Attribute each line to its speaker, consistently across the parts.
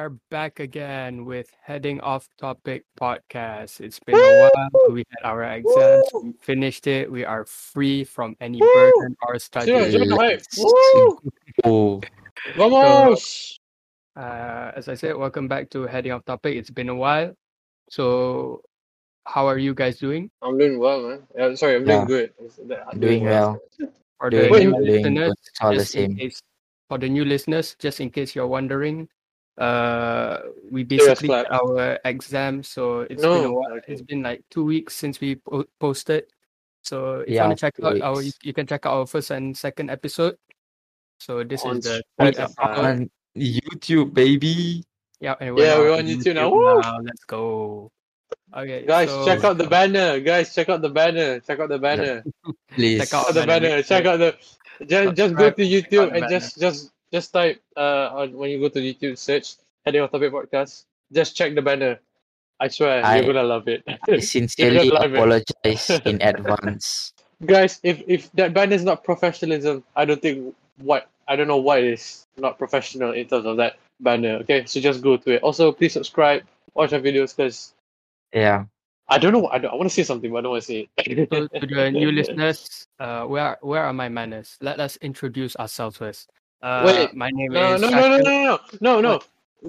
Speaker 1: we're back again with Heading Off Topic podcast. It's been a while. We had our exams, we finished it. We are free from any burden or studies.
Speaker 2: Oh,
Speaker 3: Vamos!
Speaker 1: Uh, as I said, welcome back to Heading Off Topic. It's been a while. So, how are you guys doing?
Speaker 3: I'm doing well, man. Yeah, sorry, I'm
Speaker 2: Yeah.
Speaker 3: doing good. I'm
Speaker 2: Doing well.
Speaker 1: For the
Speaker 3: Wait,
Speaker 1: new
Speaker 2: doing
Speaker 1: listeners,
Speaker 2: good. All the
Speaker 1: just in
Speaker 2: same.
Speaker 1: case, for the new listeners, just in case you're wondering, uh, we basically
Speaker 3: clap.
Speaker 1: did our exam. So it's been a while.
Speaker 3: okay.
Speaker 1: It's been like two weeks since we po- posted. So if you
Speaker 2: Yeah,
Speaker 1: want to check
Speaker 2: two
Speaker 1: out our, you, can check out our first and second episode. So this
Speaker 3: On
Speaker 1: is the third episode.
Speaker 2: On YouTube, baby.
Speaker 1: Yeah, and
Speaker 3: Yeah, we're on YouTube now. Woo!
Speaker 1: Let's go. Okay,
Speaker 3: Guys,
Speaker 1: so
Speaker 3: check out the banner. Guys, check out the banner. Check out the banner.
Speaker 2: Please.
Speaker 1: Check out
Speaker 3: Check out the
Speaker 1: banner.
Speaker 3: banner. Check out the. Just, just go to YouTube and
Speaker 1: banner.
Speaker 3: just, just, just type uh on when you go to YouTube search heading off topic podcast. Just check the banner. I swear
Speaker 2: I-
Speaker 3: you're gonna love it.
Speaker 2: I sincerely
Speaker 3: You're gonna love it.
Speaker 2: apologize in advance.
Speaker 3: Guys, if if that banner is not professionalism, I don't think what I don't know why it is not professional in terms of that banner. Okay, so just go to it. Also, please subscribe, watch our videos because
Speaker 2: Yeah.
Speaker 3: I don't know. I, don't, I want to say something, but I don't want to say it.
Speaker 1: So to the new listeners, uh, where where are my manners? Let us introduce ourselves first. Uh,
Speaker 3: Wait,
Speaker 1: my name
Speaker 3: No,
Speaker 1: is
Speaker 3: no, no, no,
Speaker 1: Shakil.
Speaker 3: no, no, no, no.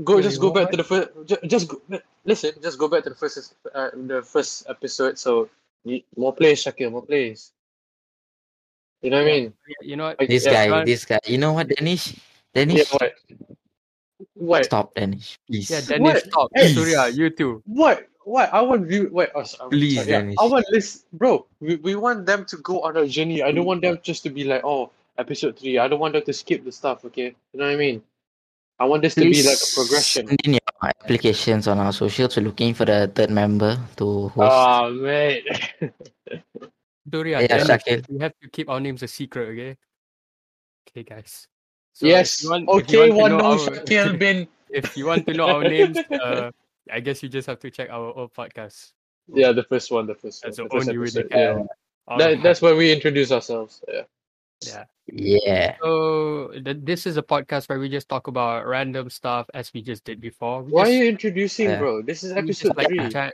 Speaker 3: Go, just go back to the first. Just, just go, listen. Just go back to the first, uh, the first episode. So more plays, Shakil, more plays. You know what I mean?
Speaker 1: You know what?
Speaker 2: This
Speaker 3: yeah,
Speaker 2: guy,
Speaker 1: John-
Speaker 2: this guy. You know what, Danish?
Speaker 3: Yeah,
Speaker 2: Danish,
Speaker 3: what? What?
Speaker 2: stop, Danish. Please.
Speaker 1: Yeah, Danish.
Speaker 3: What?
Speaker 1: stop.
Speaker 3: Hey.
Speaker 1: Surya, you too.
Speaker 3: What? What? I want you. Wait, oh, sorry,
Speaker 2: Please,
Speaker 3: sorry.
Speaker 2: Danish.
Speaker 3: I want this, bro. We, we want them to go on a journey. I don't want them just to be like, oh, episode three. I don't want them to skip the stuff. Okay, you know what I mean? I want this to be like a progression.
Speaker 2: Send in your applications on our socials. We're looking for the third member to host.
Speaker 3: Oh man.
Speaker 1: Surya,
Speaker 2: Yeah,
Speaker 1: Dennis,
Speaker 2: Shakil.
Speaker 1: we have to keep our names a secret, okay? Okay, guys. So
Speaker 3: yes.
Speaker 1: Want,
Speaker 3: okay. One
Speaker 1: know
Speaker 3: no
Speaker 1: our-
Speaker 3: Shakil bin.
Speaker 1: if you want to know our names, uh, I guess you just have to check our old podcast.
Speaker 3: Yeah, the first one. The first.
Speaker 1: That's
Speaker 3: one,
Speaker 1: the
Speaker 3: the
Speaker 1: only way they
Speaker 3: episode,
Speaker 1: can.
Speaker 3: Yeah.
Speaker 1: Alright.
Speaker 3: That, that's where we introduce ourselves. Yeah.
Speaker 1: Yeah.
Speaker 2: Yeah.
Speaker 1: So th- this is a podcast where we just talk about random stuff as we just did before. We
Speaker 3: Why
Speaker 1: just,
Speaker 3: are you introducing,
Speaker 2: Yeah.
Speaker 3: bro? This is
Speaker 1: we just
Speaker 3: episode
Speaker 1: like
Speaker 3: three.
Speaker 1: chat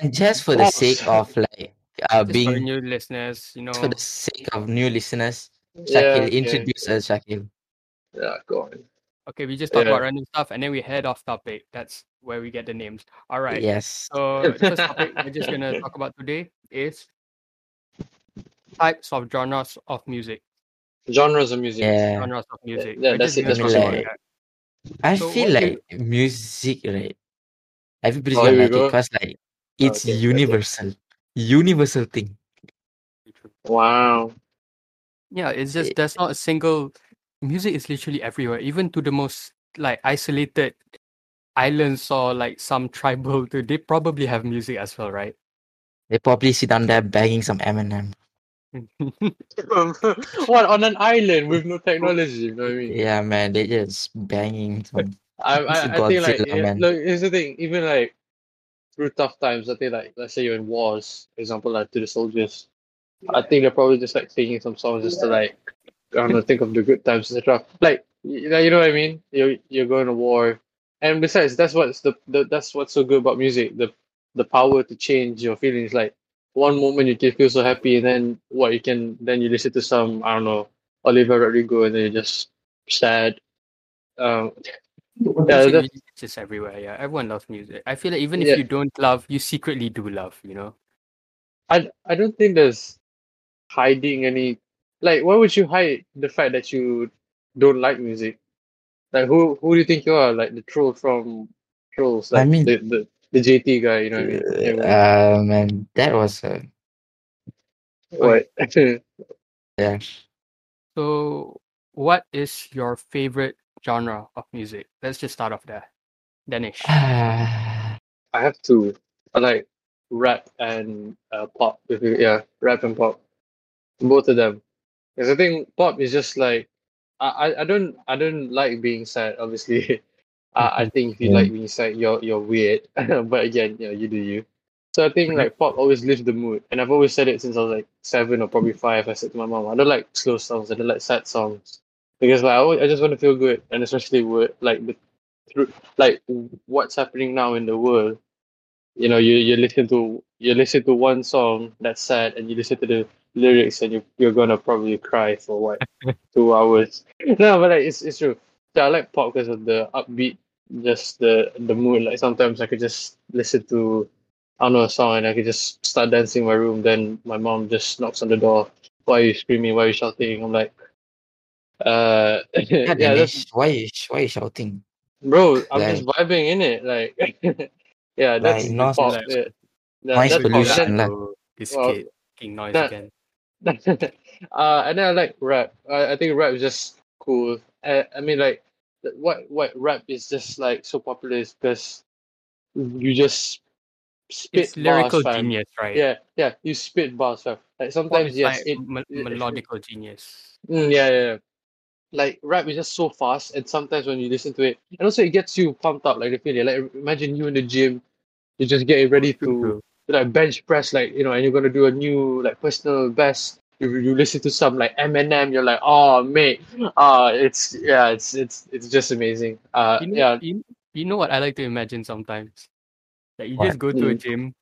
Speaker 2: And just for the
Speaker 3: Oh,
Speaker 2: sake
Speaker 3: sorry.
Speaker 2: of like uh,
Speaker 1: just for
Speaker 2: being
Speaker 1: new listeners, you know.
Speaker 2: for the sake of new listeners,
Speaker 3: Yeah,
Speaker 2: Shakil,
Speaker 3: okay.
Speaker 2: introduce us, Shakil.
Speaker 3: Yeah, go on.
Speaker 1: Okay, we just talk
Speaker 3: Yeah.
Speaker 1: about random stuff and then we head off topic. That's where we get the names. All right.
Speaker 2: Yes.
Speaker 1: So the first topic we're just gonna talk about today is types of genres of music.
Speaker 3: Genres of music.
Speaker 2: Yeah.
Speaker 1: Genres of music.
Speaker 3: yeah, that's it, that's
Speaker 1: gonna
Speaker 2: what
Speaker 1: talk
Speaker 2: I
Speaker 1: about
Speaker 2: meant.
Speaker 1: that.
Speaker 2: I
Speaker 1: So
Speaker 2: feel
Speaker 1: what do
Speaker 2: like music, right? Everybody's
Speaker 3: Oh,
Speaker 2: gonna
Speaker 3: here we
Speaker 2: like it
Speaker 3: go.
Speaker 2: because like it's
Speaker 3: Okay, okay.
Speaker 2: universal, universal thing.
Speaker 3: Wow.
Speaker 1: Yeah, it's just
Speaker 2: It-
Speaker 1: there's not a single music is literally everywhere, even to the most like isolated islands or like some tribal. They probably have music as well, right?
Speaker 2: They probably sit down there banging some Eminem.
Speaker 3: what on an island with no technology? You know what I mean?
Speaker 2: Yeah, man, they just banging some.
Speaker 3: I, I, I think like yeah, look, here's the thing. Even like through tough times, I think like let's say you're in wars, for example, like to the soldiers. I think they're probably just like singing some songs just to like I don't know, think of the good times, etc. Like you know, you know what I mean? You're you're going to war, and besides, that's what's the, the that's what's so good about music. The the power to change your feelings. Like one moment you can feel so happy, and then what you can then you listen to some I don't know Olivia Rodrigo, and then you're just sad. Um, yeah, that's,
Speaker 1: just everywhere. Yeah, everyone loves music. I feel like even if
Speaker 3: Yeah.
Speaker 1: you don't love, you secretly do love. You know.
Speaker 3: I I don't think there's hiding any like why would you hide the fact that you don't like music? Like who who do you think you are? Like the troll from Trolls,
Speaker 2: I mean-
Speaker 3: the, the the JT guy, you know what I mean? Yeah,
Speaker 2: Uh, man, that was a
Speaker 3: what?
Speaker 2: yeah.
Speaker 1: So, what is your favorite genre of music? Let's just start off there. Danish.
Speaker 3: I have to. I like rap and uh, pop. If you, yeah, rap and pop, both of them. Because I think pop is just like I, I, I don't I don't like being sad. Obviously, I, I think if you
Speaker 2: Yeah.
Speaker 3: like sad, you're you're weird. but again, yeah, you do you. So I think like pop always lifts the mood, and I've always said it since I was like seven or probably five. I said to my mom, I don't like slow songs. I don't like sad songs because like I, always, I just want to feel good, and especially with like the through like what's happening now in the world. You know, you you listen to you listen to one song that's sad, and you listen to the lyrics, and you you're gonna probably cry for what two hours. No, but like it's it's true. So I like pop because of the upbeat, just the the mood. Like sometimes I could just listen to I don't know a song and I could just start dancing in my room. Then my mom just knocks on the door. Why are you screaming? Why are you shouting? I'm like, uh,
Speaker 2: Yeah,
Speaker 3: yeah, that's
Speaker 2: why you why you shouting?
Speaker 3: bro. I'm just vibing in it. Like, yeah, that's
Speaker 2: like
Speaker 3: the
Speaker 2: noise
Speaker 3: pop.
Speaker 1: like
Speaker 3: Yeah, yeah
Speaker 2: noise
Speaker 3: that's pop. And
Speaker 2: pollution
Speaker 3: then,
Speaker 2: lah.
Speaker 1: to this
Speaker 3: well,
Speaker 1: kid making noise
Speaker 3: that
Speaker 1: again.
Speaker 3: uh, and then I like rap. I, I think rap is just cool. I, I mean, like, th- what what rap is just like so popular is because you just spit
Speaker 1: It's lyrical
Speaker 3: bars, fam.
Speaker 1: genius, right?
Speaker 3: Yeah, yeah, you spit bars, fam. Like sometimes, yes,
Speaker 1: like
Speaker 3: it,
Speaker 1: me-
Speaker 3: it
Speaker 1: melodical genius.
Speaker 3: mm, yeah, yeah, yeah. Like rap is just so fast, and sometimes when you listen to it, and also it gets you pumped up, like the feeling. Like imagine you in the gym, you just getting ready to like bench press, like you know, and you're gonna do a new like personal best. You, you listen to some like Eminem, you're like, oh mate, uh it's yeah, it's it's it's just amazing. Uh
Speaker 1: You know,
Speaker 3: yeah,
Speaker 1: you, you know what I like to imagine sometimes? Like you
Speaker 2: What?
Speaker 1: just go to a
Speaker 3: mm,
Speaker 1: gym,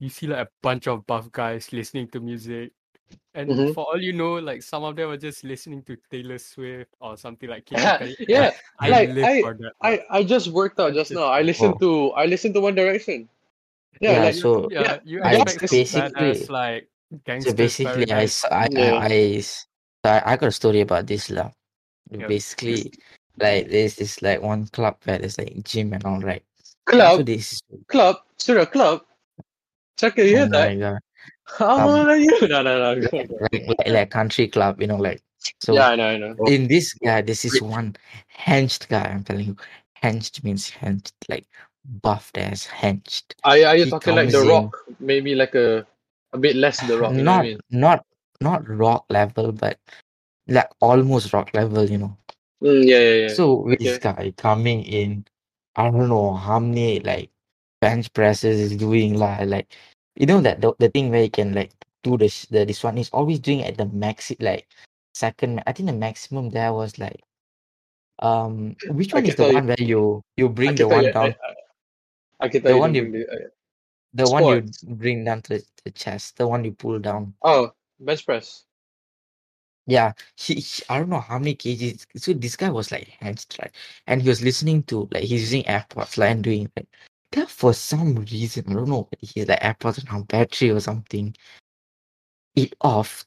Speaker 1: you see like a bunch of buff guys listening to music, and
Speaker 3: mm-hmm.
Speaker 1: for all you know, like some of them are just listening to Taylor Swift or something like Katy Perry.
Speaker 3: yeah,
Speaker 1: I
Speaker 3: like
Speaker 1: live
Speaker 3: I
Speaker 1: for that.
Speaker 3: I I just worked out just
Speaker 1: just
Speaker 3: now. I listened
Speaker 2: Oh,
Speaker 3: to I listened to One Direction. Yeah,
Speaker 2: yeah.
Speaker 3: like
Speaker 2: So
Speaker 1: yeah,
Speaker 3: yeah,
Speaker 1: you
Speaker 2: I
Speaker 3: that's
Speaker 1: expect some
Speaker 2: basically
Speaker 1: badass like
Speaker 2: so basically I
Speaker 1: paradise.
Speaker 2: s- I I
Speaker 3: yeah.
Speaker 2: I s- I, I got a story about this lah.
Speaker 1: Yep.
Speaker 2: Basically, like there's this like one club where there's like gym and all right. So
Speaker 3: Club,
Speaker 2: this
Speaker 3: club, Surya club. Check it, you
Speaker 2: oh
Speaker 3: hear that?
Speaker 2: my god.
Speaker 3: How
Speaker 2: Um
Speaker 3: old are you? No, no, no. go,
Speaker 2: like
Speaker 3: go.
Speaker 2: like, like, like country club, you know, like so
Speaker 3: Yeah, I know, I know.
Speaker 2: in this guy, this is one henged guy, I'm telling you. Henged means henged, like buffed as henged.
Speaker 3: Are, are you
Speaker 2: He
Speaker 3: talking like
Speaker 2: comes
Speaker 3: The
Speaker 2: in
Speaker 3: Rock? Maybe like a a bit less The Rock, what I
Speaker 2: not
Speaker 3: mean?
Speaker 2: not not rock level, but like almost rock level, you know.
Speaker 3: Mm, yeah, yeah, yeah.
Speaker 2: So with this guy coming in, I don't know how many like bench presses is doing lah. Like you know that the, the thing where you can like do the sh- the this one is always doing at the maxi like second. I think the maximum there was like um which one is the
Speaker 3: tell you.
Speaker 2: one where you you bring the one
Speaker 3: you.
Speaker 2: Down
Speaker 3: I, I tell
Speaker 2: the one you
Speaker 3: the
Speaker 2: the one you bring down to the, the chest the one you pull down.
Speaker 3: Oh, bench press.
Speaker 2: Yeah, he, he I don't know how many kgs. So this guy was like right? And he was listening to like he's using AirPods like and doing like that for some reason. I don't know. He's like AirPods on battery or something. It off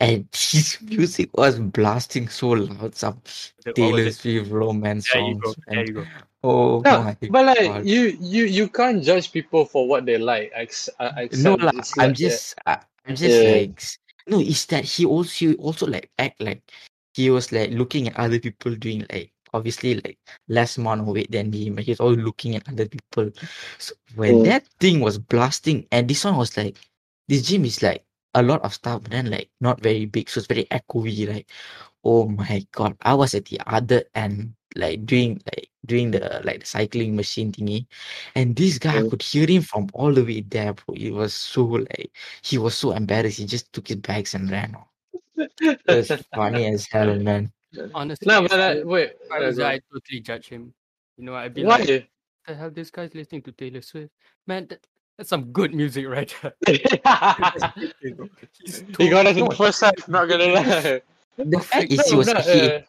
Speaker 2: and his music was blasting so loud. Some
Speaker 1: The- What was
Speaker 2: Taylor? Swift romance
Speaker 1: There you go.
Speaker 2: songs.
Speaker 1: There
Speaker 2: And
Speaker 1: you go.
Speaker 2: oh
Speaker 3: No,
Speaker 2: my
Speaker 3: but like you, you, you can't judge people for what they like. I, ex- I I
Speaker 2: No
Speaker 3: accept
Speaker 2: lah,
Speaker 3: it's
Speaker 2: I'm
Speaker 3: like yeah,
Speaker 2: just I, I'm just
Speaker 3: yeah.
Speaker 2: like no, it's that he also he also like act like he was like looking at other people doing like obviously like less amount of weight than him. He's always looking at other people. So when
Speaker 3: Mm.
Speaker 2: that thing was blasting and this one was like this gym is like a lot of stuff, but then like not very big, so it's very echoey. Like, oh my god, I was at the other end, like doing like doing the like the cycling machine thingy, and this guy I
Speaker 3: Mm.
Speaker 2: could hear him from all the way there, bro. It was so like he was so embarrassed. He just took his bags and ran off. It was funny as hell, man.
Speaker 1: Honestly,
Speaker 3: No,
Speaker 1: if
Speaker 3: but
Speaker 1: I,
Speaker 3: uh, wait,
Speaker 1: I
Speaker 3: yeah,
Speaker 1: was
Speaker 3: go
Speaker 1: there,
Speaker 3: on.
Speaker 1: I'd totally judge him. You know, I'd be like,
Speaker 3: Why?
Speaker 1: "What the hell? This guy's listening to Taylor Swift. Man, that, that's some good music right there."
Speaker 3: He got us in
Speaker 2: No,
Speaker 3: first half. Not gonna lie.
Speaker 2: the fact is he was
Speaker 3: no,
Speaker 2: he
Speaker 3: uh,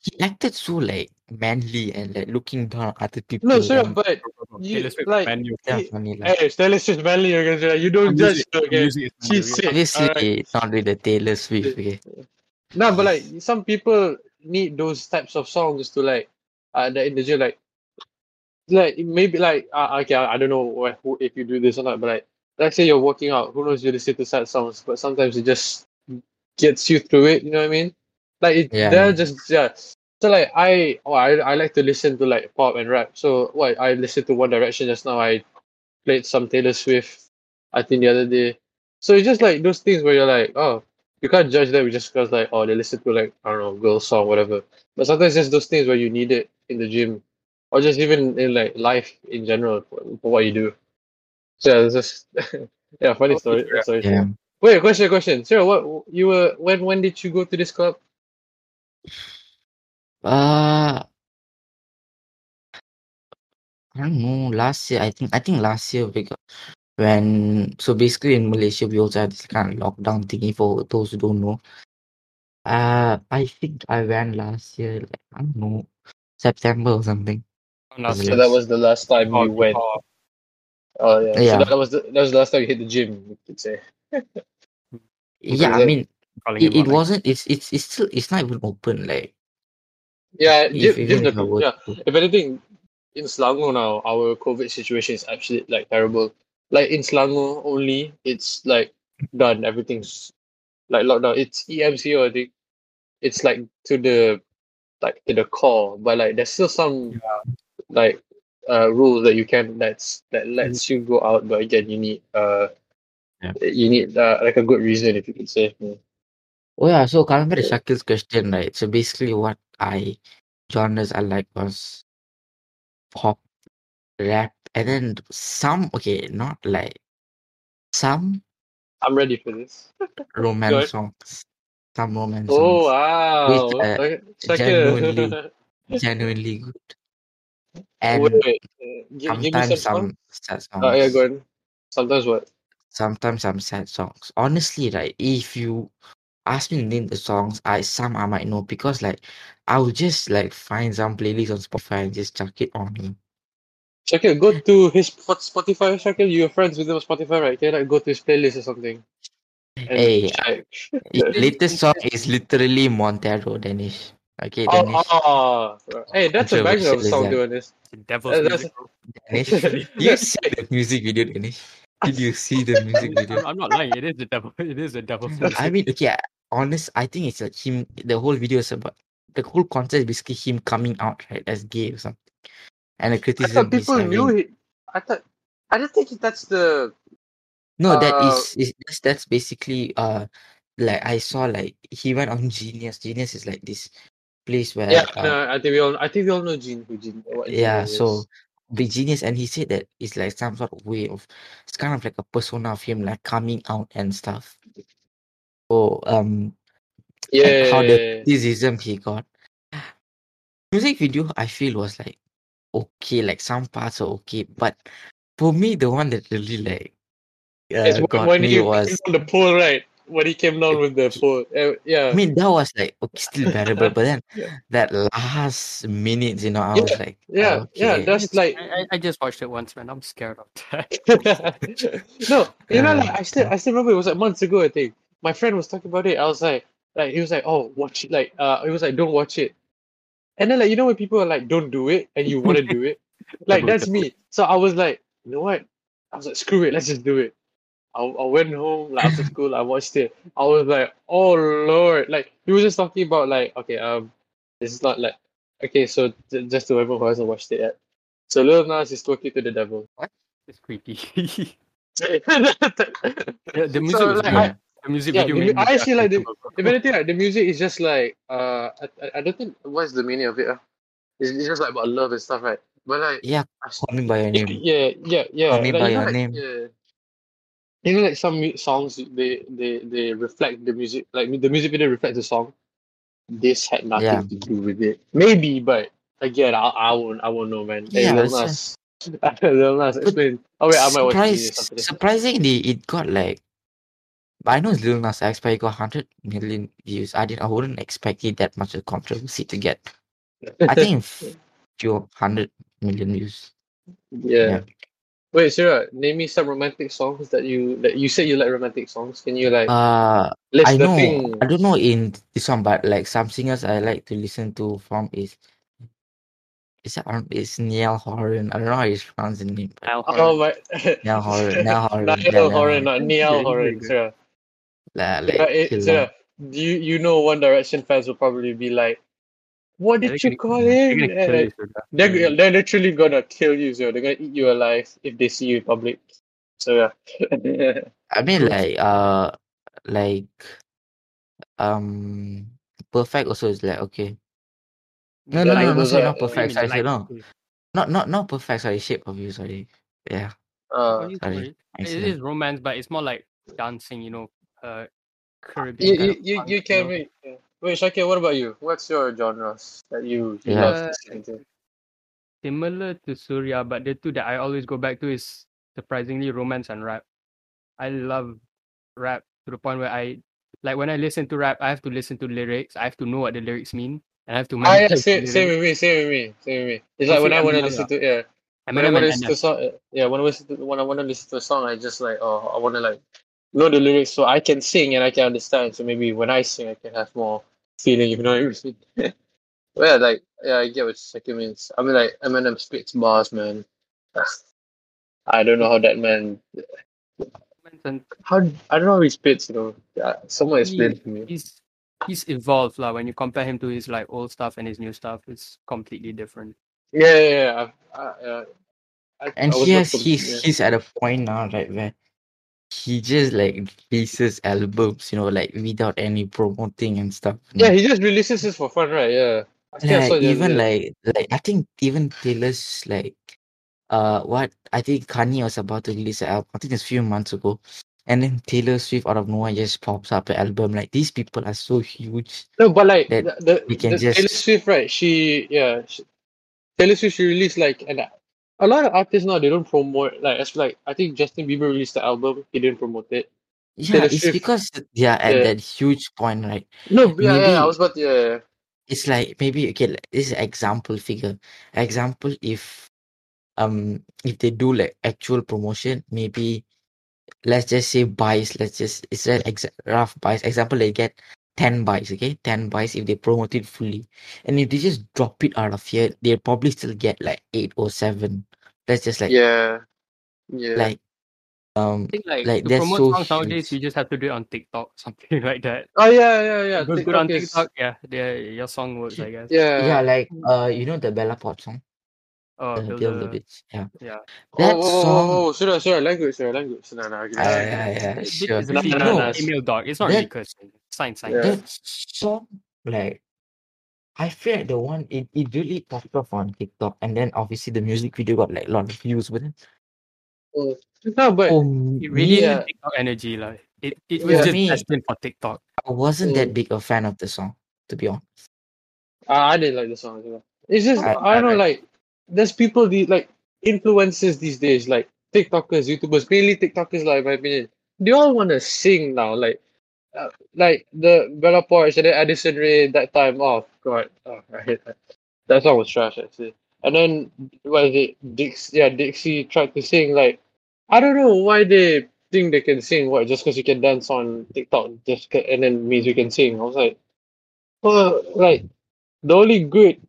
Speaker 2: he acted so like manly and like looking down at other people.
Speaker 3: no, sure,
Speaker 2: and
Speaker 3: but you
Speaker 1: Taylor Swift
Speaker 3: like,
Speaker 1: man, you.
Speaker 2: yeah, funny like.
Speaker 3: hey, Taylor Swift manly. You're gonna say like, you don't judge
Speaker 1: music,
Speaker 3: her,
Speaker 1: her
Speaker 3: okay?
Speaker 1: music is man,
Speaker 3: She's sick.
Speaker 2: Obviously,
Speaker 3: Alright.
Speaker 2: not with the Taylor Swift. Okay.
Speaker 3: No, but like some people need those types of songs to like uh that in the gym like like maybe like uh, okay I, I don't know what, who, if you do this or not but like let's say you're working out who knows you listen to sad songs but sometimes it just gets you through it you know what I mean? Like it,
Speaker 2: Yeah,
Speaker 3: they're just yeah. So like I oh I I like to listen to like pop and rap. So what I listened to One Direction just now. I played some Taylor Swift I think the other day. So it's just like those things where you're like oh you can't judge them just because like oh they listen to like I don't know girl song whatever. But sometimes there's those things where you need it in the gym or just even in like life in general for, for what you do. So yeah, it's just yeah, funny story.
Speaker 1: yeah.
Speaker 3: Sorry,
Speaker 2: Yeah.
Speaker 3: Wait, question, question. Surya, what you were when when did you go to this club?
Speaker 2: Uh I don't know. Last year, I think I think last year we got when so basically in Malaysia we also had this kind of lockdown thingy for those who don't know. Uh, I think I went last year, like I don't know, September or something.
Speaker 1: Last
Speaker 2: So
Speaker 3: So that was the last time
Speaker 1: Oh,
Speaker 3: you went.
Speaker 1: oh,
Speaker 3: Oh yeah.
Speaker 2: Yeah.
Speaker 3: So that was the that was the last time you hit the gym. You could say.
Speaker 2: Yeah, I mean
Speaker 1: calling
Speaker 2: it, it wasn't. It's it's it's still it's not even open. Like
Speaker 3: Yeah,
Speaker 2: if
Speaker 3: gym,
Speaker 2: even
Speaker 3: gyms
Speaker 2: if I
Speaker 3: are-
Speaker 2: were
Speaker 3: yeah.
Speaker 2: to-
Speaker 3: If anything, in Selangor now, our COVID situation is actually like terrible. Like in Selangor only, it's like done. Everything's like lockdown. It's E EMCO, I think. It's like to the like to the core, but like there's still some like uh rules that you can that's that lets you go out, but again you need uh
Speaker 2: Yeah.
Speaker 3: you need uh, like a good reason if you could say. Mm.
Speaker 2: Oh yeah, so coming back to
Speaker 3: Yeah.
Speaker 2: Shakil's question, right? So basically, what I genres I like was pop, rap, and then some okay, not like some
Speaker 3: I'm ready for this.
Speaker 2: romance songs, some romance
Speaker 3: Oh
Speaker 2: songs,
Speaker 3: wow!
Speaker 2: Which, uh,
Speaker 3: Okay,
Speaker 2: genuinely- genuinely good, and
Speaker 3: wait, wait. Uh, give, give
Speaker 2: sometimes
Speaker 3: some.
Speaker 2: some sad songs.
Speaker 3: Oh yeah, go on. Sometimes what?
Speaker 2: Sometimes some sad songs. Honestly, right? If you ask me to name the songs, I some I might know because like I will just like find some playlist on Spotify and just chuck it on. Me.
Speaker 3: Shakil, go to his Spot- Spotify. Shakil, you're friends with him on Spotify, right? Can I go to his playlist or something?
Speaker 2: Hey, latest song is literally Montero Danish. Okay,
Speaker 3: Oh,
Speaker 2: Danish.
Speaker 3: oh, hey, that's a banger of song
Speaker 2: is
Speaker 3: doing this.
Speaker 1: Devil's
Speaker 3: that's-
Speaker 1: music.
Speaker 2: Danish. Did you see the music video, Danish? Did you see the music video?
Speaker 1: I'm, I'm not lying. It is the devil. It is a devil's music.
Speaker 2: I mean, okay, honest, I think it's like him. The whole video is about the whole concept is basically him coming out right as gay or something, and the criticism.
Speaker 3: I
Speaker 2: criticism
Speaker 3: thought
Speaker 2: is
Speaker 3: people knew
Speaker 2: having-
Speaker 3: it. I thought. I don't think that's the.
Speaker 2: No, that
Speaker 3: Uh,
Speaker 2: is, is that's, that's basically uh like I saw like he went on Genius. Genius is like this place where
Speaker 3: Yeah,
Speaker 2: uh,
Speaker 3: no, I think we all. I think we all know Gene. Who Gene?
Speaker 2: Yeah, so big genius and he said that it's like some sort of way of it's kind of like a persona of him like coming out and stuff. So um
Speaker 3: yeah,
Speaker 2: how the criticism he got. Music video I feel was like okay, like some parts are okay, but for me the one that really like
Speaker 3: It's
Speaker 2: uh, got
Speaker 3: when
Speaker 2: me was
Speaker 3: on the pole, right? When he came down with the pole, uh, yeah.
Speaker 2: I mean that was like okay, still bearable, but then
Speaker 3: Yeah.
Speaker 2: that last minute, you know, I
Speaker 3: Yeah,
Speaker 2: was like,
Speaker 3: yeah, yeah.
Speaker 2: okay.
Speaker 3: That's like
Speaker 1: I, I- I just watched it once, man. I'm scared of that.
Speaker 3: no, you know, like I still, I still remember it was like months ago. I think my friend was talking about it. I was like, like he was like, oh, watch it. Like, uh, he was like, don't watch it. And then like you know when people are like, don't do it, and you want to do it, like that's me. So I was like, you know what? I was like, screw it, let's just do it. I, I went home like after school. I watched it. I was like, oh lord! Like he was just talking about like, okay, um, this is not like, okay, so j- just to everyone who hasn't watched it yet. So Lil Nas is talking to the devil. What?
Speaker 1: It's creepy.
Speaker 3: yeah,
Speaker 1: the, the music
Speaker 3: So,
Speaker 1: was
Speaker 3: like,
Speaker 1: good.
Speaker 3: I-
Speaker 1: the music
Speaker 3: yeah,
Speaker 1: video.
Speaker 3: the
Speaker 1: made
Speaker 3: I actually like the-
Speaker 1: uncomfortable, bro.
Speaker 3: If anything, like, the music is just like uh, I, I- I don't think what's the meaning of it. Uh? It's, it's just like about love and stuff, right? But like,
Speaker 2: Yeah,
Speaker 3: I s-
Speaker 2: call me by your
Speaker 3: yeah,
Speaker 2: name.
Speaker 3: yeah, yeah, yeah.
Speaker 2: Call me
Speaker 3: like,
Speaker 2: by
Speaker 3: you know,
Speaker 2: your
Speaker 3: like,
Speaker 2: name.
Speaker 3: Yeah. You know, like some songs, they they they reflect the music. Like the music video reflects the song. This had nothing
Speaker 2: Yeah.
Speaker 3: to do with it. Maybe, but again, I, I won't I won't know, man.
Speaker 2: Yeah,
Speaker 3: Lil
Speaker 2: that's
Speaker 3: Nas, Lil Nas, explain. Oh wait, I might watch
Speaker 2: Surprise,
Speaker 3: after this.
Speaker 2: surprisingly, it got like. I know it's Lil Nas X, but it got 100 million views. I didn't. I wouldn't expect it that much of a controversy to get. I think few hundred million views.
Speaker 3: Yeah.
Speaker 2: Yeah.
Speaker 3: Wait, Surya, name me some romantic songs that you that you say you like romantic songs. Can you like
Speaker 2: Uh,
Speaker 3: list
Speaker 2: I know.
Speaker 3: thing?
Speaker 2: I don't know in this one, but like some singers I like to listen to from is. Is that um, it's Niall Horan? I don't know how you pronounce the name. but
Speaker 1: Niall
Speaker 3: Oh
Speaker 1: Horan.
Speaker 3: my
Speaker 2: Niall Horan. Niall Horan.
Speaker 3: Niall
Speaker 2: yeah, Niall
Speaker 3: Horan, not Niall
Speaker 1: Yeah,
Speaker 3: Horan,
Speaker 1: he's
Speaker 3: Surya.
Speaker 2: La- like,
Speaker 3: Surya, eh,
Speaker 2: killer.
Speaker 3: Surya, do you you know One Direction fans will probably be like, What did
Speaker 1: they're
Speaker 3: you
Speaker 1: gonna-
Speaker 3: call
Speaker 1: they're
Speaker 3: him?
Speaker 1: gonna kill you for that.
Speaker 3: They're, they're literally gonna kill you, so they're gonna eat you alive if they see you in public. So yeah.
Speaker 2: I mean, like, uh, like, um, perfect also is like okay. No, no,
Speaker 3: Like
Speaker 2: no, no, sorry, not
Speaker 1: What
Speaker 2: perfect.
Speaker 1: mean,
Speaker 2: Sorry, sorry, no, not, not, not perfect. Sorry, shape of you. Sorry, yeah.
Speaker 3: uh,
Speaker 1: what
Speaker 2: sorry.
Speaker 1: sorry? It
Speaker 2: Excellent.
Speaker 1: is romance, but it's more like dancing, you know, uh, Caribbean.
Speaker 3: you,
Speaker 1: kind
Speaker 3: you, you,
Speaker 1: fun,
Speaker 3: you can
Speaker 1: know?
Speaker 3: make. yeah. Wait, Shakir, what about you? What's your genres that you, you
Speaker 2: Yeah.
Speaker 3: love
Speaker 1: Uh,
Speaker 3: listening to?
Speaker 1: similar to Surya, but the two that I always go back to is surprisingly romance and rap. I love rap to the point where I like when I listen to rap, I have to listen to lyrics. I have to know what the lyrics mean, and I have to
Speaker 3: Ah, yeah,
Speaker 1: memorize the
Speaker 3: same, same
Speaker 1: lyrics.
Speaker 3: with me, same with me, same with me. It's
Speaker 1: You
Speaker 3: like when I want to listen to yeah, when I
Speaker 1: Eminem
Speaker 3: want to listen to song, yeah, when I listen to when I want to listen to a song, I just like oh, I want to like know the lyrics so I can sing and I can understand. So maybe when I sing, I can have more feeling. You know what I mean? yeah, like yeah, I get what second means. I mean, like Eminem spits bars, man. I don't know how that man. How I don't know how he spits. You know, yeah, someone explain
Speaker 1: he,
Speaker 3: to me.
Speaker 1: he's he's evolved lah. When you compare him to his like old stuff and his new stuff, it's completely different.
Speaker 3: Yeah, yeah, yeah. I, I, uh, I,
Speaker 2: And
Speaker 3: I
Speaker 2: he has
Speaker 3: com-
Speaker 2: he's
Speaker 3: yeah.
Speaker 2: he's at a point now, right, where he just like releases albums, you know, like without any promoting and stuff. you
Speaker 3: Yeah,
Speaker 2: know.
Speaker 3: he just releases this for fun, right? Yeah. I think I saw
Speaker 2: Like
Speaker 3: the other
Speaker 2: even
Speaker 3: day.
Speaker 2: like like I think even Taylor's like uh what I think Kanye was about to release an album. I think it's a few months ago. And then Taylor Swift out of nowhere just pops up an album. Like these people are so huge
Speaker 3: No, but like
Speaker 2: that
Speaker 3: the the,
Speaker 2: we can
Speaker 3: the Taylor
Speaker 2: just
Speaker 3: Swift, right? She yeah, she, Taylor Swift she released like and a lot of artists now they don't promote like as like I think Justin Bieber released the album, he didn't promote it.
Speaker 2: yeah, it's because they are at
Speaker 3: yeah.
Speaker 2: that huge point, right?
Speaker 3: No, yeah, yeah, I was about to, yeah.
Speaker 2: it's like maybe okay like, this example figure example if um if they do like actual promotion maybe let's just say buys let's just it's an exa- rough buys example they get 10 buys okay 10 buys if they promote it fully and if they just drop it out of here they'll probably still get like 8 or 7 that's just like
Speaker 3: Yeah. Yeah.
Speaker 2: like um
Speaker 1: I think like
Speaker 2: like
Speaker 1: to
Speaker 2: they're
Speaker 1: promote
Speaker 2: so
Speaker 1: songs nowadays, you just have to do it on TikTok, something like that.
Speaker 3: Oh yeah, yeah, yeah.
Speaker 1: It good on
Speaker 3: TikTok is
Speaker 1: TikTok, yeah. Your song works, I guess.
Speaker 2: yeah
Speaker 3: yeah.
Speaker 2: like uh you know the Bella Poarch song
Speaker 1: Oh,
Speaker 2: the
Speaker 1: build
Speaker 2: Build the
Speaker 1: a
Speaker 2: Bitch yeah
Speaker 1: yeah.
Speaker 3: Oh,
Speaker 2: that
Speaker 3: oh, oh,
Speaker 2: song
Speaker 3: oh, oh, sorry, sorry, language, sorry, language. No, no, okay.
Speaker 2: uh,
Speaker 1: Uh,
Speaker 2: yeah yeah sure
Speaker 1: it's a
Speaker 3: No,
Speaker 1: female,
Speaker 3: no,
Speaker 2: no
Speaker 3: no.
Speaker 1: female dog. It's not really
Speaker 2: that
Speaker 1: cursing. Sign, sign.
Speaker 3: Yeah.
Speaker 2: that song like I feel like the one it, it really popped off on TikTok and then obviously the music video got like a lot of views but then
Speaker 3: Oh. No, but
Speaker 2: for
Speaker 1: It really
Speaker 2: me
Speaker 1: had
Speaker 3: yeah,
Speaker 1: TikTok energy, like it, it was
Speaker 3: yeah.
Speaker 1: just
Speaker 2: me
Speaker 1: destined for TikTok.
Speaker 2: I wasn't
Speaker 3: Mm.
Speaker 2: that big a fan of the song to be honest
Speaker 3: I, I didn't like the song as. It's just
Speaker 2: I
Speaker 3: I don't know,
Speaker 1: Alright.
Speaker 3: like there's people the like influencers these days, like TikTokers, YouTubers, mainly TikTokers, like in my opinion. They all want to sing now, like uh, like the Bella Poarch and then Addison Rae that time. Oh god, oh, I hate that. That song was trash actually. And then what is it? Dix, yeah, Dixie tried to sing like I don't know why they think they can sing. What just because you can dance on TikTok, just and then means you can sing. I was like, well, like the only good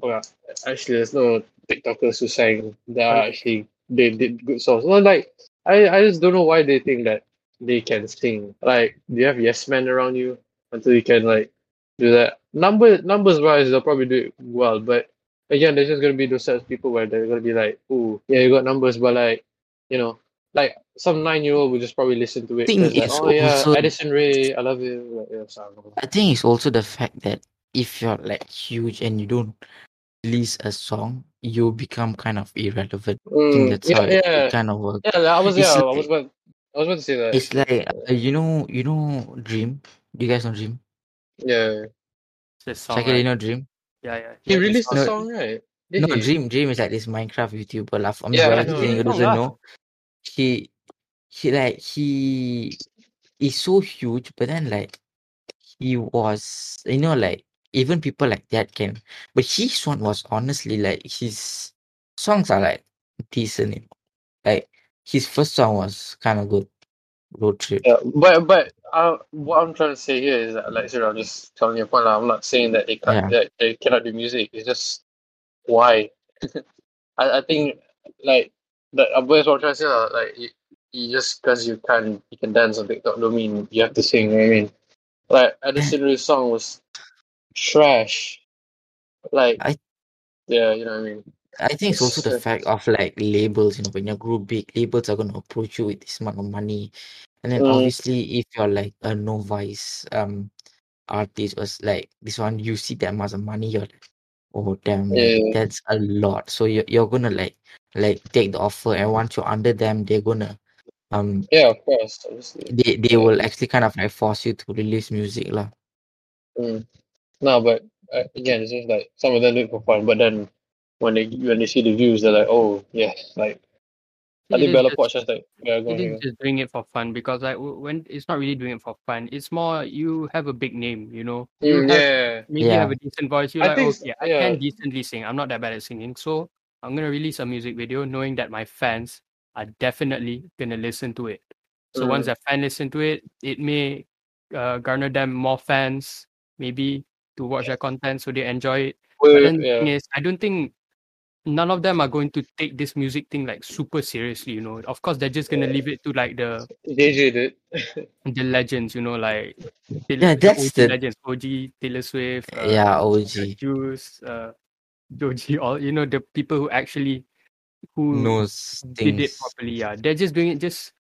Speaker 3: well, actually, there's no TikTokers who sang that are
Speaker 1: But
Speaker 3: actually they did good songs. Well, like I, I just don't know why they think that they can sing. Like, do you have yes men around you until you can like do that? Number numbers wise, they'll probably do it well, but again, there's just gonna be those sets of people where they're gonna be like, "Ooh, yeah, you got numbers," but like, you know, like some nine year old would just probably listen to it
Speaker 2: think
Speaker 3: because like,
Speaker 2: it's
Speaker 3: "Oh yeah,
Speaker 2: also
Speaker 3: Addison Rae, I love you." Like, yeah, so I don't know.
Speaker 2: I think it's also the fact that if you're like huge and you don't release a song you become kind of irrelevant I think
Speaker 3: Mm,
Speaker 2: that's
Speaker 3: yeah,
Speaker 2: how
Speaker 3: yeah,
Speaker 2: it kind of works
Speaker 3: yeah. I was
Speaker 2: it's
Speaker 3: yeah, I was
Speaker 2: like
Speaker 3: about I was about to say that.
Speaker 2: it's like uh, you know you know Dream do you guys know Dream
Speaker 3: Yeah.
Speaker 1: it's a song,
Speaker 2: Shakir, you know Dream
Speaker 1: Yeah, yeah.
Speaker 3: He
Speaker 1: Yeah, the
Speaker 3: released a
Speaker 1: song.
Speaker 2: no
Speaker 3: right? Did
Speaker 2: no
Speaker 3: he?
Speaker 2: Dream Dream is like this Minecraft YouTuber lah I'm
Speaker 3: Yeah,
Speaker 2: for
Speaker 3: I
Speaker 1: Yeah,
Speaker 3: know,
Speaker 1: he
Speaker 2: everything
Speaker 1: released
Speaker 2: who
Speaker 3: right?
Speaker 1: song
Speaker 2: doesn't know he he like he is so huge but then like he was you know like even people like that can but his one was honestly like his songs are like decent like his first song was kind of good road trip
Speaker 3: Yeah, but but uh, what I'm trying to say here is that, like, sorry, I'm just telling you a point. I'm not saying that they can't,
Speaker 2: yeah
Speaker 3: that they cannot do music. It's just why. I, I think like that. Uh, what I'm trying to say, lah, like, you, you just because you can you can dance on TikTok don't mean you have to sing. You know I mean, like Addison Rae's song was trash. Like,
Speaker 2: I
Speaker 3: yeah, you know what I mean.
Speaker 2: I think it's also the fact of like labels, you know, when you grow big, labels are gonna approach you with this amount of money. And then
Speaker 3: mm,
Speaker 2: obviously if you're like a novice um artist or s- like this one, you see that much of money, you're like, oh damn, like
Speaker 3: yeah,
Speaker 2: that's a lot. So you're you're gonna like like take the offer and once you're under them, they're gonna um
Speaker 3: yeah, of course, obviously,
Speaker 2: they they
Speaker 3: yeah.
Speaker 2: will actually kind of like force you to release music lah.
Speaker 3: Mm. No, but uh, again, it's just like some of them do it for fun, but then when they when they see the views, they're like, oh yeah, like I
Speaker 1: It
Speaker 3: think Bella
Speaker 1: just-
Speaker 3: Poarch just like yeah, go
Speaker 1: It
Speaker 3: ahead.
Speaker 1: is just doing it for fun because like when it's not really doing it for fun. It's more you have a big name, you know. You
Speaker 3: Mm,
Speaker 1: have,
Speaker 3: yeah,
Speaker 1: maybe you have a decent voice. You're
Speaker 3: I
Speaker 1: like,
Speaker 3: think s-
Speaker 1: okay, I can decently sing. I'm not that bad at singing, so I'm gonna release a music video, knowing that my fans are definitely gonna listen to it. So once
Speaker 3: Mm.
Speaker 1: that fan listen to it, it may uh, garner them more fans, maybe to watch their content, so they enjoy it. But
Speaker 3: Well,
Speaker 1: then the thing is, I don't think none of them are going to take this music thing like super seriously. You know, of course they're just gonna leave it to like the
Speaker 3: JJ
Speaker 1: the legends, you know, like Taylor,
Speaker 2: Yeah,
Speaker 1: the
Speaker 2: that's
Speaker 1: OG
Speaker 2: the-
Speaker 1: legends, OG, Taylor Swift, uh,
Speaker 2: yeah, OG
Speaker 1: Juice, uh, Joji, all you know, the people who actually who
Speaker 2: knows
Speaker 1: did it properly. Yeah, they're just doing it. Just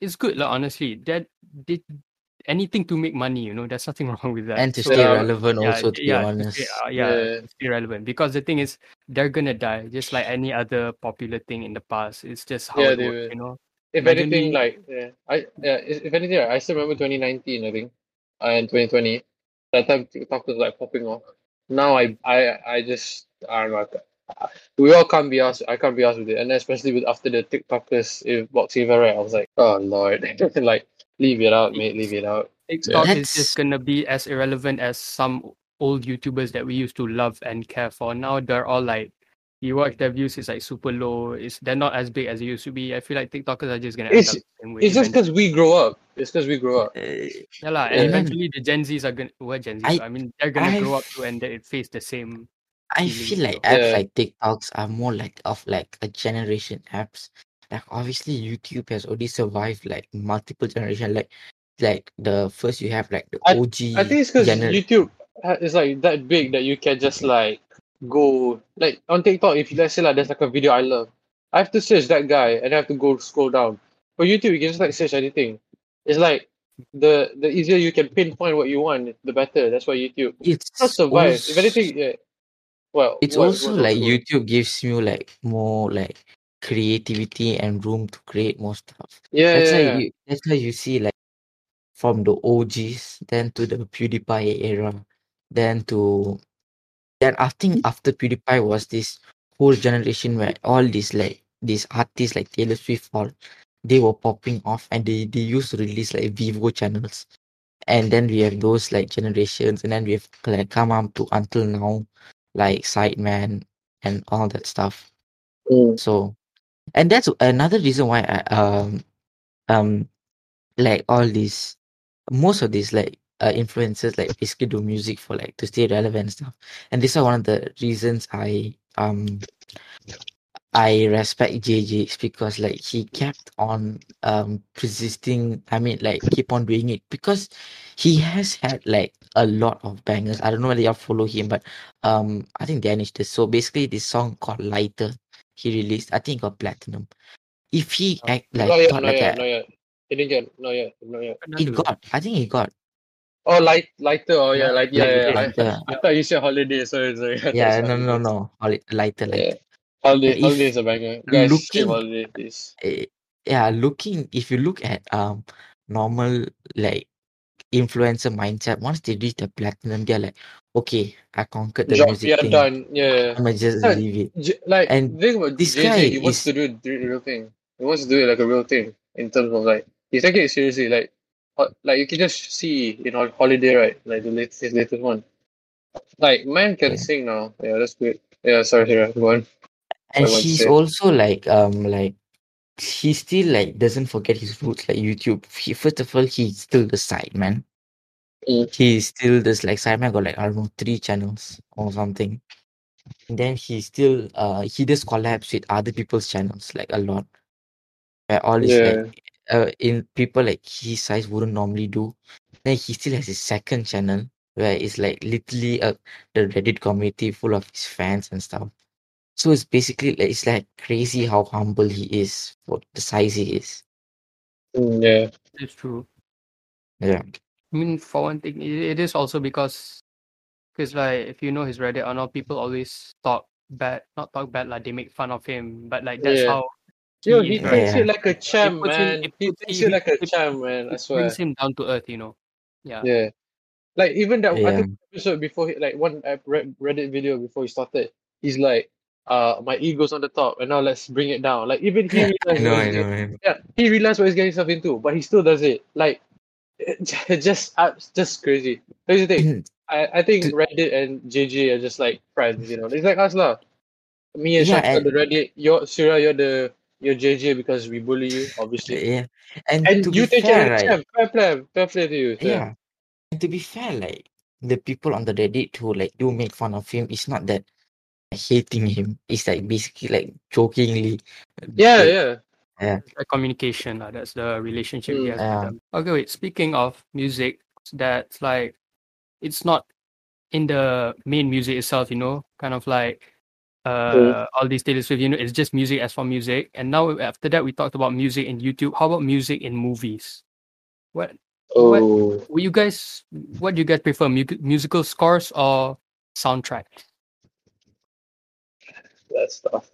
Speaker 1: it's good, like, honestly. That did anything to make money. You know, there's nothing wrong with that.
Speaker 2: And to
Speaker 1: So,
Speaker 2: stay
Speaker 3: Yeah,
Speaker 2: relevant
Speaker 1: yeah,
Speaker 2: also to be
Speaker 1: yeah, to
Speaker 2: honest.
Speaker 1: stay, uh, yeah,
Speaker 3: Yeah.
Speaker 1: to stay relevant. Because the thing is, they're gonna die, just like any other popular thing in the past. It's just how
Speaker 3: Yeah,
Speaker 1: it works, you know.
Speaker 3: If
Speaker 1: Imagine
Speaker 3: anything,
Speaker 1: me-
Speaker 3: like yeah, I yeah, if if anything, I still remember 2019, I think, uh, and 2020. That time TikTok was like popping off. Now I I I just I don't know. I ca- We all can't be asked. I can't be asked with it, and especially with after the TikTokers if box fever, right? I was like, oh lord, like leave it out, mate, leave it out.
Speaker 1: TikTok is just gonna be as irrelevant as some old YouTubers that we used to love and care for. Now they're all like, you watch their views, it's like super low. It's they're not as big as they used to be. I feel like TikTokers are just gonna
Speaker 3: It's-
Speaker 1: end up the same way.
Speaker 3: It's just because we grow up. It's because we grow up.
Speaker 2: Uh,
Speaker 1: yeah, lah,
Speaker 3: Yeah.
Speaker 1: and
Speaker 2: And
Speaker 1: eventually the Gen Zs are gonna what Gen Zs?
Speaker 2: I-
Speaker 1: I, mean, they're gonna grow up too and they face the same.
Speaker 2: I feel like apps
Speaker 3: Yeah.
Speaker 2: like TikToks are more like of like a generation apps. Like obviously YouTube has already survived like multiple generation. Like like the first you have like the
Speaker 3: I-
Speaker 2: OG
Speaker 3: I think it's because
Speaker 2: gener-
Speaker 3: YouTube ha- is like that big that you can just mm-hmm. like go like on TikTok. If let's say like there's like a video I love, I have to search that guy and I have to go scroll down. For YouTube, you can just like search anything. It's like the the easier you can pinpoint what you want, the better. That's why YouTube
Speaker 2: it's
Speaker 3: not survive. If
Speaker 2: also-
Speaker 3: anything, yeah. Well,
Speaker 2: it's
Speaker 3: what-
Speaker 2: also
Speaker 3: what-
Speaker 2: like YouTube gives you like more like creativity and room to create more stuff.
Speaker 3: Yeah,
Speaker 2: That's
Speaker 3: yeah,
Speaker 2: why you that's why you see like from the OGs, then to the PewDiePie era, then to then I think after PewDiePie was this whole generation where all these like these artists like Taylor Swift all they were popping off and they, they used to release like Vevo channels. And then we have those like generations and then we have like come up to until now like Sidemen and all that stuff.
Speaker 3: Mm.
Speaker 2: So, and that's another reason why I um um like all these most of these like uh, influencers like basically do music for like to stay relevant and stuff. And this is one of the reasons I um I respect JJ is because like he kept on um persisting. I mean like keep on doing it because he has had like a lot of bangers. I don't know whether y'all follow him, but um I think Danish does. So basically this song called Lighter he released, I think it got platinum. If he act like
Speaker 3: not yet,
Speaker 2: thought
Speaker 3: not
Speaker 2: like
Speaker 3: yet,
Speaker 2: a,
Speaker 3: not yet. It didn't get, not yet, not yet.
Speaker 2: it got I think he got
Speaker 3: Oh, light, lighter. Oh, yeah,
Speaker 1: Yeah,
Speaker 3: like yeah,
Speaker 2: like
Speaker 3: yeah.
Speaker 2: lighter.
Speaker 3: I, I thought you said holiday. Sorry, sorry. I
Speaker 2: Yeah,
Speaker 3: you said
Speaker 2: no no
Speaker 3: holidays.
Speaker 2: no. Holi- Lighter,
Speaker 3: Yeah. Holiday, is a banger. Guys,
Speaker 2: looking-
Speaker 3: holiday, please.
Speaker 2: eh, yeah, looking if you look at um normal like influencer mindset, once they reach the platinum, they're like, okay, I conquered the
Speaker 3: Job,
Speaker 2: music
Speaker 3: yeah,
Speaker 2: thing.
Speaker 3: done. Yeah.
Speaker 2: I'ma just
Speaker 3: Yeah.
Speaker 2: leave it.
Speaker 3: J- like,
Speaker 2: And
Speaker 3: the thing about
Speaker 2: this
Speaker 3: Jay
Speaker 2: guy
Speaker 3: he wants
Speaker 2: is-
Speaker 3: to do the real thing. He wants to do it like a real thing in terms of like, he's taking it seriously. Like, like you can just see, you know, holiday, right? Like the latest, his latest one. Like, man can
Speaker 2: Yeah.
Speaker 3: sing now. Yeah, that's good. Yeah, sorry, sorry. Go on.
Speaker 2: And
Speaker 3: I want to say.
Speaker 2: also like um like he still like doesn't forget his roots like YouTube. He first of all he's still the side man.
Speaker 3: Mm.
Speaker 2: He's still this like Sidemen got like I don't know three channels or something. And then he still uh he just collabs with other people's channels like a lot. Where all these
Speaker 3: Yeah.
Speaker 2: like uh in people like his size wouldn't normally do. Then he still has his second channel where it's like literally a the Reddit community full of his fans and stuff. So it's basically like it's like crazy how humble he is for the size he is.
Speaker 3: Mm, yeah.
Speaker 1: It's true.
Speaker 2: Yeah.
Speaker 1: I mean, for one thing, it, it is also because, because like if you know his Reddit, I know people always talk bad, not talk bad, like they make fun of him, but like that's
Speaker 3: Yeah.
Speaker 1: how.
Speaker 3: Yo, he
Speaker 1: interacts.
Speaker 3: takes
Speaker 2: Yeah.
Speaker 3: it like a champ,
Speaker 1: puts him-
Speaker 3: man. He
Speaker 1: puts
Speaker 3: takes
Speaker 1: him-
Speaker 3: like a
Speaker 1: it-
Speaker 3: champ, man. I
Speaker 1: It
Speaker 3: swear.
Speaker 1: brings him down to earth, you know. Yeah.
Speaker 3: Yeah. Like even that I
Speaker 2: Yeah.
Speaker 3: think episode before he, like one ep- Red- Reddit video before he started, he's like uh, my ego's on the top, and now let's bring it down. Like even he
Speaker 2: I
Speaker 3: realized
Speaker 2: know, I know. I know.
Speaker 3: Yeah, he realized what he's getting himself into, but he still does it. Like it just abs- just crazy. Here's the thing. I, I think Reddit and JJ are just like friends, you know. It's like us lah. Me and
Speaker 2: Yeah,
Speaker 3: Shaf are the Reddit. You're Surya, you're the you're JJ because we bully you, obviously.
Speaker 2: Yeah, and,
Speaker 3: And
Speaker 2: to
Speaker 3: you
Speaker 2: be
Speaker 3: take
Speaker 2: fair, right?
Speaker 3: champ. Fair play, fair play to you. Sam.
Speaker 2: Yeah, and to be fair, like the people on the Reddit who like do make fun of him, it's not that hating him. It's like basically like jokingly.
Speaker 3: Yeah,
Speaker 2: like,
Speaker 3: yeah.
Speaker 1: The communication, uh, that's the relationship he
Speaker 3: Mm.
Speaker 1: has
Speaker 2: Yeah.
Speaker 1: with them. Okay, wait. Speaking of music, that's like, it's not in the main music itself, you know, kind of like uh all these Taylor Swift, you know, it's just music as for music. And now after that, we talked about music in YouTube. How about music in movies? What What-
Speaker 3: Oh,
Speaker 1: you guys? What do you guys prefer, mu- musical scores or soundtrack?
Speaker 3: That's tough.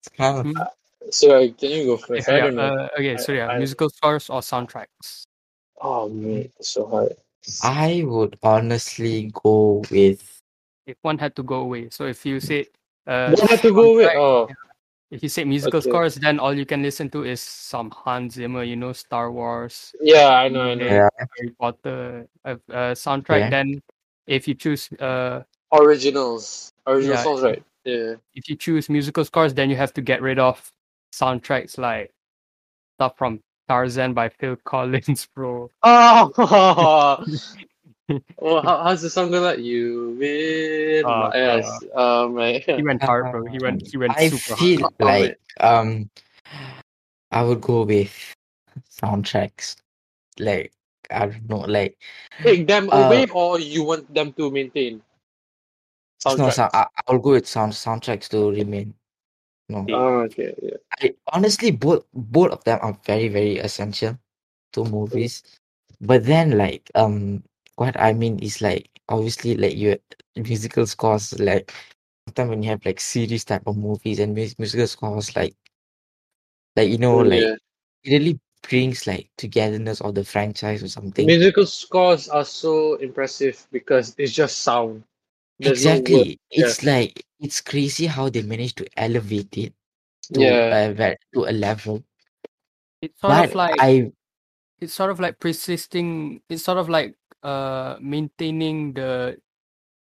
Speaker 2: it's kind of-
Speaker 1: Hmm?
Speaker 3: So can you go first? I
Speaker 1: Yeah,
Speaker 3: don't know.
Speaker 1: uh, okay, so yeah,
Speaker 3: I-
Speaker 1: musical scores or soundtracks.
Speaker 3: Oh man, it's so hard.
Speaker 2: I would honestly go with
Speaker 1: If one had to go away, so if you say uh,
Speaker 3: What had to go with?
Speaker 1: soundtrack,
Speaker 3: Oh,
Speaker 1: If you say musical
Speaker 3: Okay.
Speaker 1: scores, then all you can listen to is some Hans Zimmer, you know, Star Wars,
Speaker 3: yeah, I know, I know.
Speaker 2: yeah,
Speaker 1: Harry Potter, uh, uh, soundtrack.
Speaker 2: Yeah.
Speaker 1: Then, if you choose, uh,
Speaker 3: Originals, original
Speaker 1: Yeah,
Speaker 3: songs, right? Yeah.
Speaker 1: if you choose musical scores, then you have to get rid of soundtracks like stuff from Tarzan by Phil Collins, bro.
Speaker 3: Oh, well, how, how's the song go like? You win.
Speaker 1: Oh,
Speaker 3: my- yes. Um, right.
Speaker 1: He went hard, bro. He went, he went
Speaker 2: I
Speaker 1: super
Speaker 2: feel
Speaker 1: hard.
Speaker 2: like um, I would go with soundtracks. Like I don't know, like
Speaker 3: Take them
Speaker 2: Uh,
Speaker 3: away, or you want them to maintain?
Speaker 2: No, so, I, I'll go with sound soundtracks to remain. No,
Speaker 3: Oh, okay, yeah.
Speaker 2: I, honestly, both both of them are very very essential to mm-hmm. movies. But then, like, um, what I mean is like obviously like your musical scores like sometimes when you have like series type of movies and mus- musical scores like like you know mm, like
Speaker 3: yeah.
Speaker 2: it really brings like togetherness of the franchise or something.
Speaker 3: Musical scores are so impressive because it's just sound. There's no word.
Speaker 2: exactly.
Speaker 3: yeah.
Speaker 2: It's like it's crazy how they managed to elevate it to
Speaker 3: Yeah.
Speaker 2: a to a level.
Speaker 1: It's sort
Speaker 2: But
Speaker 1: of like
Speaker 2: I
Speaker 1: it's sort of like persisting. It's sort of like uh maintaining the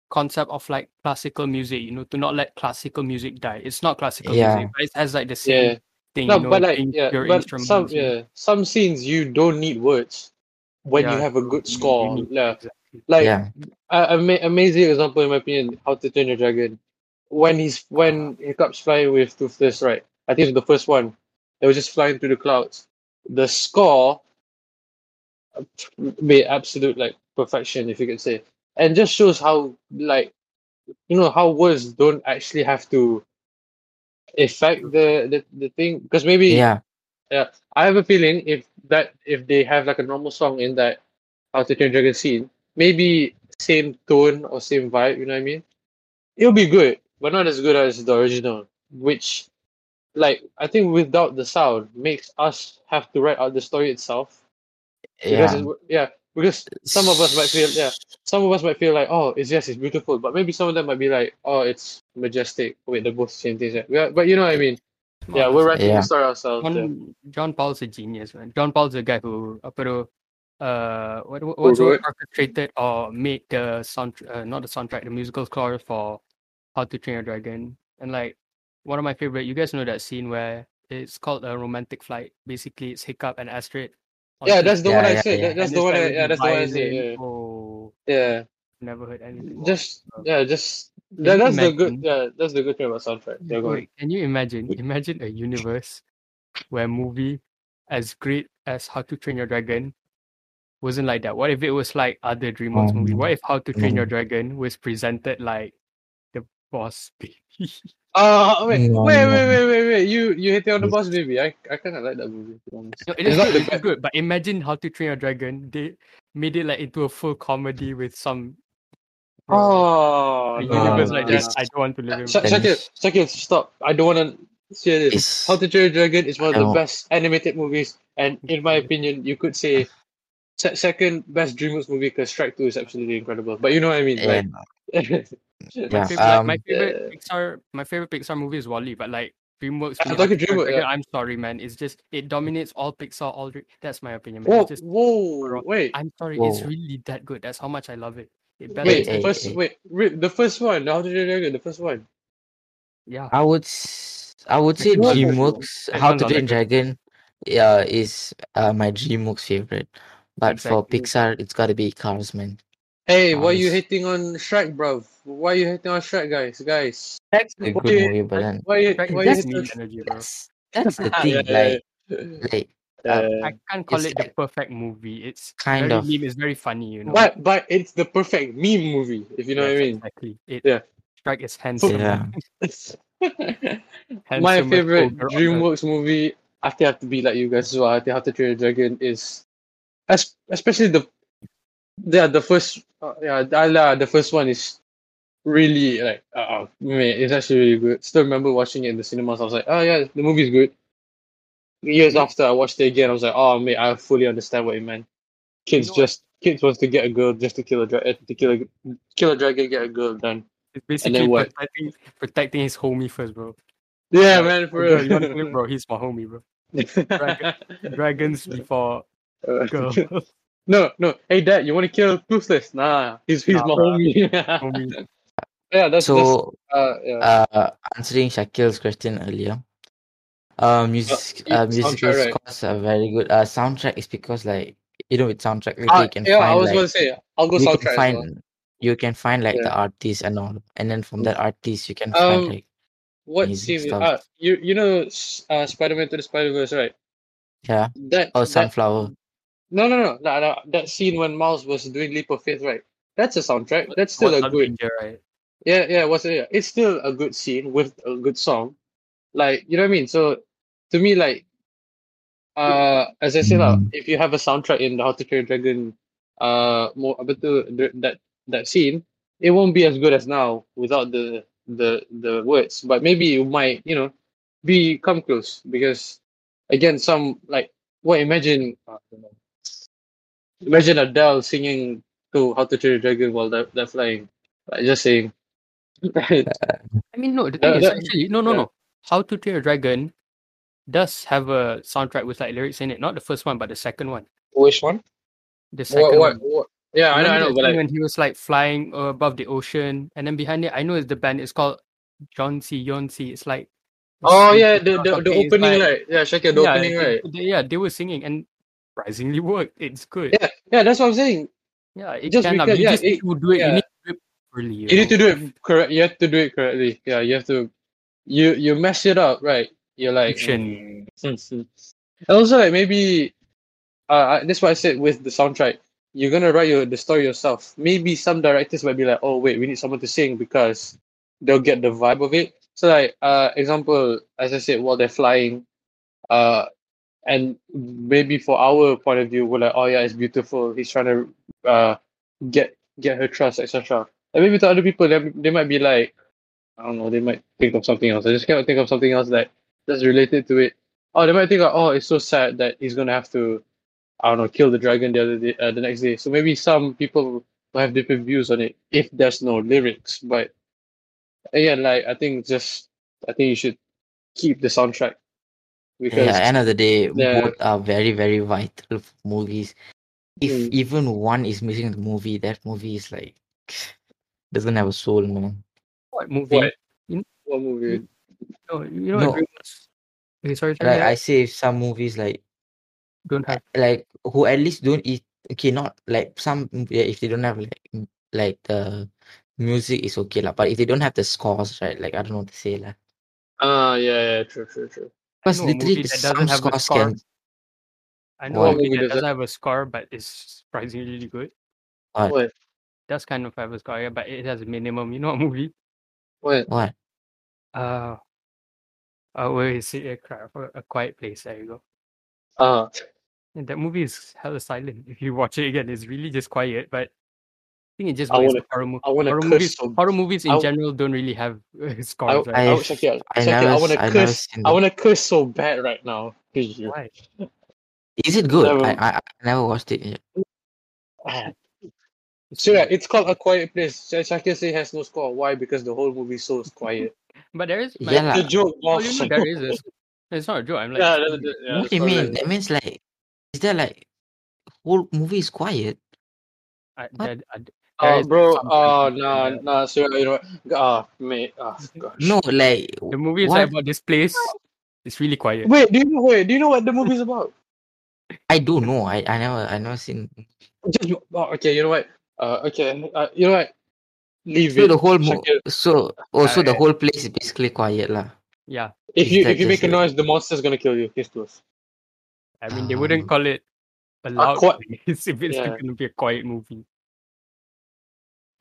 Speaker 1: concept of like classical music. You know, to not let classical music die. It's not classical
Speaker 2: Yeah.
Speaker 1: music, but it has like the same
Speaker 3: Yeah.
Speaker 1: thing.
Speaker 3: No,
Speaker 1: you know,
Speaker 3: but like
Speaker 1: being
Speaker 3: yeah,
Speaker 1: pure
Speaker 3: but some yeah, some scenes you don't need words when you have a good
Speaker 1: you- you
Speaker 3: score.
Speaker 1: need-
Speaker 3: Yeah.
Speaker 1: exactly.
Speaker 3: Like
Speaker 2: yeah.
Speaker 3: a ama- amazing example in my opinion, How to Train Your Dragon. When he's when Hiccup's flying with Toothless, right? I think it's the first one. They were just flying through the clouds. The score uh, made absolute like perfection, if you could say, and just shows how like you know how words don't actually have to affect the the, the thing because maybe
Speaker 2: Yeah.
Speaker 3: Yeah, I have a feeling if that if they have like a normal song in that How to Train Dragon scene, maybe same tone or same vibe, you know what I mean? It'll be good, but not as good as the original. Which, like, I think without the sound makes us have to write out the story itself. Because
Speaker 2: Yeah.
Speaker 3: yeah, because some of us might feel yeah, some of us might feel like oh it's yes it's beautiful, but maybe some of them might be like oh it's majestic. Wait, they're both the same things. Yeah, Yeah, but you know what I mean? Yeah, we're writing
Speaker 2: Yeah.
Speaker 3: the story ourselves. yeah.
Speaker 1: John, John Powell's a genius, man. John Powell's a guy who uh, apa tu, uh what what- what's the
Speaker 3: wrote?
Speaker 1: orchestrated or made the sound uh, not the soundtrack, the musical score for How to Train Your Dragon. And like one of my favorite, you guys know that scene where it's called a romantic flight. Basically, it's Hiccup and Astrid.
Speaker 3: Yeah,
Speaker 1: stage
Speaker 3: that's the
Speaker 2: Yeah,
Speaker 3: one I
Speaker 2: yeah,
Speaker 3: said.
Speaker 2: yeah.
Speaker 3: That, that's the one. I, yeah, that's the one I said. Yeah,
Speaker 1: Oh,
Speaker 3: yeah.
Speaker 1: never heard anything.
Speaker 3: Just yeah, just
Speaker 1: Can
Speaker 3: that,
Speaker 1: you
Speaker 3: that's the good. Yeah, that's the good thing about soundtrack. Yeah, go.
Speaker 1: Wait, can you imagine? Imagine a universe where movie as great as How to Train Your Dragon wasn't like that. What if it was like other DreamWorks movie? What
Speaker 2: Um,
Speaker 1: if How to Train Your. Dragon was presented like the boss baby?
Speaker 3: Uh wait,
Speaker 2: No,
Speaker 3: wait,
Speaker 2: no.
Speaker 3: wait, wait, wait, wait. You you hit it on the boss, baby. I I kind of like that movie. To.
Speaker 1: No, it
Speaker 3: It's
Speaker 1: is
Speaker 3: not
Speaker 1: good, it is good. But imagine How to Train Your Dragon. They made it like into a full comedy with some
Speaker 3: Oh
Speaker 1: a
Speaker 3: no,
Speaker 1: universe
Speaker 3: no,
Speaker 1: like
Speaker 3: no,
Speaker 1: that. I don't want to live in.
Speaker 3: Sh-
Speaker 2: Then-
Speaker 3: Shakil, Shakil, stop! I don't want to say this. How to Train Your Dragon is one of the best animated movies, and in my opinion, you could say se- second best DreamWorks movie because Shrek Two is absolutely incredible. But you know what I mean,
Speaker 2: yeah,
Speaker 3: like
Speaker 1: My
Speaker 2: Yeah,
Speaker 1: favorite, like, my
Speaker 2: um,
Speaker 1: favorite
Speaker 3: uh,
Speaker 1: Pixar, my favorite Pixar movie is WALL-E, but like DreamWorks,
Speaker 3: I'm
Speaker 1: with
Speaker 3: talking
Speaker 1: How to Train
Speaker 3: DreamWorks,
Speaker 1: Dragon,
Speaker 3: yeah.
Speaker 1: I'm sorry, man. It's just it dominates all Pixar. All Dre- that's my opinion, man.
Speaker 3: Whoa,
Speaker 1: It's just
Speaker 3: whoa,
Speaker 1: overall-
Speaker 3: wait,
Speaker 1: I'm sorry, it's really that good. That's how much I love it. It
Speaker 3: wait,
Speaker 2: hey,
Speaker 3: first,
Speaker 2: hey.
Speaker 3: wait, re- the first one, How to Train Your Dragon, the first one.
Speaker 1: Yeah,
Speaker 2: I would I would say DreamWorks How to Train. Dragon yeah is uh, my DreamWorks favorite. But for
Speaker 1: Exactly.
Speaker 2: Pixar it's gotta be Cars man.
Speaker 3: Hey, why you
Speaker 2: Cars.
Speaker 3: hating on Shrek, bro? Why you hating on Shrek, guys? Guys,
Speaker 2: That's a
Speaker 3: Why
Speaker 2: good
Speaker 3: you-
Speaker 2: movie, but then
Speaker 3: why you,
Speaker 1: Shrek
Speaker 3: why
Speaker 1: is
Speaker 3: you
Speaker 1: just
Speaker 3: hating
Speaker 1: mean
Speaker 3: on Shrek?
Speaker 1: energy, bro.
Speaker 2: that's that's the
Speaker 3: Yeah,
Speaker 2: thing.
Speaker 3: yeah,
Speaker 2: Like
Speaker 3: yeah.
Speaker 2: like
Speaker 1: I,
Speaker 3: Uh,
Speaker 1: I can't call
Speaker 2: it's
Speaker 1: it the
Speaker 2: like-
Speaker 1: perfect movie. It's
Speaker 2: Kind
Speaker 1: very
Speaker 2: of.
Speaker 1: meme. It's very funny, you know.
Speaker 3: but but it's the perfect meme movie, if you know
Speaker 1: Yes,
Speaker 3: what I mean.
Speaker 1: Exactly. It,
Speaker 3: Yeah.
Speaker 1: Shrek is handsome.
Speaker 2: Yeah.
Speaker 3: My favorite
Speaker 1: older, older.
Speaker 3: DreamWorks movie, I think I have to be like you guys as well. I think How to Train Your Dragon is, es- especially the, yeah, the first, uh, yeah, the, the first one is really like, uh, man, it's actually really good. Still remember watching it in the cinemas. I was like, oh yeah, the movie's good. Years after I watched it again, I was like, oh man, I fully understand what it meant. Kids
Speaker 1: know what?
Speaker 3: just kids wants to get a girl just to kill a dra- to kill a kill a dragon, get a girl done.
Speaker 1: It's basically
Speaker 3: what?
Speaker 1: protecting protecting his homie first, bro.
Speaker 3: Yeah, man, for
Speaker 1: girl, you wanna kill
Speaker 3: real.
Speaker 1: bro? He's my homie, bro. Dragons before
Speaker 3: Uh, no, no. Hey, Dad, you want to kill Toothless? Nah, he's he's
Speaker 1: Nah,
Speaker 3: my homie.
Speaker 1: homie.
Speaker 3: yeah, that's
Speaker 2: So
Speaker 3: that's, uh, yeah.
Speaker 2: uh answering Shakil's question earlier. Uh, music,
Speaker 3: yeah,
Speaker 2: uh, musical
Speaker 3: right.
Speaker 2: scores are very good. Uh, soundtrack is because like you know with soundtrack really
Speaker 3: Uh,
Speaker 2: you can
Speaker 3: yeah, I
Speaker 2: find
Speaker 3: was
Speaker 2: like
Speaker 3: gonna say I'll go
Speaker 2: you
Speaker 3: soundtrack.
Speaker 2: can find
Speaker 3: well.
Speaker 2: you can find like the
Speaker 3: Yeah.
Speaker 2: artist and all, and then from that artist you can
Speaker 3: Um,
Speaker 2: find like
Speaker 3: What
Speaker 2: music
Speaker 3: scene? Uh, you you know uh, Spider-Man to the Spider-Verse, right?
Speaker 2: yeah.
Speaker 3: That
Speaker 2: Oh,
Speaker 3: that
Speaker 2: sunflower.
Speaker 3: No no no no, no that scene when Miles was doing Leap of Faith, right? That's a soundtrack. That's still
Speaker 1: What's
Speaker 3: a good
Speaker 1: Danger, right?
Speaker 3: Yeah, yeah, what's it? It's still a good scene with a good song. Like, you know what I mean? So to me, like, uh, as I said,
Speaker 2: Mm.
Speaker 3: if you have a soundtrack in the How to Train Dragon, uh, more the, that that scene, it won't be as good as now without the the the words. But maybe you might, you know, be come close because again, some like, well, imagine, uh, I don't know. Imagine Adele singing to How to Train Your Dragon while they're, they're flying. Like, just saying.
Speaker 1: I mean, no. The thing is, actually, no, no,
Speaker 3: yeah.
Speaker 1: no. How to Train Your Dragon does have a soundtrack with like lyrics in it. Not the first one, but the second one.
Speaker 3: Which one?
Speaker 1: The second
Speaker 3: What, what,
Speaker 1: one.
Speaker 3: what? Yeah, I know, I know, but like,
Speaker 1: when he was like flying above the ocean, and then behind it, I know it's the band. It's called John C. Jónsi It's like. a
Speaker 3: oh yeah, the the, the opening,
Speaker 1: like-
Speaker 3: right? Yeah, Shakir, the
Speaker 1: yeah,
Speaker 3: opening,
Speaker 1: they-
Speaker 3: right?
Speaker 1: they- yeah, they were singing, and surprisingly worked. It's good.
Speaker 3: Yeah, yeah, that's what I'm saying.
Speaker 1: Yeah, it
Speaker 3: Just
Speaker 1: can. lah,
Speaker 3: because-
Speaker 1: you
Speaker 3: yeah,
Speaker 1: just need
Speaker 3: it-
Speaker 1: to do it.
Speaker 3: yeah.
Speaker 1: You need to do it properly.
Speaker 3: You need to do it correct. You have to do it correctly. Yeah, you have to. You you mess it up, right? You're like. Mm, mm. and also, like maybe, uh, I- that's why I said with the soundtrack, you're gonna write your the story yourself. Maybe some directors might be like, oh wait, we need someone to sing because they'll get the vibe of it. So like, uh, example, as I said, while they're flying, uh, and maybe for our point of view, we're like, oh yeah, it's beautiful. He's trying to uh get get her trust, etc. And maybe to other people, they they might be like, I don't know, they might think of something else. I just cannot think of something else that that's related to it. Oh, they might think, like, oh, it's so sad that he's gonna have to, I don't know, kill the dragon the other day, uh, the next day. So maybe some people will have different views on it if there's no lyrics. But again, like I think just I think you should keep the soundtrack because
Speaker 2: Yeah, end of the day,
Speaker 3: Yeah.
Speaker 2: both are very, very vital movies. If
Speaker 3: Mm.
Speaker 2: even one is missing in the movie, that movie is like doesn't have a soul, man.
Speaker 1: What movie?
Speaker 3: What?
Speaker 1: You
Speaker 3: what movie?
Speaker 1: know, you know
Speaker 2: No.
Speaker 1: what DreamWorks- Okay, sorry, sorry.
Speaker 2: Like I say, some movies like
Speaker 1: don't have.
Speaker 2: like who at least don't eat. Okay, not like some yeah, if they don't have like like the music is okay lah. But if they don't have the scores, right? Like I don't know what to say lah.
Speaker 3: Ah, yeah, yeah, true, true, true.
Speaker 2: Because
Speaker 1: know a
Speaker 2: literally
Speaker 1: movie
Speaker 2: the
Speaker 1: that doesn't have a
Speaker 2: scores
Speaker 1: score.
Speaker 2: can
Speaker 1: I know
Speaker 2: What
Speaker 1: a movie
Speaker 3: movie
Speaker 1: that
Speaker 3: does
Speaker 1: doesn't have a score, but it's surprisingly good.
Speaker 2: What?
Speaker 3: What?
Speaker 1: Does kind of have a score, yeah, but it has a minimum. You know, a movie.
Speaker 3: What?
Speaker 2: what?
Speaker 1: Uh, uh, where is it? A, Cry- a Quiet Place. There you go.
Speaker 3: Ah,
Speaker 1: And that movie is hella silent. If you watch it again, it's really just quiet. But I think it just
Speaker 3: I wanna-
Speaker 1: horror, mo-
Speaker 3: I wanna
Speaker 1: horror movies.
Speaker 3: so-
Speaker 1: horror movies in
Speaker 3: I-
Speaker 1: general don't really have uh,
Speaker 3: I. I,
Speaker 1: right?
Speaker 3: I,
Speaker 2: I've-
Speaker 3: Shakir,
Speaker 2: I
Speaker 3: Shakir,
Speaker 2: never
Speaker 3: I
Speaker 2: s-
Speaker 3: want to
Speaker 2: I
Speaker 3: curse. I want to curse so bad right now.
Speaker 1: Why?
Speaker 2: Is it good?
Speaker 3: Never-
Speaker 2: I, I I never watched it yet.
Speaker 3: Ah,
Speaker 1: It's
Speaker 3: So yeah, it's called A Quiet Place. Sha- Shakir say has no score. Why? Because the whole movie so is quiet.
Speaker 1: But there is.
Speaker 2: Yeah
Speaker 1: But,
Speaker 2: lah.
Speaker 3: the joke,
Speaker 1: oh, you know, there is. A, it's not a joke. I'm like.
Speaker 3: yeah,
Speaker 1: telling
Speaker 3: that, that, yeah,
Speaker 2: what do you mean?
Speaker 3: it
Speaker 2: That means like, is there like whole movie is quiet?
Speaker 1: I,
Speaker 2: What?
Speaker 1: I, there
Speaker 3: Oh,
Speaker 1: is
Speaker 3: bro,
Speaker 1: some
Speaker 3: uh,
Speaker 1: content
Speaker 3: nah, nah, so you know what? Ah, mate, ah, gosh.
Speaker 2: No, like
Speaker 1: The movie is
Speaker 2: what?
Speaker 1: about this place. It's really quiet.
Speaker 3: Wait, do you know? Wait, do you know what the movie's about?
Speaker 2: I don't know. I I never I never seen.
Speaker 3: Just, oh, okay, you know what? Uh, okay, uh, you know what? Leave
Speaker 2: So
Speaker 3: it.
Speaker 2: the whole mo- so also the
Speaker 1: I-
Speaker 2: whole place is basically quiet lah.
Speaker 1: Yeah.
Speaker 3: If you if you make a
Speaker 2: just like-
Speaker 3: noise, the monster's gonna kill you. Case closed.
Speaker 1: I mean, they wouldn't
Speaker 2: Um,
Speaker 1: call it a loud
Speaker 3: qui-
Speaker 1: place if it's
Speaker 3: Yeah.
Speaker 1: going to be a quiet movie.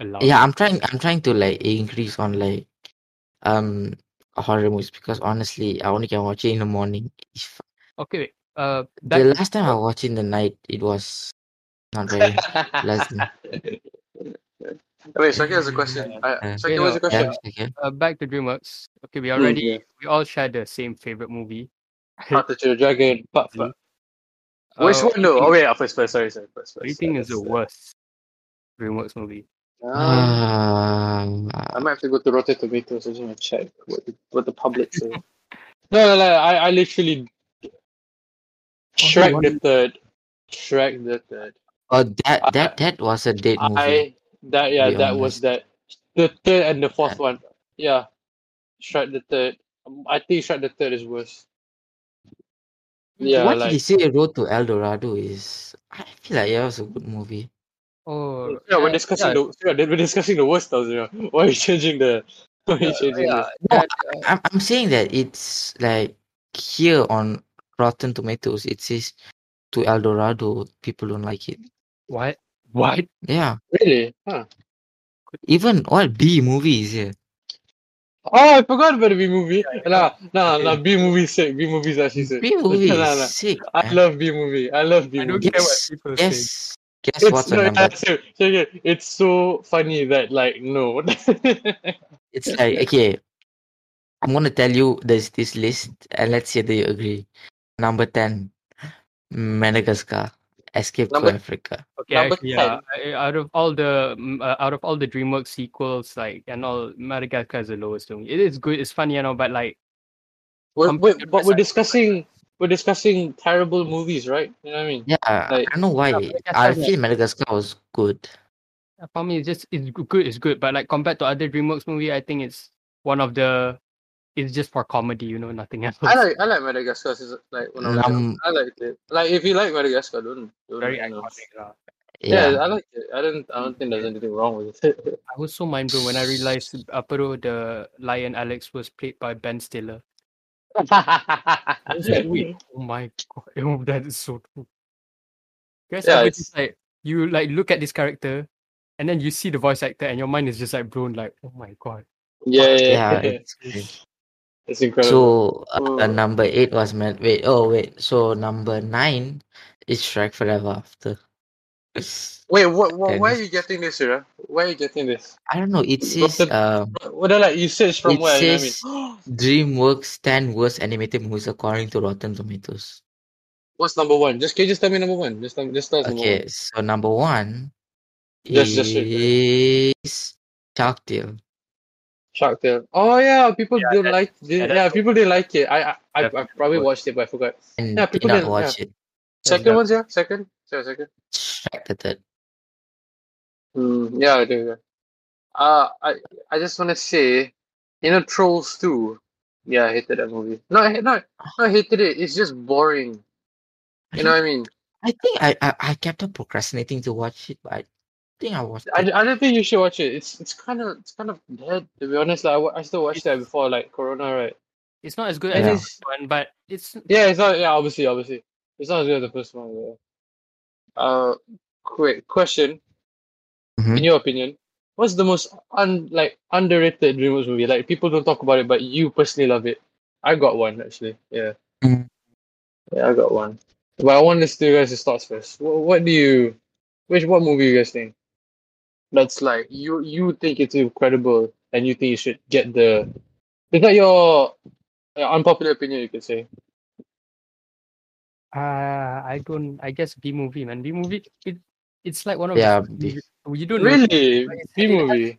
Speaker 1: A loud.
Speaker 2: Yeah, I'm trying. I'm trying to like increase on like um horror movies because honestly, I only can watch it in the morning. If
Speaker 1: Okay. Wait. Uh, back
Speaker 2: the last time I watched in the night, it was not very pleasant.
Speaker 3: Wait, Shakir has a question. Uh,
Speaker 2: Uh,
Speaker 3: Shakir, what's the question?
Speaker 2: Yeah, okay.
Speaker 1: uh, back to DreamWorks. Okay, we
Speaker 3: Hmm,
Speaker 1: already
Speaker 3: yeah.
Speaker 1: we all share the same favorite movie.
Speaker 3: How to Train Your Dragon. But, but.
Speaker 1: Uh,
Speaker 3: Which one? No. Oh
Speaker 1: do
Speaker 3: wait, uh, first, first. Sorry, sorry, first, first.
Speaker 1: What do you think is the
Speaker 3: That's, uh,
Speaker 1: worst DreamWorks movie?
Speaker 3: Um,
Speaker 2: Uh,
Speaker 3: I might have to go to Rotten Tomatoes and just check what the, what the public say. no, no, no. I, I literally Shrek the third. Shrek the third.
Speaker 2: oh, that that that was a date movie.
Speaker 3: I that yeah,
Speaker 2: be
Speaker 3: that was that. The third and the fourth one. Yeah, Shrek the third. Um, I think Shrek the third is worse. Yeah,
Speaker 2: what
Speaker 3: like
Speaker 2: did he say? Road to El Dorado is. I feel like yeah, it was a good movie.
Speaker 1: Oh,
Speaker 3: yeah, we're discussing
Speaker 1: yeah,
Speaker 3: the yeah, we're discussing the worst though. You know. Why are you changing the? Why are you changing
Speaker 1: yeah,
Speaker 3: this?
Speaker 2: No,
Speaker 1: that, uh,
Speaker 2: I'm I'm saying that it's like here on Rotten Tomatoes, it says to El Dorado, people don't like it.
Speaker 1: what? What?
Speaker 2: Yeah,
Speaker 3: Really? Huh.
Speaker 2: even what B movies here.
Speaker 3: Oh, I forgot about the Bee Movie. Nah, nah, nah. Bee Movie sick. Bee Movie is actually sick.
Speaker 2: B movie
Speaker 3: Nah,
Speaker 2: is
Speaker 3: nah.
Speaker 2: sick.
Speaker 3: I love Bee Movie. I love B
Speaker 1: I don't
Speaker 3: movie.
Speaker 1: care what
Speaker 2: Guess,
Speaker 1: people say.
Speaker 2: Guess, guess
Speaker 3: It's,
Speaker 2: what's
Speaker 3: no,
Speaker 2: the number?
Speaker 3: yeah, so- so yeah, it's so funny that like no.
Speaker 2: It's like okay, I'm gonna tell you there's this list, and let's see if you agree. Number ten, Madagascar, Escape
Speaker 3: Number-
Speaker 2: to Africa.
Speaker 1: Okay, actually, yeah. I- Out of all the uh, out of all the DreamWorks sequels, like and all, Madagascar is the lowest to me. It is good. It's funny, you know, but like,
Speaker 3: we're,
Speaker 1: Compared
Speaker 3: we're, but we're discussing we're discussing terrible movies, right? You know what I mean?
Speaker 2: Yeah,
Speaker 3: Like-
Speaker 2: I don't know why.
Speaker 1: Madagascar
Speaker 2: I
Speaker 1: is
Speaker 2: feel Madagascar was good.
Speaker 1: for me, it's just it's good. It's good, but like compared to other DreamWorks movie, I think it's one of the. It's just for comedy, you know, nothing else.
Speaker 3: I like I like Madagascar. It's like when I was.
Speaker 2: Um,
Speaker 3: I liked it. Like if you like Madagascar, don't, don't
Speaker 1: very
Speaker 3: you know.
Speaker 1: iconic. lah.
Speaker 3: Yeah,
Speaker 2: Yeah,
Speaker 3: I like it. I don't I don't think there's anything wrong with it.
Speaker 1: I was so mind blown when I realized apa tu, the lion Alex was played by Ben Stiller. I was like, wait, oh my god, oh, that is so true. Guys,
Speaker 3: Yeah, it's-
Speaker 1: just like you like look at this character, and then you see the voice actor, and your mind is just like blown, like, oh my god.
Speaker 3: yeah, yeah,
Speaker 2: yeah.
Speaker 3: yeah.
Speaker 2: It's great.
Speaker 3: It's incredible.
Speaker 2: So uh,
Speaker 3: Oh.
Speaker 2: number eight was Man. Wait, oh wait. So number nine is Shrek Forever After.
Speaker 3: Wait, what, what why are you getting this, Ira? Why are you getting this?
Speaker 2: I don't know. It says
Speaker 3: Rotten-
Speaker 2: um
Speaker 3: What are like you search from
Speaker 2: It
Speaker 3: where? you know
Speaker 2: says-
Speaker 3: what I mean?
Speaker 2: DreamWorks 10 worst animated movies according to Rotten Tomatoes.
Speaker 3: What's number one? Just can you just tell me number one? Just tell, just tell us number
Speaker 2: Okay,
Speaker 3: one.
Speaker 2: so number one
Speaker 3: Just- just straight
Speaker 2: is Shark Tale.
Speaker 3: Shark Tale. Oh yeah, people
Speaker 1: Yeah,
Speaker 3: don't like.
Speaker 1: yeah,
Speaker 3: Yeah,
Speaker 1: that's
Speaker 3: people didn't like it. I I, I, I probably
Speaker 1: good.
Speaker 3: watched it, but I forgot.
Speaker 2: And
Speaker 3: Yeah, people
Speaker 2: not
Speaker 3: didn't-
Speaker 2: watch it.
Speaker 3: Second
Speaker 1: that-
Speaker 3: one's yeah, second. Sorry, second.
Speaker 2: Shrek the third.
Speaker 3: Mm, yeah, I do. Yeah. Uh, I I just want to say, you know, Trolls 2. Yeah, I hated that movie. No, I, no, no, I hated it. It's just boring. You know what I mean?
Speaker 2: I think I, I, I kept on procrastinating to watch it, but I think I watched
Speaker 3: I,
Speaker 2: it.
Speaker 3: I don't think you should watch it. It's it's kind of it's kind of dead to be honest. Like, I, I still watched that before like Corona, right?
Speaker 1: It's not as good
Speaker 3: And
Speaker 1: as the
Speaker 3: it's-
Speaker 1: one, but it's
Speaker 3: Yeah, it's not. Yeah, obviously, obviously, it's not as good as the first one. Yeah. Uh, quick question.
Speaker 2: Mhm.
Speaker 3: In your opinion, what's the most un like underrated DreamWorks movie? Like people don't talk about it, but you personally love it. I got one actually. Yeah.
Speaker 2: Mm.
Speaker 3: Yeah, I got one. But I want to listen to you guys' thoughts first. What, what do you, which what movie you guys think? That's like you you think it's incredible and you think you should get the. Is that your uh, unpopular opinion? You could say.
Speaker 1: Uh I don't I guess Bee Movie man. Bee Movie it it's like one of
Speaker 2: Yeah,
Speaker 1: the
Speaker 2: B.
Speaker 1: few- We don't.
Speaker 3: Really?
Speaker 1: But it's-
Speaker 3: B
Speaker 1: it
Speaker 3: movie.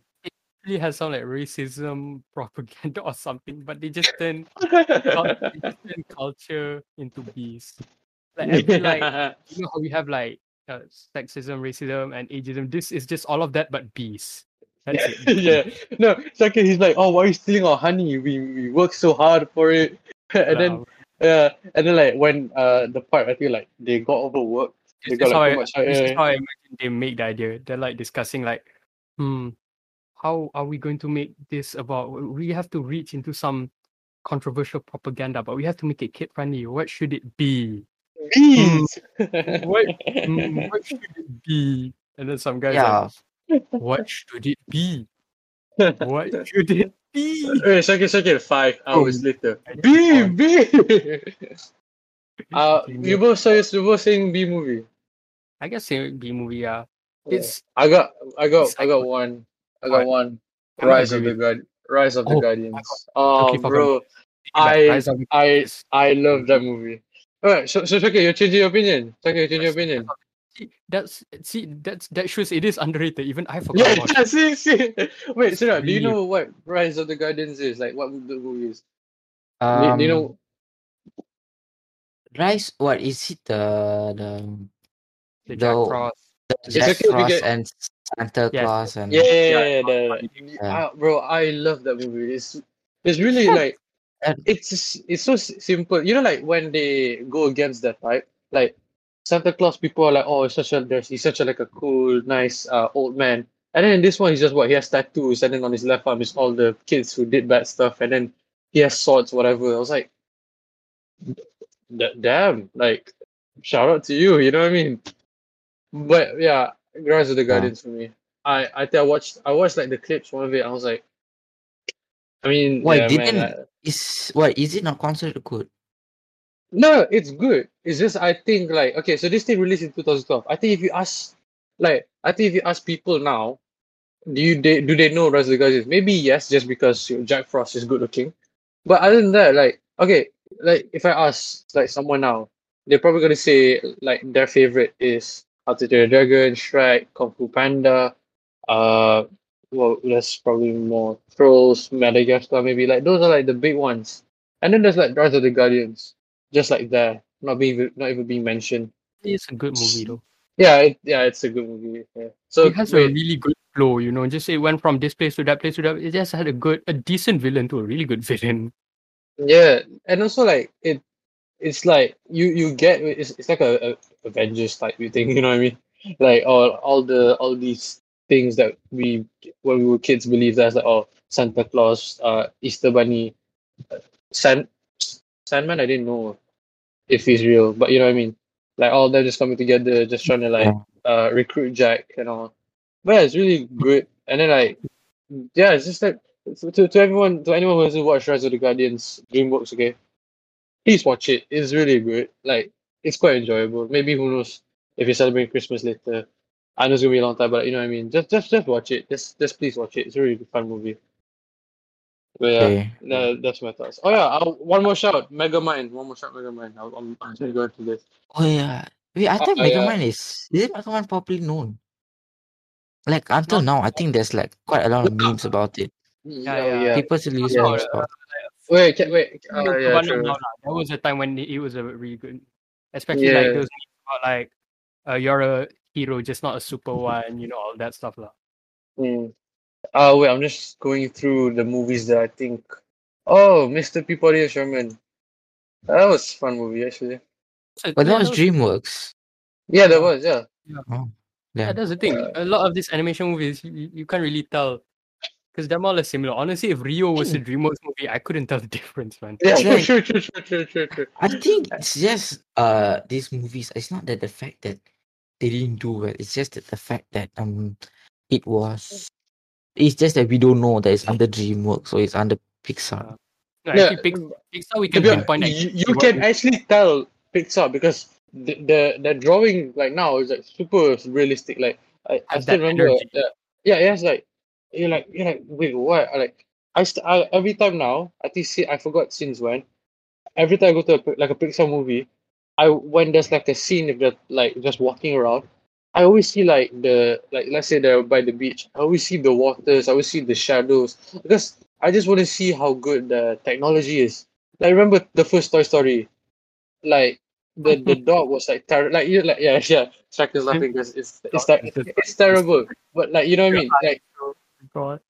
Speaker 1: really has some like racism propaganda or something, but they just turn cul- they just turn culture into bees. Like every like you know how we have like uh, sexism, racism, and ageism. This is just all of that, but bees. That's it.
Speaker 3: yeah. No, second he's like, oh, why are you stealing our honey? We we work so hard for it. and then
Speaker 1: Wow.
Speaker 3: Yeah, and then like when uh the part I feel like they got overworked. They
Speaker 1: This is
Speaker 3: got
Speaker 1: how
Speaker 3: like
Speaker 1: I,
Speaker 3: too much.
Speaker 1: this is how I imagine they make the idea. They're like discussing like, hmm, how are we going to make this about? We have to reach into some controversial propaganda, but we have to make it kid friendly. What should it be?
Speaker 3: Bees.
Speaker 1: What, Hmm, what should it be? And then some guys
Speaker 2: Yeah.
Speaker 1: like, what should it be? What should it be?
Speaker 3: Wait, second, second, five hours
Speaker 1: Oh.
Speaker 3: later.
Speaker 1: I
Speaker 3: B,
Speaker 1: didn't
Speaker 3: B. uh, you both say you both saying Bee Movie.
Speaker 1: I guess say Bee Movie. Yeah, it's
Speaker 3: I got, I got,
Speaker 1: it's
Speaker 3: I got
Speaker 1: like-
Speaker 3: one. I got
Speaker 1: What?
Speaker 3: one.
Speaker 1: I don't
Speaker 3: Rise of
Speaker 1: agree
Speaker 3: the God, Rise of the
Speaker 1: Oh,
Speaker 3: Guardians. Oh,
Speaker 1: totally forgot.
Speaker 3: bro,
Speaker 1: like
Speaker 3: I,
Speaker 1: Rise of the
Speaker 3: I,
Speaker 1: Guardians.
Speaker 3: I love that movie. Alright, so, so okay, you're changing your opinion. Okay, you're changing your opinion.
Speaker 1: See, that's see that's that shows it is underrated. Even I forgot
Speaker 3: Yeah,
Speaker 1: about it.
Speaker 3: yeah, see, see. Wait, so now, do you know what Rise of the Guardians is? Like, what the movie is?
Speaker 2: Um,
Speaker 3: do you know?
Speaker 2: Rise? What is it? The the
Speaker 1: The Jack
Speaker 2: the-
Speaker 1: Frost.
Speaker 2: the Jack
Speaker 3: okay
Speaker 2: Frost
Speaker 3: get-
Speaker 2: and Santa
Speaker 1: Yes.
Speaker 2: Claus and
Speaker 3: Yeah, yeah,
Speaker 1: Yeah,
Speaker 3: yeah, yeah, the-
Speaker 2: Yeah.
Speaker 3: ah, bro, I love that movie. It's it's really
Speaker 2: Yeah.
Speaker 3: like it's it's so simple. You know, like when they go against that type, like Santa Claus, people are like, oh, it's such a there's he's such a like a cool, nice uh, old man. And then in this one, he's just what he has tattoos, and then on his left arm is all the kids who did bad stuff, and then he has swords, whatever. I was like, "D- damn, like shout out to you. You know what I mean? But yeah, Rise of the Guardians for me. I I think I watched I watched like the clips one of it. I was like, I mean,
Speaker 2: Why
Speaker 3: yeah,
Speaker 2: didn't-
Speaker 3: man, I-
Speaker 2: is what is it not considered good?
Speaker 3: No, it's good. It's just I think like okay, so this thing released in 2012. I think if you ask, like, I think if you ask people now, do you they, do they know Rise of the Guardians? Maybe yes, just because Jack Frost is good looking. But other than that, like, okay, like if I ask like someone now, they're probably gonna say like their favorite is How to Train Your Dragon, Shrek, Kung Fu Panda, uh, well, that's probably more Trolls, Madagascar, maybe like those are like the big ones. And then there's like Rise of the Guardians, just like there, not being not even being mentioned.
Speaker 1: It's a good movie though.
Speaker 3: Yeah, it, yeah, it's a good movie. Yeah. So
Speaker 1: it has a really good flow. You know, just it went from this place to that place to that. It just had a good, a decent villain to a really good villain.
Speaker 3: yeah, and also like it, it's like you you get it's, it's like a, a Avengers type thing. You know what I mean? Like all all the all these things that we when we were kids believed as like oh Santa Claus, uh, Easter Bunny, uh, Sand Sandman. I didn't know if he's real, but you know what I mean. Like all them just coming together, just trying to like uh recruit Jack and all. But yeah, it's really good. And then like yeah, it's just like to, to, everyone to anyone who hasn't watched Rise of the Guardians DreamWorks, okay, please watch it. It's really good. Like it's quite enjoyable. Maybe who knows if you're celebrating Christmas later. I know it's gonna be a long time, but you know what I mean. Just just just watch it. Just just please watch it. It's a really fun movie. But yeah,
Speaker 2: Okay.
Speaker 3: no, that's my thoughts. Oh yeah, I'll, one more shout, Megamind. One more shout, Megamind. I'll, I'm I'm gonna this.
Speaker 2: Oh yeah. Wait, I thought
Speaker 3: uh,
Speaker 2: Mega
Speaker 3: yeah.
Speaker 2: Man is is it Mega Man properly known? Like until
Speaker 1: Not-
Speaker 2: now, I think there's like quite a lot of memes about it.
Speaker 3: Yeah,
Speaker 1: yeah.
Speaker 3: yeah.
Speaker 2: People still use
Speaker 3: Yeah.
Speaker 2: memes about.
Speaker 3: Wait, can, wait.
Speaker 1: You
Speaker 3: Uh,
Speaker 1: know,
Speaker 3: yeah, true.
Speaker 1: now lah, That was a time when it was a really good, especially like those memes about like, uh, you're a hero, just not a super one. You know all that stuff lah.
Speaker 3: Hmm. Uh, wait, I'm just going through the movies that I think. Oh, Mr. Peabody and Sherman. That was a fun movie, actually.
Speaker 2: But that was DreamWorks.
Speaker 3: Yeah, that was, yeah.
Speaker 2: Yeah.
Speaker 1: Yeah, that's the thing. A lot of these animation movies, you, you- you can't really tell because they're more or less similar. Honestly, if Rio was a DreamWorks movie, I couldn't tell the difference, man.
Speaker 3: Yeah,
Speaker 2: Like-
Speaker 3: true, true, true, true, true, true.
Speaker 2: I think it's just uh these movies. It's not that the fact that they didn't do well. It's just that the fact that um it was. It's just that we don't know that it's under DreamWorks, so it's under Pixar.
Speaker 1: No, actually, Pix- um, Pixar, we can pinpoint.
Speaker 3: you, you can actually tell Pixar because the, the the drawing like now is like super realistic. Like I, I still
Speaker 1: that
Speaker 3: remember.
Speaker 1: energy.
Speaker 3: Yeah, yeah, it has like you're like you're like wait what? I Like I, st- I every time now I think see I forgot since when. Every time I go to a, like a Pixar movie, I when there's like a scene if they're like just walking around, I always see like the like let's say they're by the beach. I always see the waters. I always see the shadows because I just want to see how good the technology is. Like remember the first Toy Story, like the the dog was like ter- like you like yeah yeah. Shaq is laughing because it's it's like it's terrible. But like you know what I mean? Like
Speaker 1: God.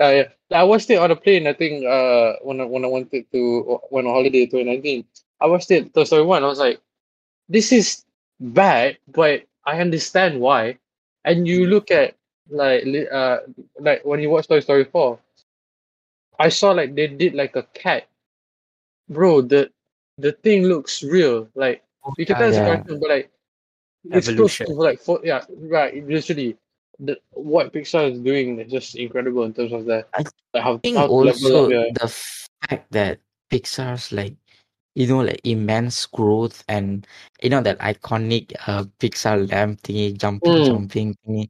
Speaker 3: uh, yeah. I watched it on a plane. I think uh when I when I wanted to went on holiday 2019, I watched it Toy Story one. I was like, this is bad, but I understand why. And you look at like uh like when you watch Toy Story four, I saw like they did like a cat. Bro, the the thing looks real. Like you can tell it's a cartoon, but like it's close to like for yeah right literally the what Pixar is doing is just incredible in terms of that.
Speaker 2: I
Speaker 3: like how,
Speaker 2: think
Speaker 3: how
Speaker 2: also the fact that Pixar's like you know like immense growth and you know that iconic uh Pixar lamp thingy jumping
Speaker 3: Mm.
Speaker 2: jumping thingy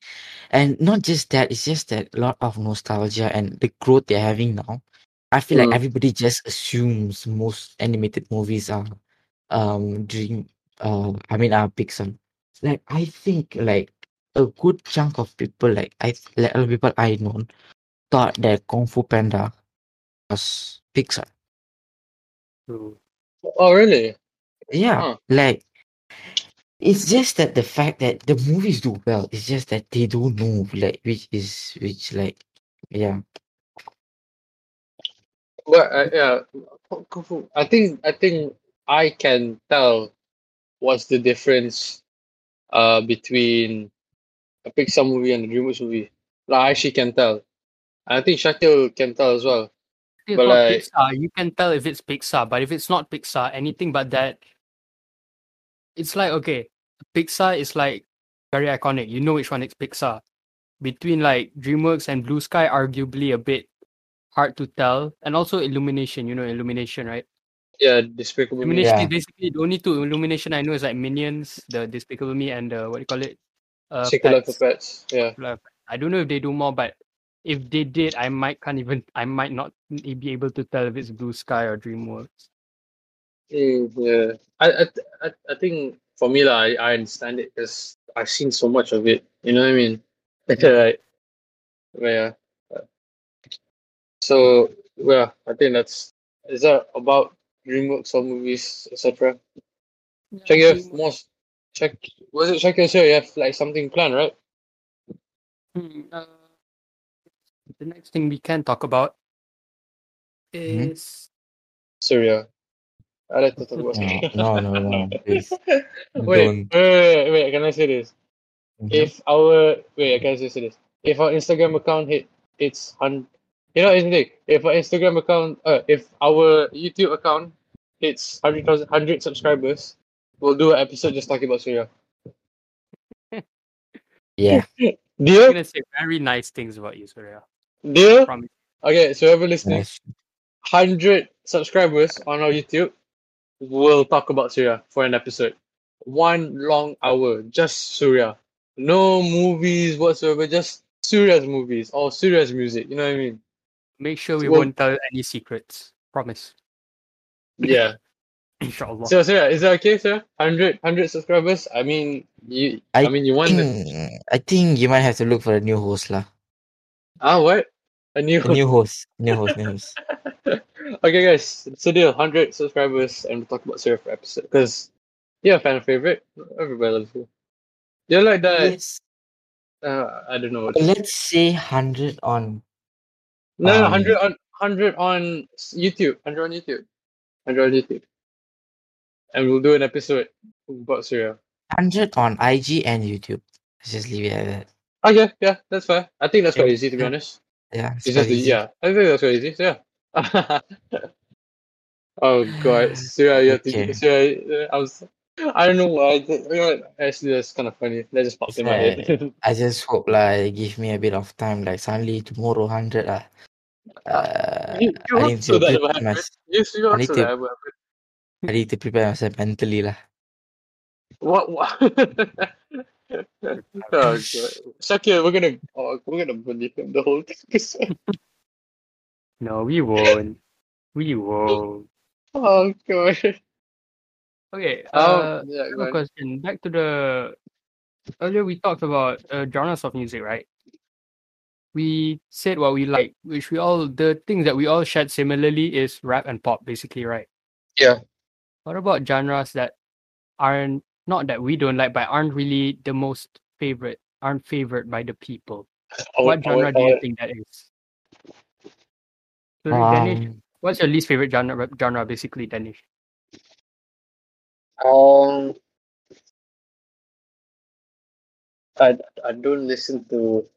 Speaker 2: and not just that it's just that a lot of nostalgia and the growth they're having now I feel like
Speaker 3: Mm.
Speaker 2: everybody just assumes most animated movies are um dream uh I mean are Pixar like I think like a good chunk of people like I like a lot of people I know thought that Kung Fu Panda was Pixar.
Speaker 1: True.
Speaker 3: Oh really?
Speaker 2: Yeah,
Speaker 3: Huh.
Speaker 2: like it's just that the fact that the movies do well. It's just that they don't know like which is which like yeah.
Speaker 3: But uh, yeah, Kung Fu- I think I think I can tell what's the difference uh between a Pixar movie and a DreamWorks movie. Like, I actually can tell. I think Shakil can tell as well.
Speaker 1: It's
Speaker 3: But like-
Speaker 1: Pixar. You can tell if it's Pixar, but if it's not Pixar, anything but that, it's like okay, Pixar is like very iconic. You know which one is Pixar. Between like DreamWorks and Blue Sky, arguably a bit hard to tell, and also Illumination. You know Illumination, right?
Speaker 3: Yeah, Despicable Me.
Speaker 1: Illumination
Speaker 2: Yeah.
Speaker 1: is basically the only two Illumination I know is like Minions, the Despicable Me, and the what do you call it? Uh,
Speaker 3: Secret Life of
Speaker 1: Pets.
Speaker 3: Pets. Yeah.
Speaker 1: I don't know if they do more, but if they did, I might can't even. I might not be able to tell if it's Blue Sky or DreamWorks.
Speaker 3: Yeah. I, I I I think for me lah, I, I understand it because I've seen so much of it. You know what I mean? right. But yeah. So well, I think that's is that about DreamWorks or movies, etc. Check you have more. Check was it check your show? You have like something planned, right?
Speaker 1: Hmm, uh, the next thing we can talk about
Speaker 2: Mhm.
Speaker 1: is
Speaker 3: Surya. I like to talk about.
Speaker 2: No, no, no, no, please.
Speaker 3: wait,
Speaker 2: Don't.
Speaker 3: wait, wait, wait, can I say this?
Speaker 2: Mhm.
Speaker 3: if our wait, I can just say this. If our Instagram account hit it's hundred, you know isn't it? If our Instagram account uh if our YouTube account hits hundred thousand hundred subscribers, we'll do an episode just talking about Surya.
Speaker 2: Yeah.
Speaker 1: I'm
Speaker 3: Deal?
Speaker 1: gonna say very nice things about you, Surya.
Speaker 3: Deal?
Speaker 1: Promise.
Speaker 3: Okay, so whoever listening,
Speaker 2: Nice.
Speaker 3: hundred subscribers on our YouTube, we'll talk about Surya for an episode. One long hour, just Surya. No movies whatsoever, just Surya's movies or Surya's music. You know what I mean?
Speaker 1: Make sure we
Speaker 3: Well-
Speaker 1: won't tell any secrets. Promise.
Speaker 3: Yeah.
Speaker 1: Inshallah.
Speaker 3: So, so yeah, is that okay, sir? 100, 100 subscribers. I mean, you. I,
Speaker 2: I
Speaker 3: mean, you want the
Speaker 2: think, I think you might have to look for a new host lah.
Speaker 3: Ah what? A new.
Speaker 2: New host. New host. New host.
Speaker 3: okay, guys. A deal. 100 subscribers, and we'll talk about for episode. Because you're a fan favorite. Everybody loves you. You're like that.
Speaker 2: Let's,
Speaker 3: Uh, I don't know. What
Speaker 2: let's say hundred on
Speaker 3: no, no,
Speaker 2: um,
Speaker 3: 100 on 100 on YouTube. 100 on YouTube. 100 on YouTube. And we'll do an episode about Surya.
Speaker 2: hundred on IG and YouTube. Let's just leave it at that.
Speaker 3: Okay, yeah, that's fair. I think that's quite
Speaker 2: Yeah.
Speaker 3: easy to be honest.
Speaker 2: Yeah.
Speaker 3: It's
Speaker 2: quite
Speaker 3: just
Speaker 2: easy.
Speaker 3: yeah. I think that's quite easy. So yeah. oh god, Surya, you have to.
Speaker 2: Okay.
Speaker 3: Surya, I was. I don't know why. I think- You know, what, actually, that's kind of funny. That just popped in my head.
Speaker 2: I just hope like give me a bit of time. Like suddenly tomorrow hundred lah. Uh,
Speaker 3: you, you
Speaker 2: I need to prepare myself.
Speaker 3: You, you hope
Speaker 2: need to-. I need to prepare myself mentally lah.
Speaker 3: What? what? oh god, Shakir, we're gonna oh, we're gonna believe him the whole thing.
Speaker 1: No, we won't. We won't.
Speaker 3: oh god.
Speaker 1: Okay.
Speaker 3: Oh,
Speaker 1: Uh,
Speaker 3: yeah, go
Speaker 1: a
Speaker 3: on.
Speaker 1: question. Back to the earlier we talked about uh, genres of music, right? We said what we like, which we all the things that we all shared similarly is rap and pop, basically, right?
Speaker 3: Yeah.
Speaker 1: What about genres that aren't not that we don't like, but aren't really the most favorite, aren't favored by the people?
Speaker 3: I
Speaker 1: what
Speaker 3: would- I would-
Speaker 1: genre
Speaker 3: I
Speaker 1: do you
Speaker 3: would-
Speaker 1: think that is? So Danish,
Speaker 2: Um,
Speaker 1: what's your least favorite genre? Genre, basically, Danish.
Speaker 3: Um, I I don't listen to.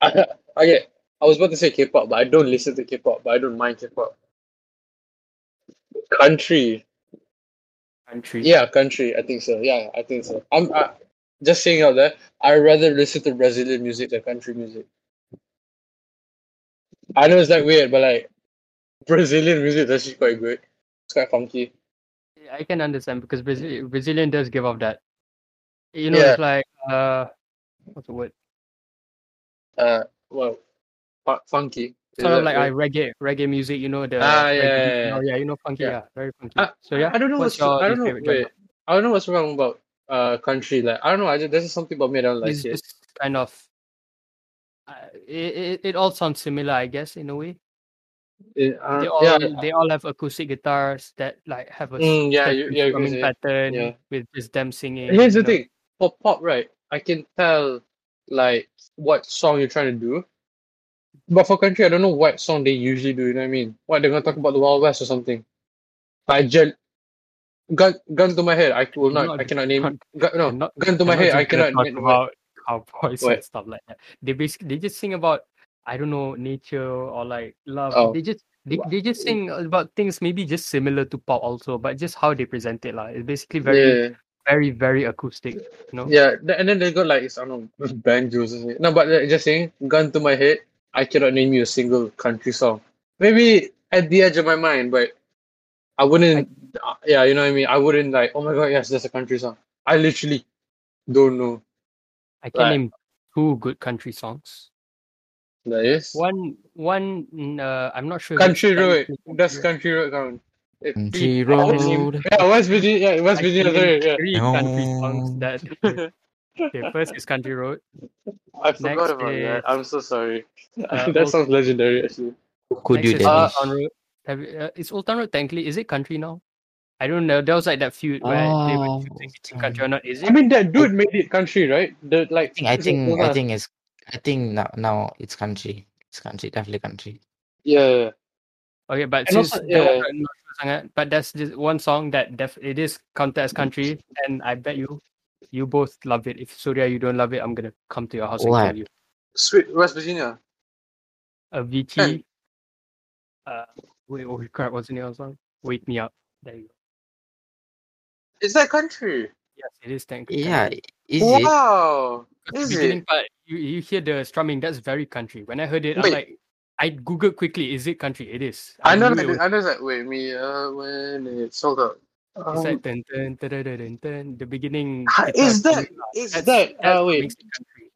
Speaker 3: I, okay, I was about to say K-pop, but I don't listen to K-pop, but I don't mind K-pop. Country,
Speaker 1: Country.
Speaker 3: yeah, country. I think so. Yeah, I think so. I'm I, just saying out there. I rather listen to Brazilian music than country music. I know it's like weird, but like Brazilian music is actually quite good. It's quite funky.
Speaker 1: I can understand because Brazil, Brazilian does give off that. You know,
Speaker 3: Yeah.
Speaker 1: it's like uh, what's the word?
Speaker 3: Uh, well, fu- funky.
Speaker 1: Sort of like
Speaker 3: right?
Speaker 1: uh, reggae, reggae music. You know the
Speaker 3: Ah, yeah, yeah,
Speaker 1: you know, yeah, you know, funky,
Speaker 3: Yeah.
Speaker 1: yeah, very funky.
Speaker 3: I-
Speaker 1: so yeah,
Speaker 3: I don't know
Speaker 1: what's
Speaker 3: what's,
Speaker 1: your
Speaker 3: I don't know.
Speaker 1: favorite genre?
Speaker 3: Wait, I don't know what's wrong about uh country. Like I don't know. I just there's something about me I don't like
Speaker 1: it's
Speaker 3: it.
Speaker 1: just kind of. Uh, it, it it all sounds similar, I guess, in a way.
Speaker 3: It- uh,
Speaker 1: They all
Speaker 3: yeah,
Speaker 1: they all have acoustic guitars that like have a
Speaker 3: Mm, yeah, you- yeah,
Speaker 1: strumming pattern
Speaker 3: Yeah.
Speaker 1: with just them singing.
Speaker 3: Here's the
Speaker 1: know.
Speaker 3: thing. For pop, right? I can tell like what song you're trying to do. But for country, I don't know what song they usually do. You know what I mean? What they're gonna talk about the Wild West or something? I just gun gun to my head. I will not.
Speaker 1: Not-
Speaker 3: I cannot name. Gun, no,
Speaker 1: not-
Speaker 3: gun to my head. I cannot.
Speaker 1: talk
Speaker 3: name-
Speaker 1: about cowboys
Speaker 3: What?
Speaker 1: and stuff like that. They basically they just sing about I don't know nature or like love.
Speaker 3: Oh.
Speaker 1: They just they, they just sing about things maybe just similar to pop also, but just how they present it like. It's basically very
Speaker 3: yeah.
Speaker 1: very very acoustic. You know.
Speaker 3: Yeah, and then they got like I don't know banjos. No, but just saying, gun to my head, I cannot name you a single country song. Maybe at the edge of my mind, but I wouldn't. uh, yeah, you know what I mean. I wouldn't like. Oh my god, yes, that's a country song. I literally don't know.
Speaker 1: I can
Speaker 3: Right.
Speaker 1: name two good country songs.
Speaker 3: That is
Speaker 1: One one uh, I'm not sure.
Speaker 3: country road.
Speaker 1: technically
Speaker 3: That's
Speaker 1: country
Speaker 3: country road count. It-
Speaker 2: Country
Speaker 3: I can name-
Speaker 2: road.
Speaker 3: Yeah, West Virginia. Yeah, West
Speaker 1: I can
Speaker 3: Virginia.
Speaker 1: name
Speaker 3: Sorry, yeah.
Speaker 1: three country songs that okay, first is Country Road.
Speaker 3: I forgot
Speaker 1: Next
Speaker 3: about that.
Speaker 1: is,
Speaker 3: I'm so sorry.
Speaker 1: uh,
Speaker 3: that
Speaker 1: Old-
Speaker 3: sounds legendary, actually.
Speaker 2: Could you,
Speaker 1: Next is
Speaker 3: Uh,
Speaker 2: Dennis?
Speaker 1: Old Town Road. Have you, uh, is Old Town Road technically is it country now? I don't know. There was like that feud where they were
Speaker 2: Oh,
Speaker 1: choosing between country or not. Is
Speaker 3: I
Speaker 1: it?
Speaker 3: mean, that dude made it country, right? The like.
Speaker 2: I think I
Speaker 3: is
Speaker 2: think I think it's I think now now it's country. It's country, definitely country.
Speaker 3: Yeah, yeah, yeah.
Speaker 1: Okay, but
Speaker 3: And
Speaker 1: since
Speaker 3: also-
Speaker 1: that one
Speaker 3: yeah.
Speaker 1: I'm not sure sangat, but that's just one song that def it is counted as country, and I bet you you both love it. If Surya you don't love it, I'm gonna come to your house and kill you.
Speaker 3: Sweet West Virginia.
Speaker 1: Avicii. Uh, wait, oh crap! What's the name of the song? Wake me up. There you go.
Speaker 3: Is that country?
Speaker 1: Yes, it is technically.
Speaker 2: Yeah, is it?
Speaker 3: wow.
Speaker 1: The
Speaker 3: Is it?
Speaker 1: part, you, you hear the strumming. That's very country. When I heard it, I'm like, I googled quickly. Is it country? It is.
Speaker 3: I know
Speaker 1: knew
Speaker 3: that.
Speaker 1: it was-
Speaker 3: I know that. Wait, me. Uh, when it's hold up.
Speaker 1: It's
Speaker 3: Um,
Speaker 1: like dun, dun, dun, dun, dun, dun, dun, the beginning.
Speaker 3: Ah,
Speaker 1: guitar
Speaker 3: is that?
Speaker 1: strumming,
Speaker 3: Is
Speaker 1: that's-
Speaker 3: that?
Speaker 1: that's
Speaker 3: Uh,
Speaker 1: what
Speaker 3: wait.
Speaker 1: makes it country.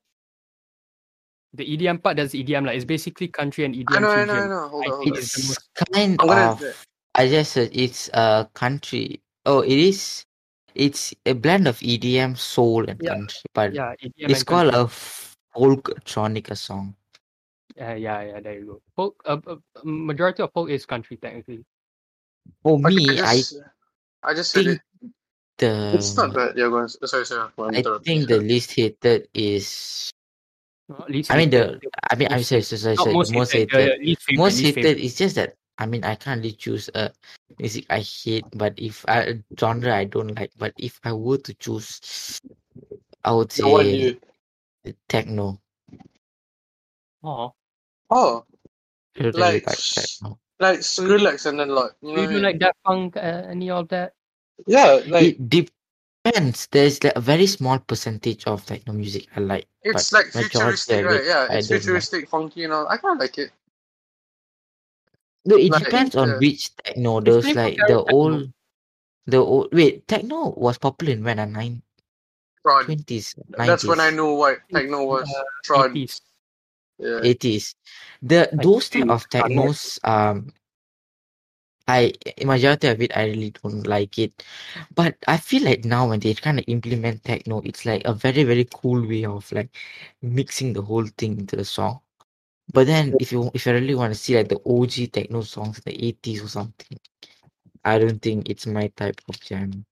Speaker 1: The EDM part does EDM like it's basically country and EDM
Speaker 3: I know. I
Speaker 1: fusion.
Speaker 3: know. I know. Hold
Speaker 1: I
Speaker 3: on. Hold
Speaker 1: think
Speaker 3: on.
Speaker 1: it's the
Speaker 2: It's kind
Speaker 3: I'm gonna.
Speaker 2: of I just said it's a country. Oh, it is. It's a blend of EDM, soul, and
Speaker 1: Yeah.
Speaker 2: country, but
Speaker 1: yeah EDM
Speaker 2: it's
Speaker 1: and
Speaker 2: called
Speaker 1: country.
Speaker 2: a folktronica song.
Speaker 1: Uh, yeah yeah there you go. Folk uh, uh, majority of folk is country technically.
Speaker 2: For
Speaker 3: Okay,
Speaker 2: me, I
Speaker 3: I just. I said
Speaker 2: think
Speaker 3: it.
Speaker 2: the
Speaker 3: It's not bad. Yeah, go on. Sorry, sorry. Go on,
Speaker 2: I think the least hated is.
Speaker 1: No, least
Speaker 2: I mean
Speaker 1: hated,
Speaker 2: the. I mean I'm sorry, sorry, sorry, sorry,
Speaker 1: most
Speaker 2: most
Speaker 1: hated,
Speaker 2: hated.
Speaker 1: least favorite,
Speaker 2: most hated is just that I mean I can't really choose a music I hate, but if I a genre I don't like, but if I were to choose, I would say
Speaker 3: you.
Speaker 2: techno.
Speaker 1: Oh,
Speaker 3: Oh,
Speaker 2: I really
Speaker 3: Like,
Speaker 2: like techno.
Speaker 3: Like Skrillex and then like. You know
Speaker 1: do you
Speaker 3: what I
Speaker 1: do like Daft Punk uh, any of that?
Speaker 3: Yeah, like
Speaker 2: It depends. There's like a very small percentage of techno music I like.
Speaker 3: it's like futuristic, right? Yeah,
Speaker 2: I
Speaker 3: it's
Speaker 2: don't like.
Speaker 3: futuristic, funky, and all. I kind of like it.
Speaker 2: No, it
Speaker 3: Like,
Speaker 2: depends on
Speaker 3: yeah.
Speaker 2: which techno.
Speaker 1: It's
Speaker 2: Those like the
Speaker 1: techno.
Speaker 2: old, the old. Wait, techno was popular in when? Uh, nine twenties,
Speaker 3: That's when I
Speaker 2: nineties,
Speaker 3: knew what techno was.
Speaker 1: Uh, 80s.
Speaker 3: Yeah.
Speaker 2: eighties. The
Speaker 1: Like
Speaker 2: those type of technos um I majority of it I really don't like it. But I feel like now when they kind of implement techno, it's like a very, very cool way of like mixing the whole thing into the song. But then if you if you really want to see like the OG techno songs in the eighties or something, I don't think it's my type of jam.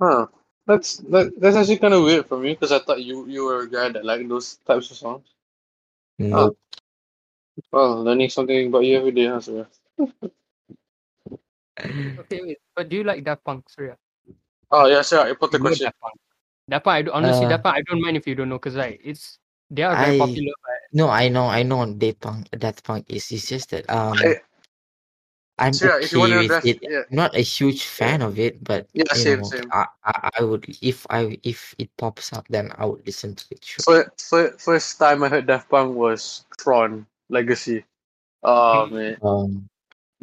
Speaker 3: Huh. That's that, that's actually kind of weird for me because I thought you you were a guy that liked those types of songs.
Speaker 2: Nope.
Speaker 3: Well, learning something about you every day, huh, Surya?
Speaker 1: Okay, wait. But do you like Daft Punk, Surya?
Speaker 3: Oh yeah, sure. I put the
Speaker 1: You
Speaker 3: question.
Speaker 1: Daft Punk. Daft Punk, I do, honestly,
Speaker 2: Uh,
Speaker 1: Daft Punk, I don't mind if you don't know, cause like it's they are very
Speaker 2: I-
Speaker 1: popular. But
Speaker 2: No, I know, I know Daft Punk Daft Punk is it's just that um
Speaker 3: I-
Speaker 2: I'm
Speaker 3: So, yeah, if you want
Speaker 2: okay
Speaker 3: to
Speaker 2: with
Speaker 3: address,
Speaker 2: it.
Speaker 3: yeah,
Speaker 2: I'm not a huge fan of it, but
Speaker 3: Yeah, same,
Speaker 2: know,
Speaker 3: same.
Speaker 2: I, I I would if I if it pops up then I would listen to it. Sure.
Speaker 3: for, for, first time I heard Daft Punk was Tron Legacy. Oh man,
Speaker 2: Um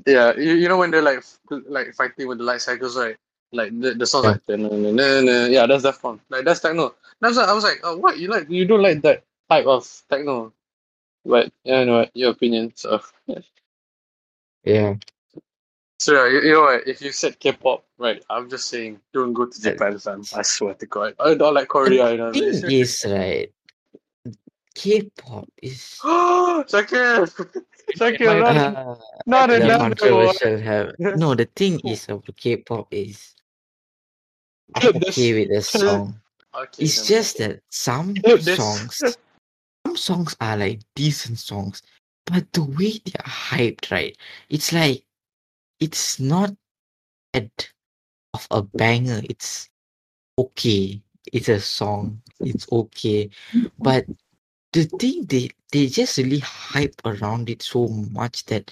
Speaker 3: yeah, you, you know when they're like like fighting with the light cycles, right? Like the, the song's
Speaker 2: Yeah.
Speaker 3: like "Na-na-na-na-na." yeah, that's Daft Punk. Like that's techno. And I was like, I was like, oh, what you like? You don't like that type of techno, but yeah, you know what? Your opinion. So,
Speaker 2: yeah.
Speaker 3: So yeah, you, you know what? If you said K-pop, right? I'm just saying, don't go to Japan, fam. I swear to God, I don't like Korea. You know.
Speaker 2: thing is right. K-pop is
Speaker 3: Shakir, Shakir,
Speaker 1: My-
Speaker 3: not,
Speaker 2: uh,
Speaker 3: not
Speaker 2: the
Speaker 3: enough.
Speaker 2: controversial have no the thing is of K-pop is I'm okay with the song.
Speaker 3: Okay,
Speaker 2: It's
Speaker 3: then.
Speaker 2: just that some songs some songs are like decent songs, but the way they are hyped, right? It's like it's not at of a banger. It's okay. It's a song. It's okay. But the thing they they just really hype around it so much that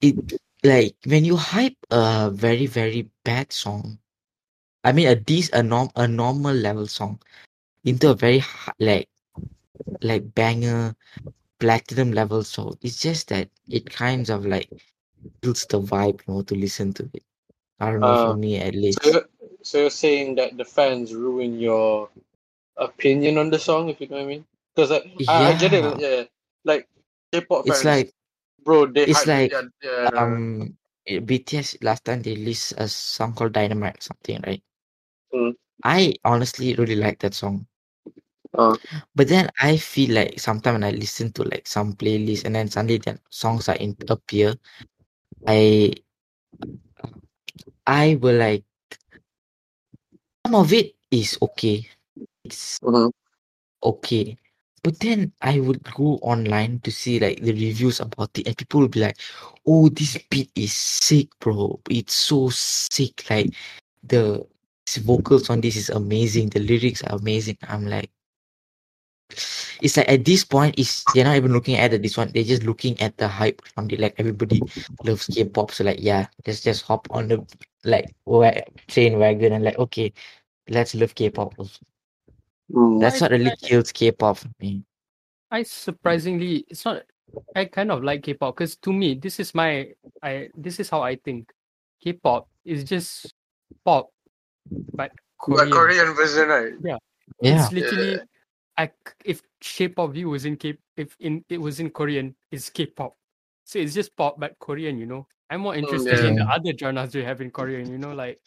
Speaker 2: it like when you hype a very very bad song i mean a dec a norm a normal level song into a very like like banger platinum level song it's just that it kind of like kills the vibe you know to listen to it i don't know
Speaker 3: Uh,
Speaker 2: for me at least
Speaker 3: So, you're- so you're saying that the fans ruin your opinion on the song, if you know what I mean? Because I, I, I get it.
Speaker 2: Yeah.
Speaker 3: Yeah, like K-pop
Speaker 2: it's like
Speaker 3: bro, they
Speaker 2: it's like,
Speaker 3: yeah, yeah,
Speaker 2: um eh, bts last time they released a song called dynamite something right
Speaker 3: Mm.
Speaker 2: i honestly really like that song
Speaker 3: Uh.
Speaker 2: but then i feel like sometimes when i listen to like some playlist and then suddenly then songs are in appear i i will like some of it is okay. It's
Speaker 3: Mhm.
Speaker 2: okay. But then i would go online to see like the reviews about it and people will be like oh this beat is sick bro. It's so sick. Like the vocals on this is amazing. The lyrics are amazing. I'm like it's like at this point is they're not even looking at it, this one they're just looking at the hype from the like everybody loves k-pop so like yeah let's just hop on the like wa- train wagon and like okay let's love k-pop also.
Speaker 3: Mm.
Speaker 2: that's what really kills k-pop for me
Speaker 1: I surprisingly, it's not. I kind of like K-pop because to me, this is my. I this is how I think. K-pop is just pop, but Korean.
Speaker 3: But Korean version, right?
Speaker 2: yeah
Speaker 1: It's literally, I if Shape of You was in K, if in it was in Korean, it's K-pop. So it's just pop but Korean. You know, I'm more oh, interested in the other genres they have in Korean. You know, like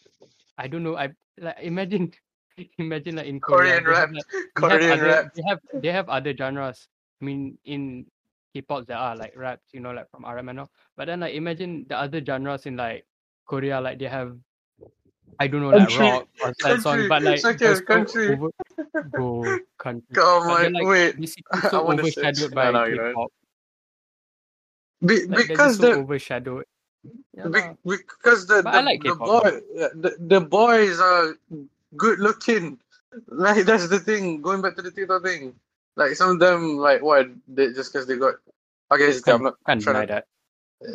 Speaker 1: I don't know. I like imagine, imagine like in Korea,
Speaker 3: Korean
Speaker 1: they have,
Speaker 3: rap,
Speaker 1: like, they have
Speaker 3: Korean
Speaker 1: other,
Speaker 3: rap.
Speaker 1: They have they have other genres. I mean, in K-pop there are like raps, you know, like from RM and all. But then like imagine the other genres in like Korea, like they have, I don't know, like
Speaker 3: Country,
Speaker 1: rock or sad
Speaker 3: country,
Speaker 1: but like they're
Speaker 3: country.
Speaker 1: over, bro, country.
Speaker 3: Come on,
Speaker 1: like
Speaker 3: wait.
Speaker 1: basically
Speaker 3: I
Speaker 1: so
Speaker 3: wanna search.
Speaker 1: overshadowed by
Speaker 3: no, you.
Speaker 1: K-pop.
Speaker 3: Be,
Speaker 1: Like
Speaker 3: because
Speaker 1: just so
Speaker 3: the
Speaker 1: overshadowed. Yeah,
Speaker 3: be, because the the,
Speaker 1: like
Speaker 3: the boy yeah, the, the boys are good looking. Like that's the thing. Going back to the TikTok thing, like some of them like what they just because they got. Okay, here's I'm
Speaker 1: can't,
Speaker 3: not
Speaker 1: can't
Speaker 3: trying
Speaker 1: deny
Speaker 3: to.
Speaker 1: that.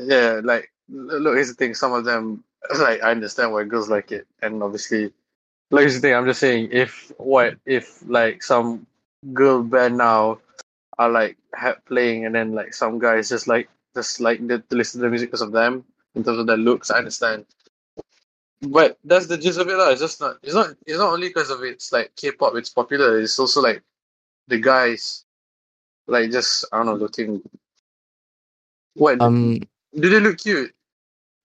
Speaker 3: Yeah, like look, here's the thing. Some of them like I understand why girls like it, and obviously, like here's the thing. I'm just saying if what if like some girl band now are like ha- playing, and then like some guys just like just like the, to listen to the music because of them in terms of their looks. I understand, but that's the gist of it. lah. It's just not. It's not. It's not only because of it's like K-pop. It's popular. It's also like the guys, like just I don't know, looking. What?
Speaker 2: um
Speaker 3: Do they look cute?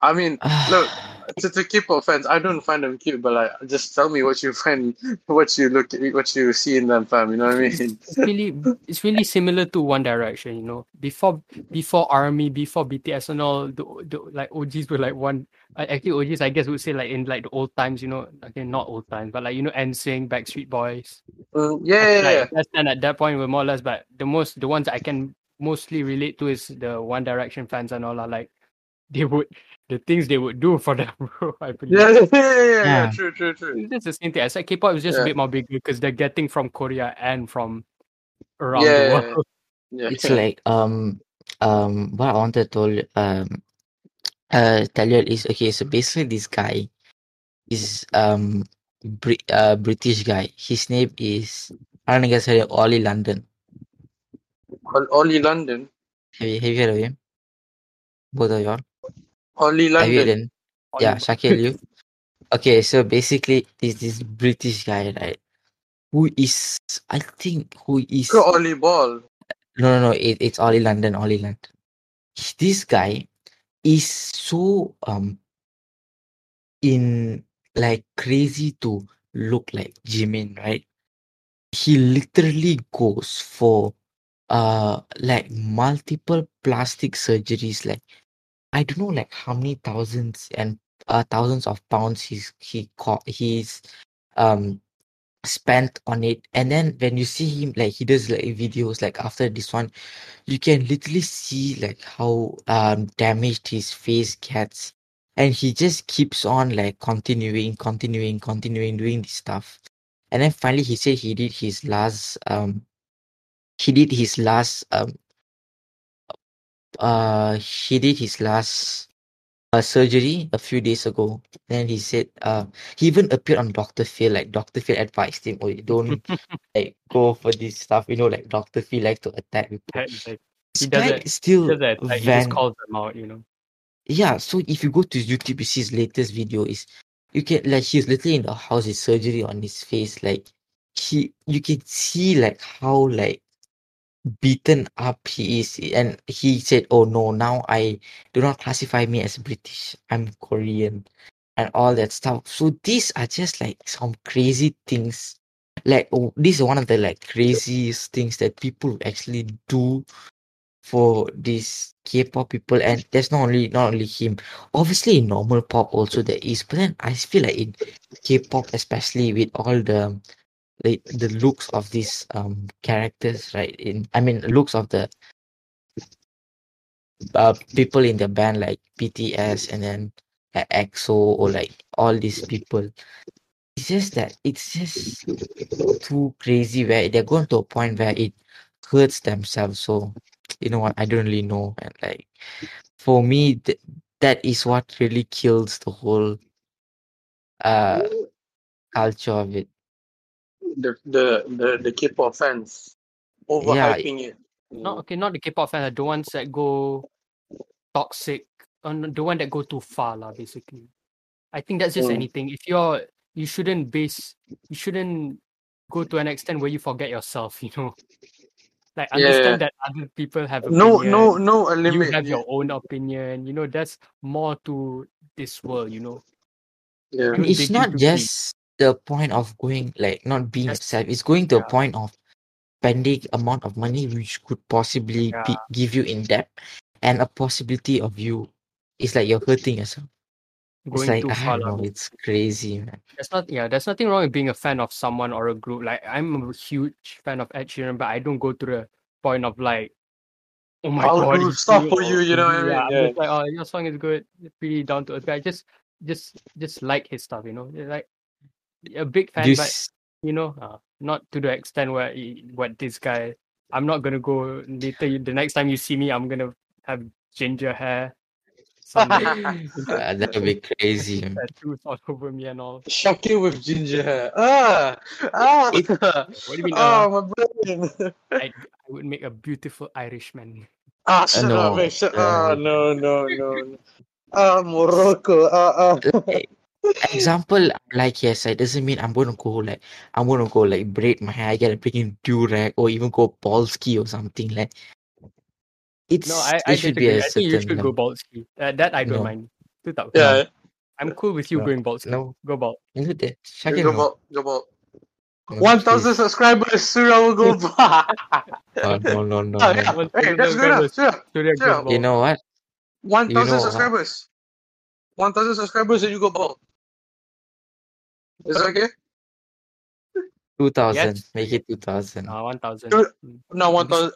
Speaker 3: I mean, look, to, to K-pop fans, I don't find them cute, but like, just tell me what you find, what you look, what you see in them, fam. You know what I mean?
Speaker 1: it's really it's really similar to One Direction, you know. Before before Army, before BTS and all, the, the like OGs were like one. Actually, OGs I guess would say like in like the old times, you know. Okay, not old times, but like you know, NSYNC, Backstreet Boys.
Speaker 3: Mm, yeah, yeah, yeah.
Speaker 1: Like that's and at that point we're more or less, but the most the ones I can mostly relate to is the One Direction fans and all are like they would the things they would do for them, bro. I believe.
Speaker 3: Yeah, yeah, yeah, yeah, yeah,
Speaker 2: Yeah.
Speaker 3: True, true, true.
Speaker 1: It's just the same thing. I said K-pop is just a bit more bigger because they're getting from Korea and from around
Speaker 3: Yeah,
Speaker 1: the
Speaker 3: yeah,
Speaker 1: world.
Speaker 3: Yeah.
Speaker 2: it's like um um what I wanted to tell you- um uh tell you is okay so basically this guy is um Brit uh British guy his name is I don't know if you guys heard of Ollie London
Speaker 3: Ol- Ollie London.
Speaker 2: have you have you heard of him both of y'all You
Speaker 3: London.
Speaker 2: then yeah Shakil you okay so basically this this British guy right who is I think who is
Speaker 3: Ollie Ball.
Speaker 2: No, no, no. It, it's Ollie London. Ollie London. This guy is so um in like crazy to look like Jimin, right? He literally goes for uh like multiple plastic surgeries. Like I don't know, like how many thousands and uh thousands of pounds he's he caught he's um spent on it. And then when you see him like he does like videos like after this one you can literally see like how um damaged his face gets. And he just keeps on like continuing continuing continuing doing this stuff. And then finally he said he did his last um he did his last um uh he did his last uh, surgery a few days ago then he said uh he even appeared on dr phil like dr phil advised him oh you don't like go for this stuff you know like dr phil like to attack people
Speaker 1: Like, like, He does it-
Speaker 2: still
Speaker 1: just that, like, he
Speaker 2: van
Speaker 1: just calls them out, you know.
Speaker 2: yeah so if you go to youtube you see his latest video is you can like he's literally in the house his surgery on his face like he you can see like how like beaten up he is and he said oh no now i do not classify me as british. I'm korean and all that stuff. So these are just like some crazy things. Like oh, this is one of the like craziest things that people actually do for these K-pop people and there's not only not only him. Obviously normal pop also there is but then I feel like in K-pop especially with all the like the looks of these um characters right in I mean looks of the uh people in the band like BTS and then uh, EXO or like all these people. It's just that it's just too crazy where they're going to a point where it hurts themselves. So you know what? I don't really know. And like for me th- that is what really kills the whole uh culture of it
Speaker 3: The the the the K-pop fans overhyping it. you
Speaker 1: Not okay, not the K-pop fans, the ones that go toxic, uh, no, the one that go too far, lah. Basically, I think that's just
Speaker 3: Mm.
Speaker 1: anything. If you're, you shouldn't base, you shouldn't go to an extent where you forget yourself. You know, like
Speaker 3: Yeah,
Speaker 1: understand that other people have
Speaker 3: No, no, no, a
Speaker 1: you have your own opinion. You know, that's more to this world. You know,
Speaker 3: Yeah.
Speaker 1: Don't
Speaker 2: it's not
Speaker 1: too deep.
Speaker 2: just the point of going like not being
Speaker 1: Just-
Speaker 2: yourself it's going to a point of spending amount of money which could possibly be, give you in debt and a possibility of you it's like you're hurting yourself it's
Speaker 1: going
Speaker 2: like
Speaker 1: too
Speaker 2: I
Speaker 1: far.
Speaker 2: don't
Speaker 1: lah.
Speaker 2: know it's crazy man
Speaker 1: There's not yeah, there's nothing wrong with being a fan of someone or a group. Like I'm a huge fan of Ed Sheeran, but I don't go to the point of like, oh my
Speaker 3: I'll
Speaker 1: god,
Speaker 3: do
Speaker 1: he's
Speaker 3: stuff
Speaker 1: doing
Speaker 3: for you,
Speaker 1: all-
Speaker 3: you know what I mean?
Speaker 1: Yeah, I'm
Speaker 3: Yeah.
Speaker 1: just like, oh, your song is good, it's pretty down to earth. I just, just, just like his stuff, you know. Like a big fan,
Speaker 2: you
Speaker 1: but
Speaker 2: s-
Speaker 1: you know, uh, not to the extent where he, what this guy. I'm not gonna go later. The next time you see me, I'm gonna have ginger hair,
Speaker 2: uh, that would be crazy
Speaker 1: tattoos all over me and all.
Speaker 3: Shakil with ginger hair. Ah, ah.
Speaker 1: What do you mean?
Speaker 3: Oh,
Speaker 1: Uh,
Speaker 3: my brain.
Speaker 1: I, I would make a beautiful Irishman.
Speaker 3: ah, shut
Speaker 2: no,
Speaker 3: up, man. Shut
Speaker 2: uh,
Speaker 3: Ah, no, no, no. no. Ah, Morocco. Ah, ah.
Speaker 2: like example like yes it doesn't mean i'm gonna go like i'm gonna go like braid my hair get a freaking do rag or even go ball ski or something like It's
Speaker 1: No, I,
Speaker 2: it
Speaker 1: I
Speaker 2: should be
Speaker 1: disagree.
Speaker 2: a
Speaker 1: I think you should go
Speaker 2: level.
Speaker 1: bald. Ski. Uh, that I don't
Speaker 2: No.
Speaker 1: mind. Tu tak apa.
Speaker 3: Yeah.
Speaker 1: I'm cool with you
Speaker 2: No.
Speaker 1: going bald.
Speaker 2: No,
Speaker 1: Go bald.
Speaker 2: you know that
Speaker 3: You go
Speaker 2: no.
Speaker 3: bald. Go bald.
Speaker 2: No,
Speaker 3: One thousand
Speaker 2: please.
Speaker 3: subscribers, Surya will go bald.
Speaker 2: Oh, no, no, no,
Speaker 3: Oh, yeah.
Speaker 1: One
Speaker 3: Hey, that's good enough. Surya,
Speaker 1: Surya
Speaker 3: Sure.
Speaker 2: You know what?
Speaker 3: one
Speaker 2: You
Speaker 3: thousand
Speaker 2: know, uh,
Speaker 3: subscribers. One thousand subscribers and you go bald. Is that okay?
Speaker 2: Two thousand.
Speaker 1: Yes.
Speaker 2: Make it two thousand.
Speaker 1: Ah, one thousand.
Speaker 3: No, one thousand.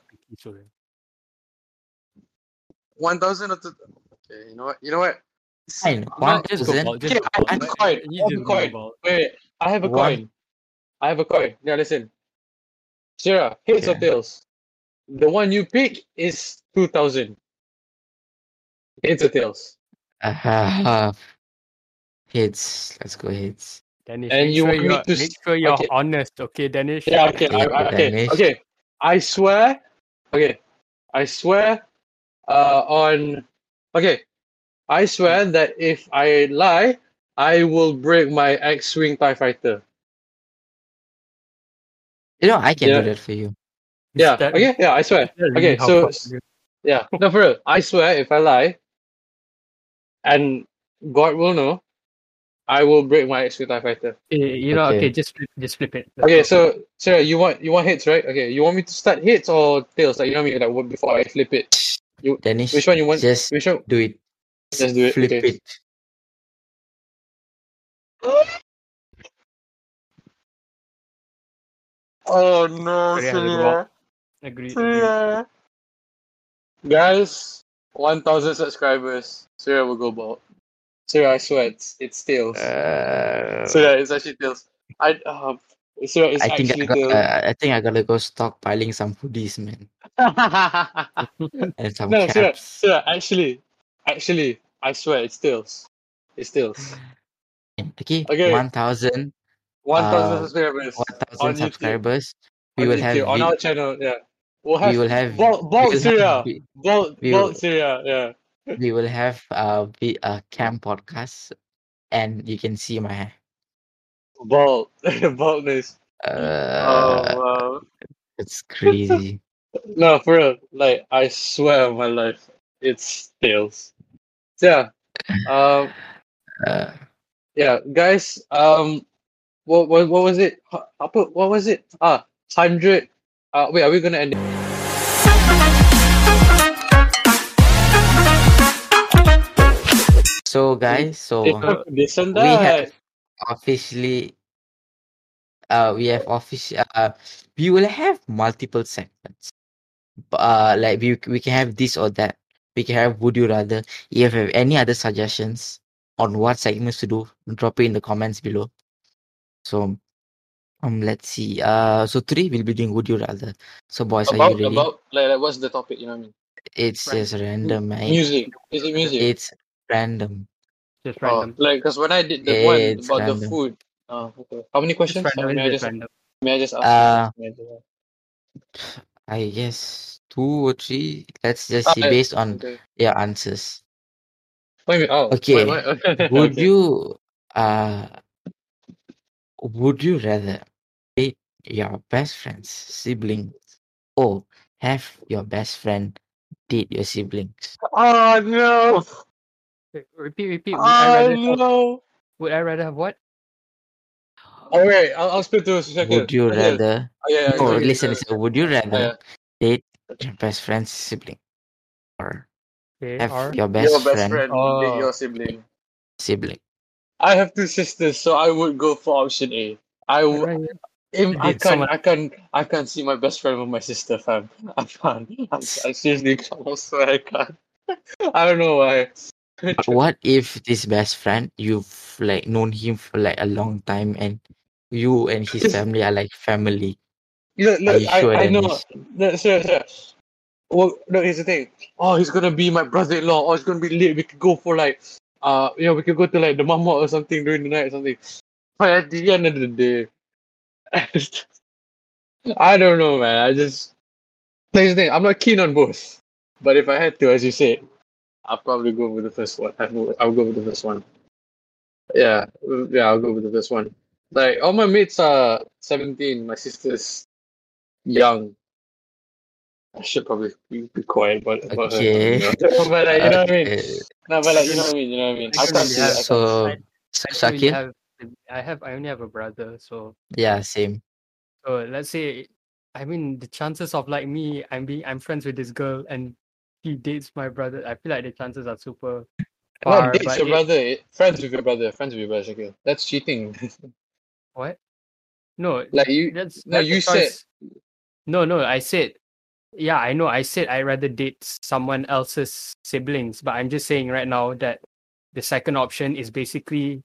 Speaker 3: One thousand of the- Okay, you know what? You know what?
Speaker 2: Fine.
Speaker 1: No,
Speaker 2: One
Speaker 1: just go
Speaker 2: thousand.
Speaker 3: Okay,
Speaker 1: go
Speaker 3: I have a coin. I have a coin.
Speaker 1: bald.
Speaker 3: Wait, wait. I have a
Speaker 2: One-
Speaker 3: coin. I have a coin. Yeah, listen. Surya, heads or
Speaker 2: Okay.
Speaker 3: tails? The one you pick is two thousand. Heads or tails?
Speaker 2: Uh, heads. Let's go heads.
Speaker 1: Danish,
Speaker 3: And
Speaker 1: make
Speaker 3: you
Speaker 1: sure
Speaker 3: want me
Speaker 1: you're,
Speaker 3: to
Speaker 1: make sure you're
Speaker 3: okay.
Speaker 1: honest, okay, Danish?
Speaker 3: Yeah. Okay. I,
Speaker 2: Okay,
Speaker 3: I, okay.
Speaker 2: Danish.
Speaker 3: Okay. I swear. Okay. I swear. Uh, on. Okay. I swear that if I lie, I will break my X-wing Tie Fighter.
Speaker 2: You know, I can
Speaker 3: Yeah.
Speaker 2: do that for you.
Speaker 3: Yeah.
Speaker 1: that-
Speaker 3: Okay. Yeah. I swear.
Speaker 1: That's
Speaker 3: Okay, so- Yeah, no, for real. I swear, if I lie, and God will know, I will break my X TIE fighter.
Speaker 1: Eh, you know,
Speaker 2: Okay.
Speaker 1: okay, just flip, just flip it. Let's
Speaker 3: Okay,
Speaker 1: go.
Speaker 3: so Surya, you want you want hits, right? Okay, you want me to start hits or tails? Like you know what I like what- before I flip it.
Speaker 2: Danish,
Speaker 3: Which one you want?
Speaker 2: just
Speaker 3: Which one?
Speaker 2: do it.
Speaker 3: Just do it,
Speaker 2: Flip
Speaker 3: okay.
Speaker 2: it.
Speaker 3: Oh no,
Speaker 1: Sorry, I had to go
Speaker 3: Surya.
Speaker 1: Agreed. agreed.
Speaker 3: Guys, one thousand subscribers. Surya will go bald. Surya, I swear, it's it's tails.
Speaker 2: Uh,
Speaker 3: Surya, it's actually tails. I um, Surya, it's
Speaker 2: I think I
Speaker 3: actually
Speaker 2: got. Uh, I think I gotta go stockpiling some hoodies, man, and some
Speaker 3: no,
Speaker 2: caps.
Speaker 3: Surya, actually, actually, I swear, it steals. It steals.
Speaker 2: Okay,
Speaker 3: Okay.
Speaker 2: one thousand,
Speaker 3: One thousand
Speaker 2: Uh,
Speaker 3: subscribers
Speaker 2: one
Speaker 3: on
Speaker 2: thousand
Speaker 3: YouTube.
Speaker 2: subscribers. We will have.
Speaker 3: on our channel. Yeah, we'll have.
Speaker 2: we will have.
Speaker 3: Bald
Speaker 2: will
Speaker 3: Surya.
Speaker 2: have, vi-
Speaker 3: Bald,
Speaker 2: we
Speaker 3: bald
Speaker 2: will-
Speaker 3: Surya. Yeah.
Speaker 2: We will have uh, vi- a camp podcast, and you can see my.
Speaker 3: Bald. Baldness.
Speaker 2: Uh,
Speaker 3: oh wow.
Speaker 2: it's crazy.
Speaker 3: No, for real. Like I swear on my life, it's tails. Yeah. Um.
Speaker 2: Uh,
Speaker 3: Yeah, guys. Um. What what what was it? What was it? Ah, hundred. Uh, wait, are we gonna end? it?
Speaker 2: So guys, so we have officially uh we have official uh we will have multiple segments uh like we we can have this or that we can have would you rather if you have any other suggestions on what segments to do drop it in the comments below so um let's see uh so today we'll be doing would you rather so boys are
Speaker 3: About
Speaker 2: you ready
Speaker 3: about like, like what's the topic? You know what I mean?
Speaker 2: it's just random mate.
Speaker 3: Music. Is it music?
Speaker 2: it's random
Speaker 1: Just
Speaker 3: Oh,
Speaker 1: random.
Speaker 3: like because when I did the one
Speaker 2: It's
Speaker 3: about the food. Oh, okay. How many
Speaker 1: Just
Speaker 3: questions?
Speaker 1: random.
Speaker 3: May I
Speaker 1: just
Speaker 3: just
Speaker 1: random.
Speaker 3: may I just ask?
Speaker 2: uh
Speaker 3: I just ask?
Speaker 2: i guess two or three let's just
Speaker 3: Ah,
Speaker 2: see
Speaker 3: I-
Speaker 2: based on
Speaker 3: Okay.
Speaker 2: your answers
Speaker 3: Wait a minute. Oh,
Speaker 2: Okay.
Speaker 3: wait, wait.
Speaker 2: would
Speaker 3: Okay.
Speaker 2: you uh would you rather date your best friend's siblings or have your best friend date your siblings
Speaker 3: Oh no!
Speaker 1: Wait, Repeat, repeat. Would I
Speaker 3: Oh
Speaker 1: rather have,
Speaker 3: no!
Speaker 1: would I rather have what?
Speaker 3: Oh wait, I'll, I'll split to second.
Speaker 2: would you oh,
Speaker 3: Okay.
Speaker 2: rather
Speaker 3: Oh, yeah, yeah, oh,
Speaker 2: no
Speaker 3: okay,
Speaker 2: listen, listen would you rather
Speaker 3: yeah.
Speaker 2: date your best friend's sibling or
Speaker 1: Okay,
Speaker 2: have
Speaker 1: or
Speaker 2: your best,
Speaker 3: your best
Speaker 2: friend,
Speaker 3: friend,
Speaker 1: Oh.
Speaker 3: date your sibling.
Speaker 2: sibling
Speaker 3: I have two sisters, so I would go for option A. I w-
Speaker 1: Right,
Speaker 3: Im- I can't,
Speaker 1: someone-
Speaker 3: I can't, I can't see my best friend with my sister, fam. I can't. I, I seriously can't. I swear I can't. I don't know why.
Speaker 2: what if this best friend you've like known him for like a long time and you and his family are like family
Speaker 3: Look, look, I,
Speaker 2: sure,
Speaker 3: I know. No, sure, sure. Well, no, here's the thing. Oh, he's gonna be my brother-in-law. Oh, it's gonna be lit. We could go for like, uh, you know, we could go to like the mama or something during the night or something. But at the end of the day, I don't know, man. I just, here's the thing. I'm not keen on both. But if I had to, as you said, I'll probably go with the first one. I'll I'll go with the first one. Yeah, yeah, I'll go with the first one. Like all my mates are 17. My sister's young. I should probably be, be quiet about, about
Speaker 2: Okay.
Speaker 3: her. but like, you know what I mean?
Speaker 2: Okay.
Speaker 3: No, but like, you know what I mean? You know what I mean? I
Speaker 1: don't
Speaker 3: can't
Speaker 1: really
Speaker 3: see
Speaker 1: have-
Speaker 3: it. I
Speaker 2: So,
Speaker 1: I- I really
Speaker 2: Shakir?
Speaker 1: have I have I only have a brother, so
Speaker 2: Yeah, same.
Speaker 1: so let's say I mean the chances of like me I'm being I'm friends with this girl and he dates my brother. I feel like the chances are super
Speaker 3: Not
Speaker 1: far.
Speaker 3: dates
Speaker 1: but
Speaker 3: your
Speaker 1: it-
Speaker 3: brother, friends with your brother, friends with your brother, Shakil. That's cheating.
Speaker 1: what? No,
Speaker 3: like you,
Speaker 1: that's
Speaker 3: no,
Speaker 1: that's
Speaker 3: you said-
Speaker 1: No, no, I said yeah, I know. I said I rather date someone else's siblings, but I'm just saying right now that the second option is basically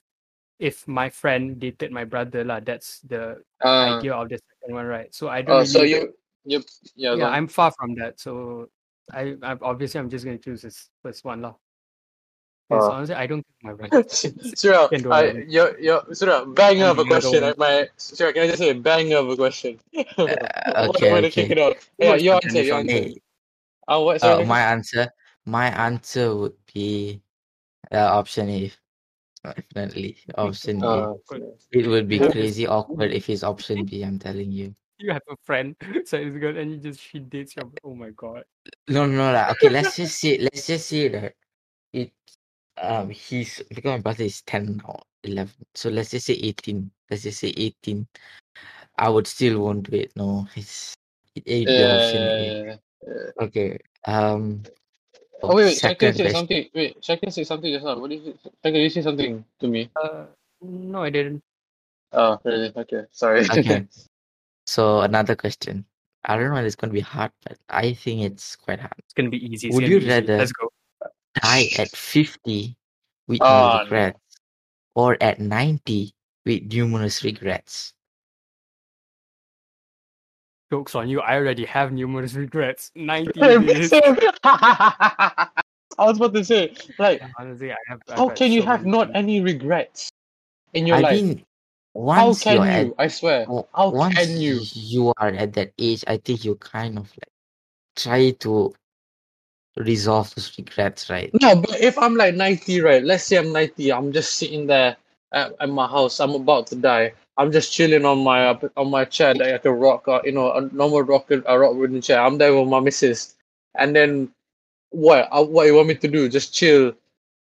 Speaker 1: if my friend dated my brother, lah. That's the
Speaker 3: uh,
Speaker 1: idea of the second one, right? So I don't.
Speaker 3: oh,
Speaker 1: really,
Speaker 3: so you, you, yeah,
Speaker 1: yeah. I'm far from that. So I, I obviously I'm just gonna choose this first one, lah. 'Cause
Speaker 3: Oh.
Speaker 1: honestly, I don't think my brother.
Speaker 3: Surya,
Speaker 1: Can do
Speaker 3: I,
Speaker 1: it.
Speaker 3: you're, you're, bang of a question.
Speaker 1: one.
Speaker 3: Like my, Surya, can I just say bang of a question?
Speaker 2: Uh,
Speaker 3: What
Speaker 2: okay,
Speaker 3: kick it off? Yeah, your answer, your answer.
Speaker 2: Hey,
Speaker 3: Uh, what,
Speaker 2: uh, my answer, my answer would be uh, option A. Definitely, option A.
Speaker 3: Uh,
Speaker 2: It would be crazy awkward if it's option B. I'm telling you.
Speaker 1: You have a friend, so it's good, and you just she dates your. Oh my god.
Speaker 2: No, no, lah. Okay, let's just say, let's just say that it, um, he's because my brother is ten now, eleven. So let's just say eighteen. Let's just say eighteen. I would still won't do it. No, it's it ain't the option A.
Speaker 3: yeah.
Speaker 2: Okay. Um.
Speaker 3: Oh, wait, wait,
Speaker 2: second
Speaker 3: Shakil said
Speaker 2: question.
Speaker 3: something. Wait, Shakil said something just now. What did you say? You say something to me.
Speaker 1: Uh, no, I didn't.
Speaker 3: Oh, really? Okay, sorry.
Speaker 2: Okay. So another question. I don't know if it's gonna be hard, but I think it's quite hard.
Speaker 1: It's gonna be easy. It's
Speaker 2: Would
Speaker 1: gonna
Speaker 2: you
Speaker 1: be easy.
Speaker 2: rather-
Speaker 1: Let's go.
Speaker 2: Die at fifty with
Speaker 3: Oh,
Speaker 2: no
Speaker 3: no.
Speaker 2: regrets, or at ninety with numerous regrets.
Speaker 1: Jokes on you. I already have numerous regrets. Ninety days.
Speaker 3: same. I was about to say, like,
Speaker 1: Honestly, I have. I've
Speaker 3: how
Speaker 1: had
Speaker 3: can you
Speaker 1: so
Speaker 3: have
Speaker 1: many
Speaker 3: not any regrets in your
Speaker 2: I
Speaker 3: life?
Speaker 2: mean,
Speaker 3: How can
Speaker 2: you're at
Speaker 3: you? I swear. How
Speaker 2: once
Speaker 3: can you?
Speaker 2: you are at that age, I think you kind of like try to resolve those regrets, right?
Speaker 3: No, but if I'm like 90, right? Let's say I'm 90, I'm just sitting there at, at my house. I'm about to die. I'm just chilling on my uh, on my chair like a rock, uh, you know, a normal rock, a rock wooden chair. I'm there with my missus, and then what? Uh, what you want me to do? Just chill,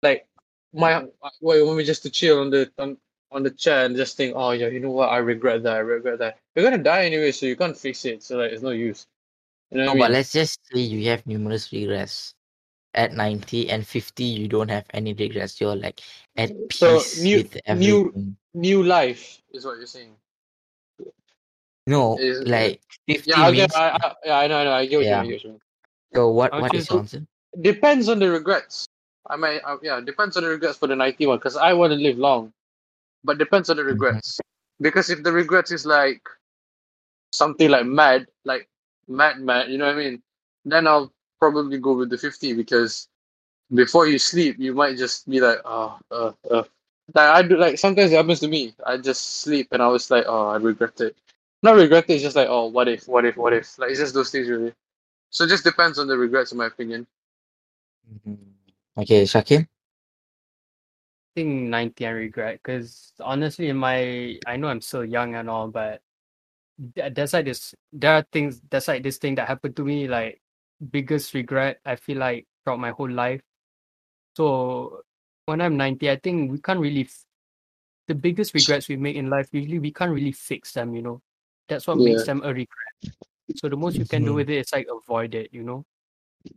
Speaker 3: like my what you want me just to chill on the on, on the chair and just think, oh yeah, you know what? I regret that. I regret that. You're gonna die anyway, so you can't fix it. So like, it's no use. You know
Speaker 2: No,
Speaker 3: what I
Speaker 2: but
Speaker 3: mean?
Speaker 2: let's just say you have numerous regrets. At 90 and 50, you don't have any regrets. You're like at
Speaker 3: So,
Speaker 2: peace
Speaker 3: new-
Speaker 2: with
Speaker 3: new-
Speaker 2: everything.
Speaker 3: New life is what you're saying.
Speaker 2: No,
Speaker 3: is-
Speaker 2: like 50
Speaker 3: Yeah, I
Speaker 2: means.
Speaker 3: I, I, yeah, I know, I know. I get what
Speaker 2: Yeah.
Speaker 3: you mean. I get what you mean.
Speaker 2: so what,
Speaker 1: I'll
Speaker 2: what is
Speaker 1: choose-
Speaker 2: your answer?
Speaker 3: Depends on the regrets. I might, uh, yeah, depends on the regrets for the 91 because I want to live long, but depends on the regrets. Because if the regrets is like something like mad, like mad, mad, you know what I mean? Then I'll probably go with the 50 because before you sleep, you might just be like, oh, uh, uh. Like I do, like sometimes it happens to me. I just sleep and I was like, oh, I regret it. Not regret it, it's just like, oh, what if, what if, what if? Like it's just those things really. So it just depends on the regrets, in my opinion.
Speaker 2: Mhm. Okay, Shakir?
Speaker 1: Think 90 I regret because honestly in my I know I'm still young and all but th- there's like this there are things that's like this thing that happened to me like biggest regret I feel like throughout my whole life. So when I'm 90 I think we can't really f- the biggest regrets we make in life usually we can't really fix them you know? That's what makes them a regret. So the most you can do
Speaker 2: Mhm.
Speaker 1: with it is like avoid it you know?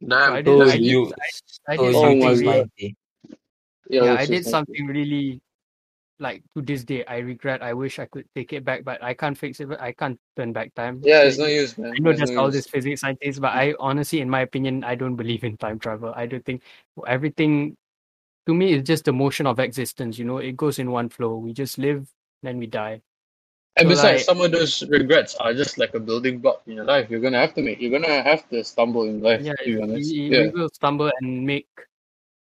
Speaker 3: Damn,
Speaker 1: I
Speaker 2: So
Speaker 1: did- I did-
Speaker 2: you,
Speaker 1: I
Speaker 2: so
Speaker 1: did
Speaker 3: Oh
Speaker 1: something
Speaker 3: my
Speaker 2: choose
Speaker 1: really-
Speaker 2: 90.
Speaker 1: Yeah, I did something really like to this day I regret. I wish I could take it back, but I can't fix it. I can't turn back time.
Speaker 3: Yeah, it's no use, man.
Speaker 1: I know
Speaker 3: It's
Speaker 1: there's
Speaker 3: no
Speaker 1: all
Speaker 3: use.
Speaker 1: this physics scientists, but I honestly, in my opinion, I don't believe in time travel. I don't think everything to me is just the motion of existence. You know, it goes in one flow. We just live, then we die.
Speaker 3: And
Speaker 1: So,
Speaker 3: besides,
Speaker 1: like-
Speaker 3: some of those regrets are just like a building block in your life. You're gonna have to make. You're gonna have to stumble in life.
Speaker 1: Yeah,
Speaker 3: to be honest.
Speaker 1: we,
Speaker 3: Yeah.
Speaker 1: will stumble and make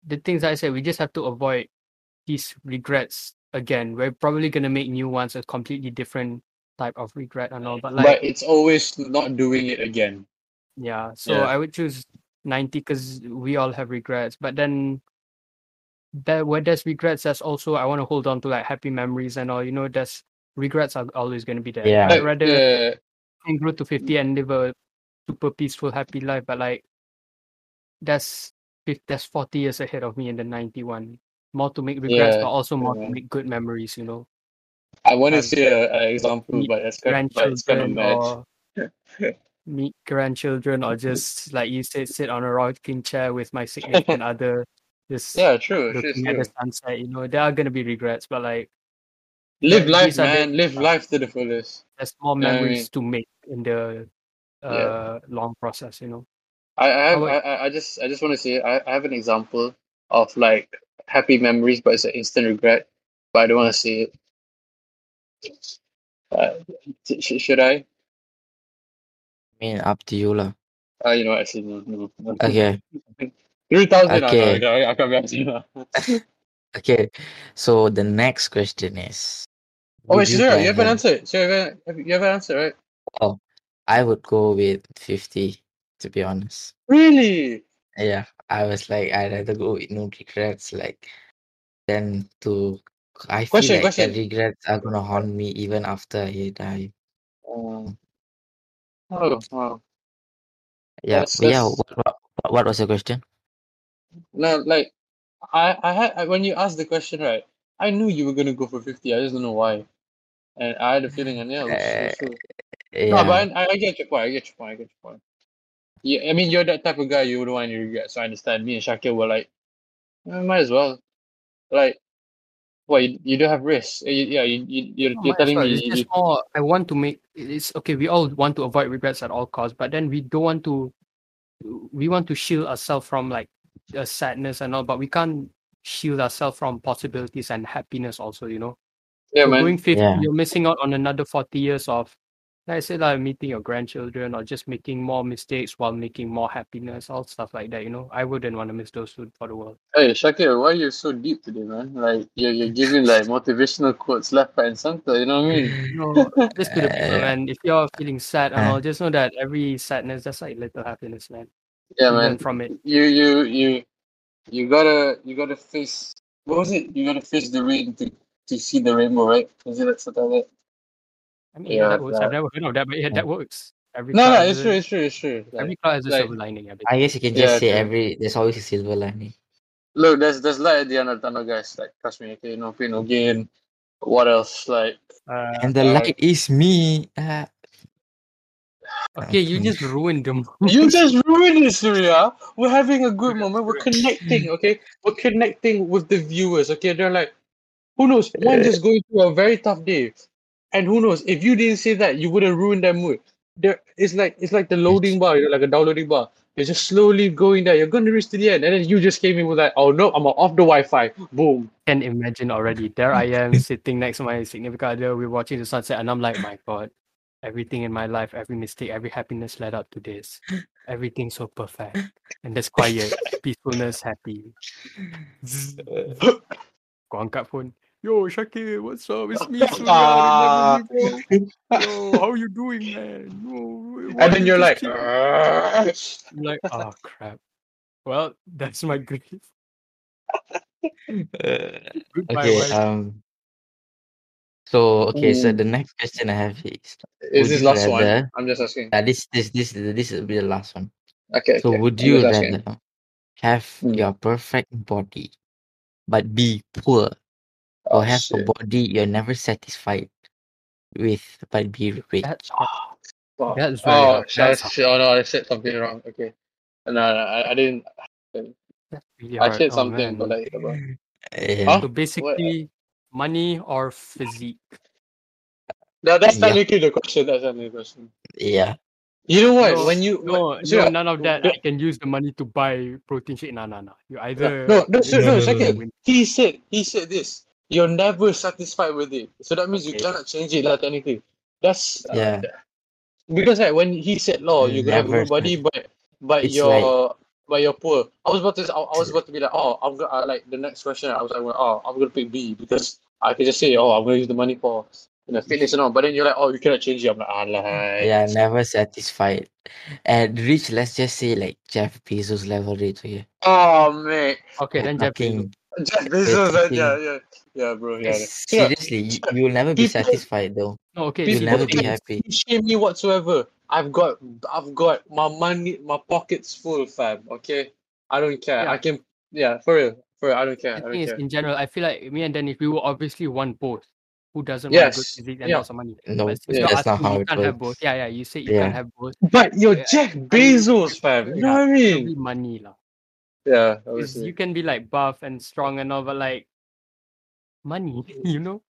Speaker 1: the things I said. We just have to avoid these regrets again. We're probably gonna make new ones, a completely different type of regret and all. But like,
Speaker 3: but it's always not doing it again.
Speaker 1: Yeah, so
Speaker 3: Yeah.
Speaker 1: I would choose 90 because we all have regrets. But then that where there's regrets, there's also I want to hold on to like happy memories and all. You know, there's regrets are always going to be there.
Speaker 2: Yeah.
Speaker 1: I'd rather
Speaker 3: yeah,
Speaker 1: grow to 50 and live a super peaceful, happy life, but like that's fif- that's forty years ahead of me in the ninety one. More to make regrets,
Speaker 3: Yeah,
Speaker 1: but also more to make good memories. You know,
Speaker 3: I want to see a, a example, but it's kind, but it's kind of
Speaker 1: or meet grandchildren, or just like you said, sit on a rocking chair with my significant other, just
Speaker 3: Yeah, true, true,
Speaker 1: at
Speaker 3: true.
Speaker 1: the sunset. You know, there are gonna be regrets, but like
Speaker 3: Live life,
Speaker 1: are the-
Speaker 3: man. Live life to the fullest.
Speaker 1: there's more
Speaker 3: know I
Speaker 1: memories
Speaker 3: mean?
Speaker 1: to make in the uh
Speaker 3: Yeah.
Speaker 1: long process. You know.
Speaker 3: I, I have I, I I just I just want to say I, I have an example of like happy memories, but it's an instant regret. But I don't want to say it. Uh, sh- should I?
Speaker 2: I mean, up to you lah.
Speaker 3: Uh, you know, what, actually, no, no. no.
Speaker 2: Okay,
Speaker 3: Three thousand.
Speaker 2: Okay.
Speaker 3: No, no, I can't be asking
Speaker 2: okay. So the next question is.
Speaker 3: Oh wait, sure, you haven't
Speaker 2: rather-
Speaker 3: answered. So you haven't, have- you haven't answered, right?
Speaker 2: Oh, I would go with fifty. To be honest,
Speaker 3: Really?
Speaker 2: yeah, I was like, I'd rather go with no regrets, like, than to. I feel
Speaker 3: Question,
Speaker 2: like
Speaker 3: question.
Speaker 2: the regrets are gonna haunt me even after I die.
Speaker 3: Um, oh, wow.
Speaker 2: Yeah,
Speaker 3: That's-
Speaker 2: yeah.
Speaker 3: that's-
Speaker 2: What, what, what was your question?
Speaker 3: No, like I, I had I, when you asked the question, right? I knew you were gonna go for fifty. I just don't know why, and I had a feeling, and yeah, it was, was true.
Speaker 2: Yeah,
Speaker 3: No, but I, I get your point. I get your point. I get your point. Yeah, I mean, you're that type of guy you wouldn't want any regrets. So I understand. Me and Shakir were like, eh, might as well. Like, what you, you don't have risks. You- Yeah, you, you you're,
Speaker 1: No,
Speaker 3: you're telling
Speaker 1: well.
Speaker 3: me.
Speaker 1: It's
Speaker 3: You,
Speaker 1: just more. I want to make. It's okay. We all want to avoid regrets at all costs, but then we don't want to. We want to shield ourselves from like the sadness and all, but we can't shield ourselves from possibilities and happiness. Also, you know.
Speaker 3: yeah,
Speaker 1: So
Speaker 3: man.
Speaker 1: going fifty,
Speaker 2: Yeah.
Speaker 1: you're missing out on another forty years of, like I said, like meeting your grandchildren or just making more mistakes while making more happiness, all stuff like that. You know, I wouldn't want to miss those two for the world.
Speaker 3: Hey, Shakir, why are you so deep today, man? Like, you're, you're giving like motivational quotes left, right, and center. You know what I mean?
Speaker 1: No, just to the people,
Speaker 2: Uh,
Speaker 1: man. If you're feeling sad and
Speaker 2: uh.
Speaker 1: all, just know that every sadness, that's like little happiness, man.
Speaker 3: Yeah,
Speaker 1: You
Speaker 3: man.
Speaker 1: from it.
Speaker 3: you you you you gotta you gotta face what was it? You gotta face the rain to to see the rainbow, right? Is it that something like that?
Speaker 1: I mean,
Speaker 3: Yeah,
Speaker 1: yeah, that works.
Speaker 3: that-
Speaker 1: I've never heard of that, but yeah, that works. Every
Speaker 3: No, no, it's
Speaker 1: has
Speaker 3: true, it's true, it's true. Like,
Speaker 1: every cloud has a
Speaker 3: like-
Speaker 1: silver lining. Every
Speaker 2: I guess you can just
Speaker 3: Yeah,
Speaker 2: say
Speaker 3: true.
Speaker 2: every. There's always a silver lining.
Speaker 3: look, there's there's light at the end of the tunnel, guys. Like trust me, okay, no pain, no gain. What else? Like
Speaker 1: uh,
Speaker 2: And the
Speaker 3: uh,
Speaker 2: light is me. Uh,
Speaker 1: okay, you just ruined them.
Speaker 3: you just ruined it, Surya. We're having a good moment. We're connecting, okay? We're connecting with the viewers, okay? They're like, who knows? One just going through a very tough day, and who knows? If you didn't say that, you would have ruined their mood. There, it's like it's like the loading bar, you know, like a downloading bar. You're just slowly going there. You're going to reach to the end, and then you just came in with like, oh no, I'm off the Wi-Fi. Boom.
Speaker 1: can imagine already. There I am sitting next to my significant other. We're watching the sunset, and I'm like, my God, everything in my life, every mistake, every happiness led up to this. Everything so perfect. And there's quiet, peacefulness, happy. Kau angkat phone. Yo, Shakir, what's up? It's me,
Speaker 3: Ah.
Speaker 1: Remember me. Yo, how you doing, man? Yo,
Speaker 3: And then
Speaker 1: you
Speaker 3: you're like,
Speaker 1: keep-" I'm like, oh crap. Well, that's my grief. Goodbye,
Speaker 2: okay.
Speaker 1: wife.
Speaker 2: Um. So okay. So
Speaker 3: Mm.
Speaker 2: the next question I have is.
Speaker 3: is
Speaker 2: Would
Speaker 3: this
Speaker 2: you
Speaker 3: last one?
Speaker 2: rather-
Speaker 3: I'm just asking.
Speaker 2: Uh, this this this this will be the last one.
Speaker 3: Okay.
Speaker 2: So
Speaker 3: okay.
Speaker 2: would you
Speaker 3: just asking.
Speaker 2: rather have
Speaker 3: Mm.
Speaker 2: your perfect body, but be poor, or
Speaker 3: Oh,
Speaker 2: have a body you're never satisfied with, but be rich?
Speaker 1: That's oh,
Speaker 3: Wow.
Speaker 1: That's very
Speaker 3: oh,
Speaker 1: hard.
Speaker 3: shit, I-
Speaker 1: That's
Speaker 3: oh no, I said something wrong. Okay. No, no, I, I didn't.
Speaker 1: That's really
Speaker 3: I said
Speaker 1: Oh,
Speaker 3: something,
Speaker 1: man.
Speaker 3: but like, about-
Speaker 2: Yeah. Eh.
Speaker 3: Huh?
Speaker 1: So basically, money or physique.
Speaker 3: that, that's
Speaker 2: Yeah.
Speaker 3: technically the question. That's technically the question.
Speaker 2: Yeah.
Speaker 3: You know what?
Speaker 1: No,
Speaker 3: when you
Speaker 1: No,
Speaker 3: when-
Speaker 1: no,
Speaker 3: Surya,
Speaker 1: none of that.
Speaker 3: no,
Speaker 1: I can use the money to buy protein shake. No, no, no. You either
Speaker 3: no, no, Surya,
Speaker 2: no,
Speaker 3: no,
Speaker 2: no,
Speaker 3: Shakir,
Speaker 2: no.
Speaker 3: He said he said this. You're never satisfied with it, so that means you cannot change it. Like technically, that's uh,
Speaker 2: Yeah.
Speaker 3: because like when he said, "Law, you gonna have a
Speaker 2: Never
Speaker 3: good body, but but
Speaker 2: It's
Speaker 3: you're but you're poor." I was about to I, I was about to be like, "Oh, I'm gonna uh, like the next question." I was like, "Oh, I'm gonna pick B because I could just say, oh, I'm gonna use the money for you know fitness and all." But then you're like, "Oh, you cannot change it." I'm like, "Ah, like,
Speaker 2: Yeah, never satisfied. And rich, let's just say like Jeff Bezos level rich. Okay.
Speaker 3: oh man,
Speaker 1: Okay, then Jeff Bezos.
Speaker 2: Fucking
Speaker 3: Jeff Bezos,
Speaker 2: fucking-
Speaker 3: yeah, yeah, yeah, bro, yeah. Yeah.
Speaker 2: seriously, you, you will never be
Speaker 3: People-
Speaker 2: satisfied though.
Speaker 1: No, okay.
Speaker 2: You'll never be happy.
Speaker 3: You shame me whatsoever. I've got I've got my money my pockets full, fam. Okay, I don't care.
Speaker 1: Yeah.
Speaker 3: I can yeah for real for real. I don't care. I don't
Speaker 1: thing is,
Speaker 3: care.
Speaker 1: in general, I feel like me and Dennis, we will obviously want both. Who doesn't want good
Speaker 3: Yes,
Speaker 1: physique and
Speaker 3: yeah.
Speaker 1: lots of money?
Speaker 2: No,
Speaker 1: But
Speaker 3: Yeah.
Speaker 1: you're
Speaker 2: that's not how
Speaker 1: you
Speaker 2: it
Speaker 1: can't have both. Yeah, yeah. You say you
Speaker 2: Yeah.
Speaker 1: can't have both.
Speaker 3: But you're
Speaker 1: Yeah,
Speaker 3: Jeff Bezos, fam. You know what I mean?
Speaker 1: money lah.
Speaker 3: Yeah,
Speaker 1: 'Cause
Speaker 3: obviously.
Speaker 1: you can be like buff and strong and all, but like money, you know.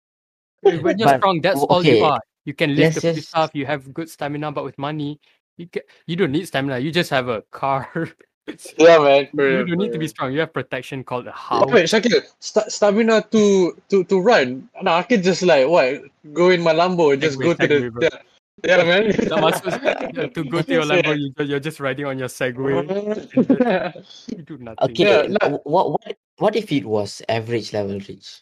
Speaker 1: When when you're
Speaker 2: But
Speaker 1: strong, that's
Speaker 2: o-
Speaker 1: all you
Speaker 2: okay,
Speaker 1: are. You can lift
Speaker 2: let's
Speaker 1: the few
Speaker 2: just
Speaker 1: stuff. You have good stamina, but with money, you can, you don't need stamina. You just have a car.
Speaker 3: Yeah, man. For
Speaker 1: you
Speaker 3: real,
Speaker 1: don't
Speaker 3: for
Speaker 1: need to be strong. You have protection called a house.
Speaker 3: wait, Shakil, sta stamina to to to run. Nah, I can just like what go in my Lambo and just go to the
Speaker 1: Segway,
Speaker 3: yeah, yeah man.
Speaker 1: Tak masuk uh, to go to your Lambo, you, you're just riding on your Segway. You do nothing.
Speaker 2: okay.
Speaker 3: Yeah, like-
Speaker 2: w- what what what if it was average level rich?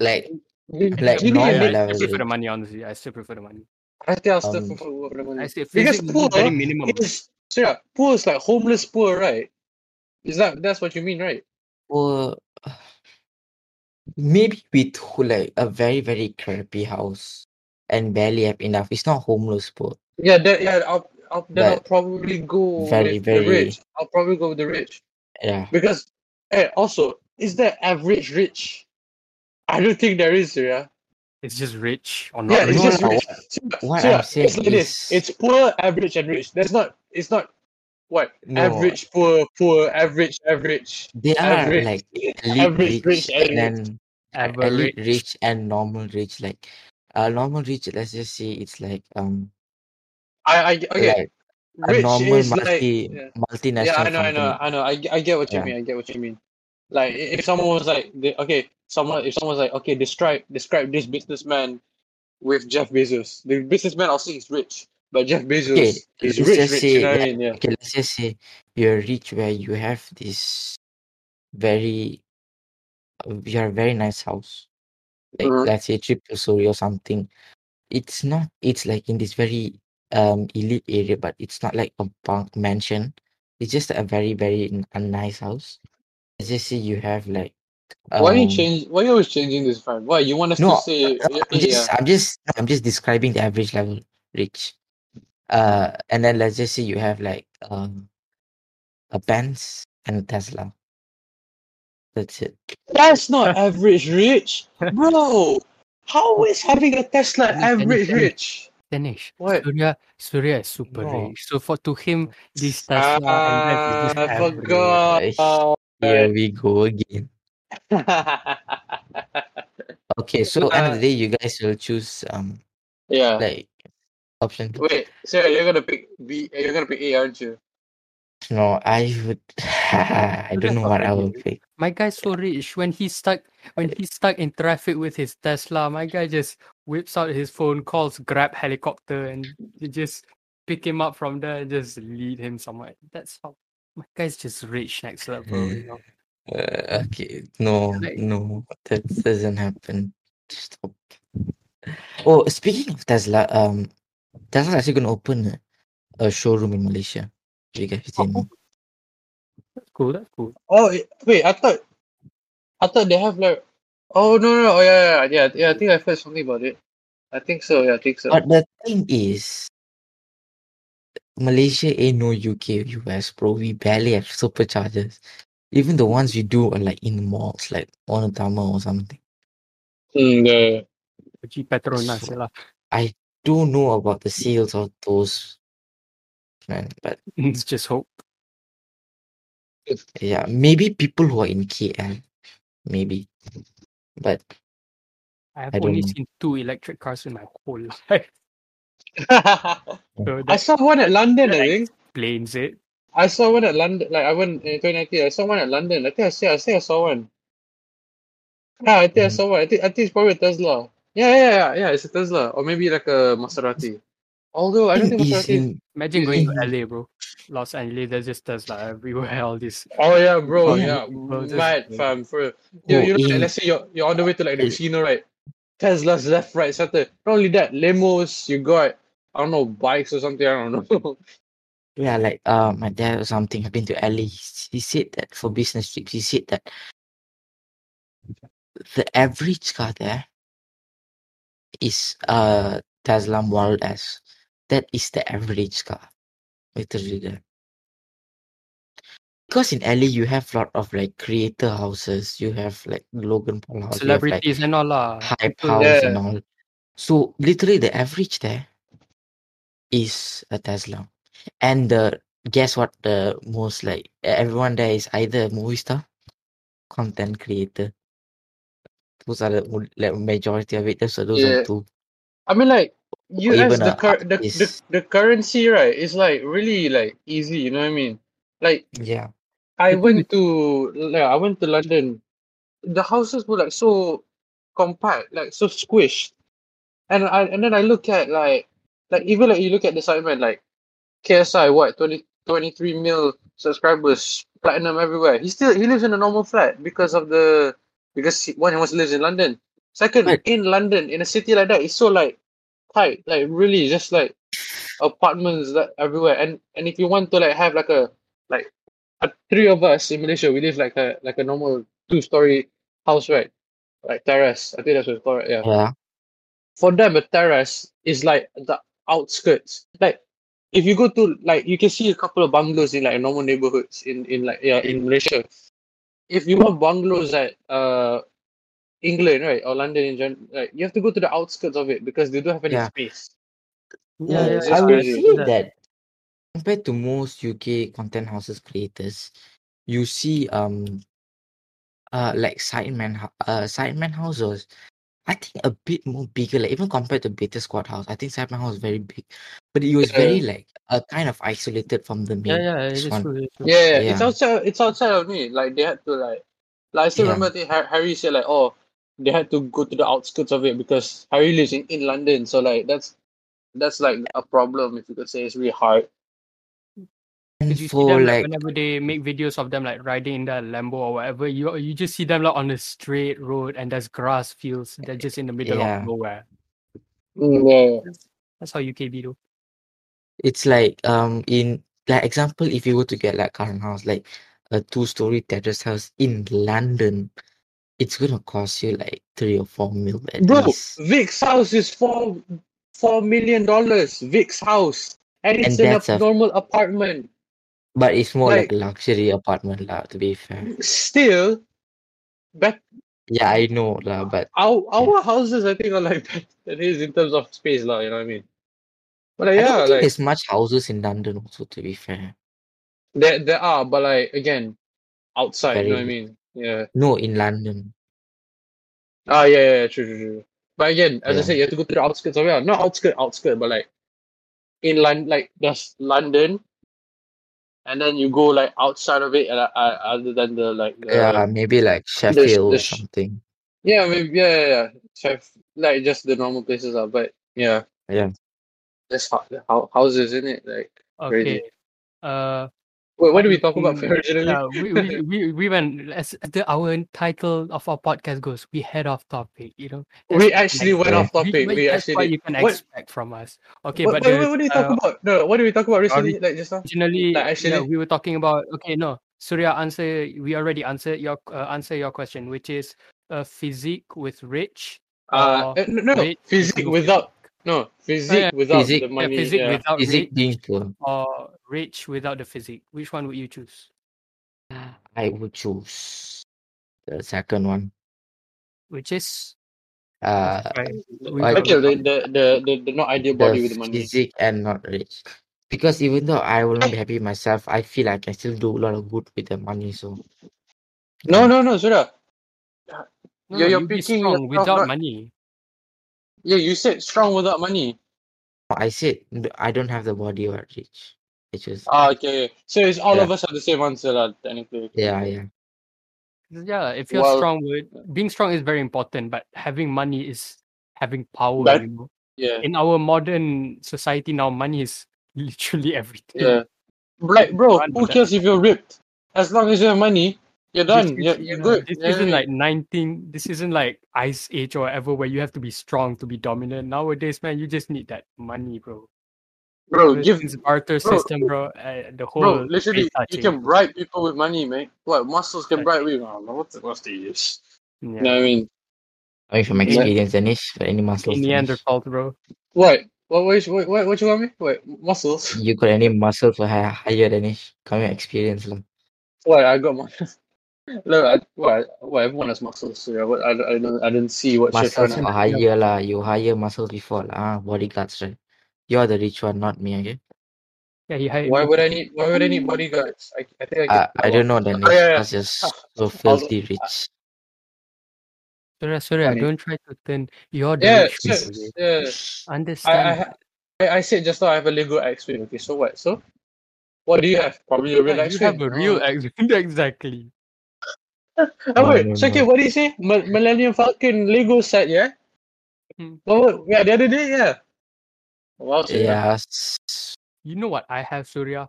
Speaker 2: Like Like
Speaker 3: You know,
Speaker 2: normal
Speaker 1: I, I still prefer the money, honestly. I still prefer the money.
Speaker 3: I think I'll still
Speaker 2: Um,
Speaker 3: prefer the money.
Speaker 1: I say
Speaker 3: Because poor
Speaker 1: very minimum.
Speaker 3: is so yeah, poor is like homeless poor, right? Is that that's what you mean, right?
Speaker 2: Or maybe with like a very very crappy house and barely have enough. It's not homeless poor.
Speaker 3: Yeah, that yeah. I'll, I'll then I'll probably go
Speaker 2: very
Speaker 3: with the
Speaker 2: very
Speaker 3: rich. I'll probably go with the rich
Speaker 2: yeah.
Speaker 3: because hey, also is there average rich? I don't think there is, yeah.
Speaker 1: It's just rich or
Speaker 3: Yeah,
Speaker 1: not
Speaker 3: it's
Speaker 1: rich.
Speaker 2: No,
Speaker 3: just rich.
Speaker 2: What,
Speaker 3: So,
Speaker 2: what
Speaker 3: so
Speaker 2: I'm
Speaker 3: yeah,
Speaker 2: saying
Speaker 3: it's like this.
Speaker 2: is
Speaker 3: It's poor, average, and rich. That's not. It's not what
Speaker 2: no.
Speaker 3: average, poor, poor, average, average,
Speaker 2: They are
Speaker 3: average,
Speaker 2: like elite
Speaker 3: average,
Speaker 2: rich
Speaker 3: rich, and
Speaker 2: and then uh, elite rich and normal rich. Like uh normal rich. Let's just say it's like um
Speaker 3: I, I okay.
Speaker 2: like a
Speaker 3: Rich
Speaker 2: normal
Speaker 3: is like
Speaker 2: multi
Speaker 3: yeah. Yeah,
Speaker 2: multinational
Speaker 3: I know, I know,
Speaker 2: company.
Speaker 3: I know. I, I get what you
Speaker 2: Yeah.
Speaker 3: mean. I get what you mean. Like i- if someone was like, okay, someone if someone's like, okay, describe describe this businessman with Jeff Bezos. The businessman also is rich, but Jeff
Speaker 2: Okay,
Speaker 3: Bezos is
Speaker 2: let's
Speaker 3: rich,
Speaker 2: just
Speaker 3: rich. You
Speaker 2: say
Speaker 3: know what I
Speaker 2: yeah.
Speaker 3: mean? Yeah.
Speaker 2: Okay, let's just say you're rich where you have this very uh, you have a very nice house. Like
Speaker 3: Mhm.
Speaker 2: let's say triple story or something. It's not it's like in this very um elite area, but it's not like a bunk mansion. It's just a very, very n- a nice house. Let's just say you have like
Speaker 3: Why are you
Speaker 2: um
Speaker 3: change? Why are you always changing this, fam? Why you want us to
Speaker 2: no
Speaker 3: say?
Speaker 2: no,
Speaker 3: Yeah,
Speaker 2: I'm just
Speaker 3: yeah.
Speaker 2: I'm just I'm just describing the average level rich. Uh and then let's just say you have like um a Benz and a Tesla. That's it.
Speaker 3: That's not average rich, bro. How is having a Tesla average rich?
Speaker 1: Dennis.
Speaker 3: What?
Speaker 1: Surya, Surya is super
Speaker 2: No.
Speaker 1: rich. So for to him, this Tesla and is
Speaker 3: Ah,
Speaker 1: just
Speaker 3: I
Speaker 1: average.
Speaker 3: forgot.
Speaker 2: Uh, here we go again. Okay, so end of
Speaker 3: Uh,
Speaker 2: the day, you guys will choose um
Speaker 3: yeah.
Speaker 2: like option. two.
Speaker 3: Wait, so you're gonna pick B. You're gonna pick A, aren't you?
Speaker 2: No, I would. I don't know what I will pick.
Speaker 1: My guy's so rich. When he's stuck, when he's stuck in traffic with his Tesla, my guy just whips out his phone, calls Grab helicopter, and just pick him up from there and just lead him somewhere. That's how my guy's just rich next level. You know?
Speaker 2: Uh, okay, no,
Speaker 1: Like-
Speaker 2: no, that doesn't happen. Stop. Oh, speaking of Tesla, um, Tesla actually gonna open a showroom in Malaysia. You guys seen?
Speaker 1: Oh, that's cool. That's cool.
Speaker 3: Oh eh, wait, I thought, I thought they have like. Oh no no! Oh yeah yeah yeah yeah. I think I've heard something about it. I think so. Yeah, I think so.
Speaker 2: But the thing is, Malaysia ain't no UK US, bro. We barely have superchargers. Even the ones we do are like in malls, like 1 Utama or something.
Speaker 3: Mm, yeah, yeah.
Speaker 1: G Petronas
Speaker 2: So-
Speaker 1: lah.
Speaker 2: I don't know about the sales of those, man. But
Speaker 1: It's just hope.
Speaker 2: yeah, maybe people who are in KL, maybe. But
Speaker 1: I have
Speaker 2: I don't
Speaker 1: only
Speaker 2: know.
Speaker 1: seen two electric cars in my whole life. So
Speaker 3: I
Speaker 1: that
Speaker 3: saw one at London. I think
Speaker 1: explains it.
Speaker 3: I saw one at London. Like I went in 2019. I saw one at London. I think I say I say I saw one. Yeah, I think I
Speaker 2: Mhm.
Speaker 3: saw one. I think I think it's probably a Tesla. Yeah, yeah, yeah, yeah. It's a Tesla or maybe like a Maserati. Although I don't
Speaker 2: thing
Speaker 3: think
Speaker 2: is
Speaker 3: Maserati.
Speaker 2: in
Speaker 1: Imagine going to
Speaker 2: in
Speaker 1: LA, bro. Los Angeles, there's just Tesla everywhere. All this.
Speaker 3: Oh yeah, bro.
Speaker 2: Yeah.
Speaker 3: Yeah,
Speaker 1: People just-
Speaker 3: mad fam. For real. you,
Speaker 2: oh,
Speaker 3: you know,
Speaker 2: in
Speaker 3: let's say you're you're on the way to like the casino, right? Tesla's left, right, center. Not only that, limos. You got I don't know bikes or something. I don't know.
Speaker 2: yeah, like uh, my dad or something I've been to LA. He, he said that for business trips, he said that the average car there is uh Tesla Model S. that is the average car. Literally that. Mm. Because in LA you have a lot of like creator houses, you have like Logan Paul house, you have like
Speaker 1: Celebrities and all lah.
Speaker 2: hype
Speaker 1: People-
Speaker 2: house and all. So literally the average there is a Tesla. And the guess what the most like everyone there is either a movie star, content creator. Those are the like majority of it. So those
Speaker 3: Yeah.
Speaker 2: are two.
Speaker 3: I mean, like US, the, cur- the, the the currency right is like really like easy. You know what I mean? Like
Speaker 2: Yeah.
Speaker 3: I went to like I went to London. The houses were like so compact, like so squished. And I and then I look at like like even like you look at the segment like KSI what 20, 23 mil subscribers platinum everywhere. He still he lives in a normal flat because of the because he, one he wants to live in London. Second,
Speaker 2: Right.
Speaker 3: in London, in a city like that, it's so like tight, like really just like apartments that everywhere. And and if you want to like have like a like uh, three of us in Malaysia, we live like a like a normal two story house, right? Like terrace. I think that's what it's called. right? Yeah.
Speaker 2: Yeah.
Speaker 3: For them, a terrace is like the outskirts. Like if you go to like you can see a couple of bungalows in like normal neighborhoods in in like yeah in Malaysia. If you want bungalows at uh England, right, or London in general, like you have to go to the outskirts of it because they don't have any
Speaker 2: Yeah.
Speaker 3: space.
Speaker 1: Yeah, yeah,
Speaker 3: it's
Speaker 2: I
Speaker 3: just
Speaker 2: would say
Speaker 1: Yeah.
Speaker 2: that compared to most UK content houses creators, you see um uh like Sidemen hou- uh Sidemen houses. I think a bit more bigger, like even compared to Beta Squad house. I think Sidemen house is very big, but it was very
Speaker 3: Yeah.
Speaker 2: like uh, kind of isolated from the main
Speaker 1: yeah, it is
Speaker 2: one.
Speaker 1: true. It's true.
Speaker 3: Yeah, yeah, it's outside. It's outside of me. Like they had to like, like I still
Speaker 2: Yeah.
Speaker 3: remember. I think Har- Harry said like, oh, they had to go to the outskirts of it because Harry lives in, in London. So like that's that's like a problem if you could say it's really hard.
Speaker 2: And
Speaker 1: Because you see them like,
Speaker 2: like
Speaker 1: whenever they make videos of them like riding in their Lambo or whatever, you you just see them like on a straight road and there's grass fields. They're just in the middle
Speaker 2: Yeah.
Speaker 1: of nowhere.
Speaker 3: Mm, yeah,
Speaker 1: That's how UKB do.
Speaker 2: it's like um in like example if you were to get like current house like a two story terrace house in London, it's gonna cost you like three or four mil at
Speaker 3: bro.
Speaker 2: least.
Speaker 3: Vik's house is four four million dollars. Vik's house, and it's
Speaker 2: And
Speaker 3: in
Speaker 2: that's
Speaker 3: a normal apartment.
Speaker 2: But it's more like,
Speaker 3: Like-
Speaker 2: luxury apartment lah, to be fair.
Speaker 3: Still, but
Speaker 2: Yeah, I know lah, but
Speaker 3: our our houses I think are like better than his in terms of space, lah. You know what I mean? But like,
Speaker 2: I
Speaker 3: yeah, like
Speaker 2: there's much houses in London also to be fair.
Speaker 3: there there are, but like again, outside. You know what I mean? Yeah.
Speaker 2: No, in London.
Speaker 3: Ah, yeah, yeah, yeah, true, true, true. But again, as I
Speaker 2: Yeah.
Speaker 3: said, you have to go to the outskirts of it. Not outskirt, outskirt, but like in London, like there's London, and then you go like outside of it, uh, uh, other than the like the
Speaker 2: yeah, maybe like Sheffield
Speaker 3: the
Speaker 2: or something.
Speaker 3: yeah, maybe yeah, yeah, yeah. Chef, like just the normal places are, but yeah,
Speaker 2: Yeah.
Speaker 3: there's hou- hou- houses in it. Like, Crazy.
Speaker 1: Okay. Uh,
Speaker 3: wait, what do we talk about originally?
Speaker 1: yeah, we, we, we, we went as the our title of our podcast goes, we head off topic, you know.
Speaker 3: We actually went off topic.
Speaker 1: but
Speaker 3: We
Speaker 1: that's what you can
Speaker 3: what,
Speaker 1: expect from us. Okay,
Speaker 3: what,
Speaker 1: but
Speaker 3: wait,
Speaker 1: the,
Speaker 3: wait, what do we talk
Speaker 1: uh,
Speaker 3: about? No, what did we talk about recently? Like just now?
Speaker 1: originally
Speaker 3: Like,
Speaker 1: yeah,
Speaker 3: actually-
Speaker 1: we were talking about okay no surya answer we already answered your uh, answer your question which is uh, physique with rich
Speaker 3: Uh,
Speaker 1: or
Speaker 3: eh, no, no,
Speaker 1: rich
Speaker 3: physique without no physique
Speaker 1: yeah.
Speaker 3: without
Speaker 2: Physique-
Speaker 3: the money.
Speaker 1: yeah, physique
Speaker 3: yeah.
Speaker 1: without
Speaker 2: Physique
Speaker 1: rich
Speaker 2: being poor.
Speaker 1: or rich without the physique which one would you choose
Speaker 2: I would choose the second one.
Speaker 1: which is
Speaker 2: Uh,
Speaker 1: right,
Speaker 2: I-
Speaker 3: Okay, the, the the the the not ideal
Speaker 2: the
Speaker 3: body with the money.
Speaker 2: physique and not rich. Because even though I will not be happy with myself, I feel like I can still do a lot of good with the money. So
Speaker 3: No, no, no, Surya.
Speaker 1: no,
Speaker 3: you're-
Speaker 1: no,
Speaker 3: you're picking
Speaker 1: strong
Speaker 3: yourself
Speaker 1: without
Speaker 3: not-
Speaker 1: money
Speaker 3: Yeah, you said strong without money.
Speaker 2: I said I don't have the body or rich. It's just
Speaker 3: Ah, okay. So it's all
Speaker 2: Yeah.
Speaker 3: of us have the same answer, lah. Technically.
Speaker 2: yeah, yeah.
Speaker 1: yeah if you're
Speaker 3: Well-
Speaker 1: strong being strong is very important but having money is having power
Speaker 3: That-
Speaker 1: you know
Speaker 3: Yeah,
Speaker 1: in our modern society now money is literally everything
Speaker 3: yeah. Like, bro,
Speaker 1: Can't
Speaker 3: who
Speaker 1: that.
Speaker 3: cares if you're ripped? As long as you have money, you're done.
Speaker 1: is-
Speaker 3: You're, you're
Speaker 1: yeah,
Speaker 3: good.
Speaker 1: This
Speaker 3: You know what I
Speaker 1: isn't
Speaker 3: mean?
Speaker 1: like 19. This isn't like Ice Age or whatever where you have to be strong to be dominant. Nowadays, man, you just need that money, bro.
Speaker 3: Bro,
Speaker 1: Ever
Speaker 3: give
Speaker 1: barter
Speaker 3: bro,
Speaker 1: system, bro. Uh, the whole
Speaker 3: bro. Literally, you can bribe people with money, mate. What muscles can
Speaker 1: Right.
Speaker 3: bribe you? Oh, what's the, what's the use?
Speaker 1: Yeah.
Speaker 3: You know what I mean?
Speaker 2: I mean from
Speaker 3: Yeah.
Speaker 2: experience, Danish, for any muscles.
Speaker 1: In Neanderthal, bro.
Speaker 3: What? What what what what, what you want me? What muscles?
Speaker 2: You got any muscle for higher, higher than it? Come your experience lah.
Speaker 3: What I got muscles. Look, I, what, what everyone has muscles. So yeah, what, I, I don't I didn't see what you're trying
Speaker 2: Muscles
Speaker 3: to.
Speaker 2: are higher lah. You higher muscles before lah. Ah, bodyguards right. You're the rich one, not me. Okay.
Speaker 1: Yeah, he hired
Speaker 3: Why
Speaker 1: me.
Speaker 3: would I need Why would I need bodyguards? I, I think I
Speaker 2: I,
Speaker 3: get.
Speaker 2: I don't know then.
Speaker 3: Oh, yeah, yeah.
Speaker 2: That's just so filthy rich.
Speaker 1: Surya, Surya,
Speaker 3: Funny.
Speaker 1: don't try to turn you're the
Speaker 3: Yeah,
Speaker 1: rich
Speaker 3: sure, yeah. I,
Speaker 1: Understand.
Speaker 3: I, I, I said just now I have a Lego X-Wing. Okay, so what? So, what do you have? Probably a real
Speaker 1: Yeah, you
Speaker 3: X-Wing.
Speaker 1: have a real
Speaker 3: Oh.
Speaker 1: X exactly.
Speaker 3: Oh,
Speaker 2: No,
Speaker 3: wait,
Speaker 2: no,
Speaker 3: Shakir,
Speaker 2: no.
Speaker 3: what do you say? Millennium Falcon Lego set, yeah?
Speaker 1: Hmm.
Speaker 3: Oh, yeah, the other day, yeah. Wow, so
Speaker 2: Yeah.
Speaker 1: You know what I have, Surya?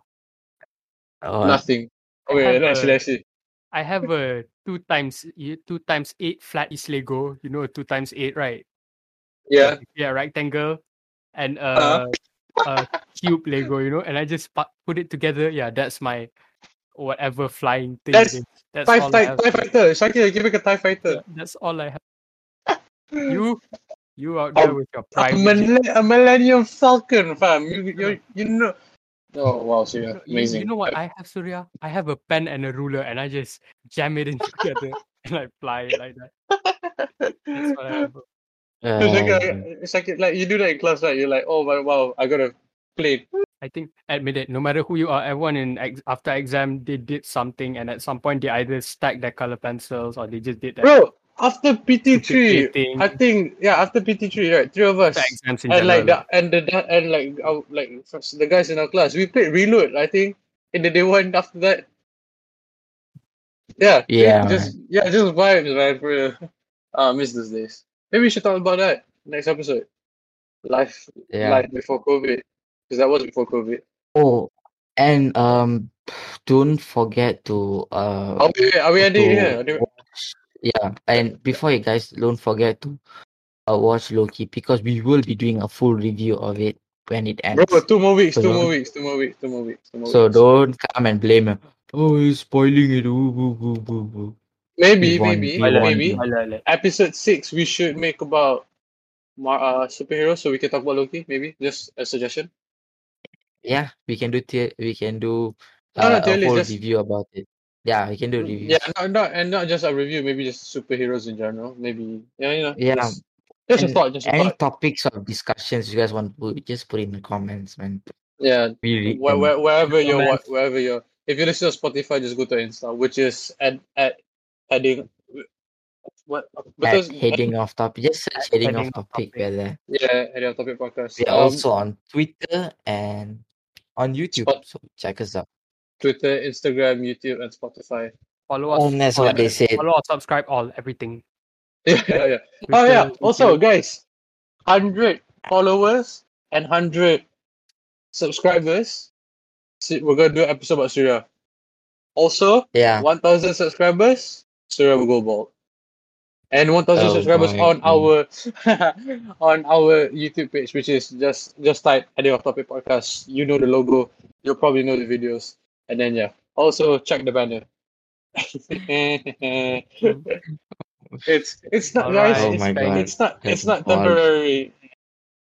Speaker 2: what?
Speaker 3: Nothing. Oh, wait, see,
Speaker 1: a-
Speaker 3: see.
Speaker 1: I have a two times two times eight flat is Lego. You know, two times eight, right?
Speaker 3: Yeah.
Speaker 1: Yeah, rectangle and
Speaker 3: Uh-huh.
Speaker 1: uh, a cube Lego. You know, and I just pu- put it together. Yeah, that's my whatever flying thing.
Speaker 3: That's.
Speaker 1: That's
Speaker 3: TIE,
Speaker 1: all I
Speaker 3: TIE. TIE Fighter. Shakir, give me a TIE Fighter.
Speaker 1: That's all I have. You, you out there with your
Speaker 3: A,
Speaker 1: private.
Speaker 3: millen- a Millennium Falcon, fam. You, you, you know. Oh, wow, so yeah,
Speaker 1: You- You, know what I have, Surya? I have a pen and a ruler, and I just jam it in together and I fly it like that. That's what I have.
Speaker 3: It's like, a, oh. it's like like you do that in class, right? You're like, oh my wow, I gotta play.
Speaker 1: I think admit it. No matter who you are, everyone in ex- after exam they did something, and at some point they either stacked their color pencils or they just did that.
Speaker 3: Bro, after PT three, I think yeah, after PT three, right? Three of us,
Speaker 1: after exams in
Speaker 3: and like the and the and like our, like the guys in our class, we played Reload. I think in the day one after that. Yeah,
Speaker 2: Yeah,
Speaker 3: just yeah, just vibes, man. For. Ah, miss those days. Maybe we should talk about that next episode. Life,
Speaker 2: yeah.
Speaker 3: life before COVID, because that was before COVID.
Speaker 2: Oh, and um, don't forget to uh
Speaker 3: Are we are we ending
Speaker 2: to
Speaker 3: here? Are we-
Speaker 2: watch. Yeah, and before you guys don't forget to uh, watch Loki because we will be doing a full review of it when it ends.
Speaker 3: Bro, two more weeks,
Speaker 2: So
Speaker 3: two
Speaker 2: don't-
Speaker 3: more weeks, two more weeks, two more weeks, two more
Speaker 2: So don't come and blame him. Oh, he's spoiling it. Ooh, ooh, ooh, ooh, ooh.
Speaker 3: Maybe,
Speaker 2: we want-
Speaker 3: maybe,
Speaker 2: we
Speaker 3: maybe.
Speaker 2: him.
Speaker 3: Episode six, we should make about mar- uh, superheroes, so we can talk about Loki. Maybe just a suggestion.
Speaker 2: Yeah, we can do tier. We can do uh,
Speaker 3: no,
Speaker 2: a
Speaker 3: tier
Speaker 2: whole
Speaker 3: just-
Speaker 2: review about it. Yeah, we can do reviews.
Speaker 3: Yeah, not, not and not just a review. Maybe just superheroes in general. Maybe yeah, you know.
Speaker 2: Yeah,
Speaker 3: Just, just a thought. Just a
Speaker 2: Any
Speaker 3: thought.
Speaker 2: topics of discussions you guys want to just put in the comments, man.
Speaker 3: Yeah,
Speaker 2: read
Speaker 3: where, where, wherever you're, wherever you're. If you listen to Spotify, just go to Insta, which is at at heading. What
Speaker 2: At
Speaker 3: because
Speaker 2: heading off topic, just search heading,
Speaker 1: Heading
Speaker 2: off
Speaker 1: off
Speaker 2: topic.
Speaker 1: topic.
Speaker 2: We're
Speaker 3: yeah, heading on topic podcast.
Speaker 2: We are
Speaker 3: Um,
Speaker 2: also on Twitter and on YouTube.
Speaker 3: Spot-
Speaker 2: So check us out.
Speaker 3: Twitter, Instagram, YouTube, and Spotify.
Speaker 1: Follow oh, us.
Speaker 2: And that's what they said.
Speaker 1: Follow or subscribe all everything.
Speaker 3: Yeah, yeah. yeah. Oh
Speaker 1: Twitter,
Speaker 3: yeah. Also, guys, hundred followers and hundred subscribers. See, we're gonna do an episode about Surya. Also,
Speaker 2: Yeah.
Speaker 3: one thousand subscribers, Surya will go bald. And one thousand
Speaker 2: Oh
Speaker 3: subscribers
Speaker 2: my
Speaker 3: on our on our YouTube page, which is just just type Heading Off Topic Podcast. You know the logo. You'll probably know the videos. And then yeah. Also check the banner. it's it's not guys.
Speaker 1: Alright.
Speaker 2: Oh
Speaker 3: it's,
Speaker 2: my God.
Speaker 3: it's not it's not
Speaker 2: All-
Speaker 3: temporary.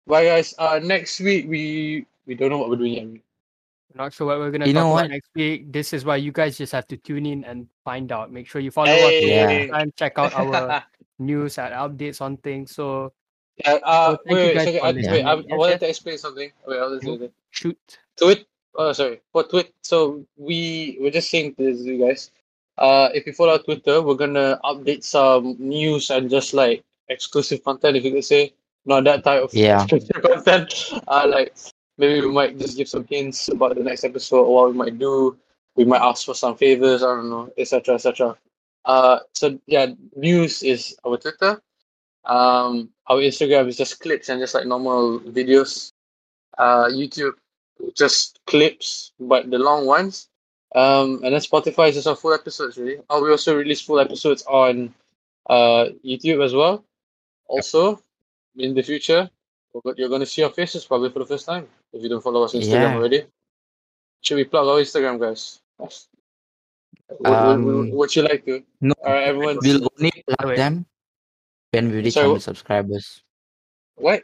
Speaker 3: Bye guys. Uh next week we we don't know what we're doing yet.
Speaker 1: Not sure what we're gonna
Speaker 2: You
Speaker 1: talk
Speaker 2: know
Speaker 1: about
Speaker 2: what?
Speaker 1: next week. This is why you guys just have to tune in and find out. Make sure you follow us
Speaker 3: Hey.
Speaker 1: and check out our news and updates on things. So
Speaker 3: Yeah, uh,
Speaker 1: So thank you
Speaker 3: wait, wait,
Speaker 1: guys
Speaker 3: second,
Speaker 1: for listening.
Speaker 3: wait, I, I wanted to explain something. Wait, I wanted to say something.
Speaker 1: shoot.
Speaker 3: Twit, oh sorry, for Twit. So we we're just saying this, you guys. Uh, if you follow our Twitter, we're gonna update some news and just like exclusive content, if you could say, not that type of
Speaker 2: Yeah.
Speaker 3: exclusive content. Uh, like maybe we might just give some hints about the next episode or what we might do. We might ask for some favors. I don't know, etc., etc. Uh, so yeah, news is our Twitter. Um, our Instagram is just clips and just like normal videos. Uh, YouTube just clips, but the long ones. Um, and then Spotify is just our full episodes, really. Oh, we also release full episodes on uh, YouTube as well. Also, in the future, we're you're going to see our faces probably for the first time if you don't follow us on Instagram
Speaker 2: Yeah.
Speaker 3: already. Should we plug our Instagram, guys? Would, would,
Speaker 2: Um,
Speaker 3: would, would you like to?
Speaker 2: No,
Speaker 3: Alright, everyone.
Speaker 2: we'll only plug
Speaker 1: Wait.
Speaker 2: them when we reach
Speaker 3: Sorry,
Speaker 2: subscribers.
Speaker 3: What?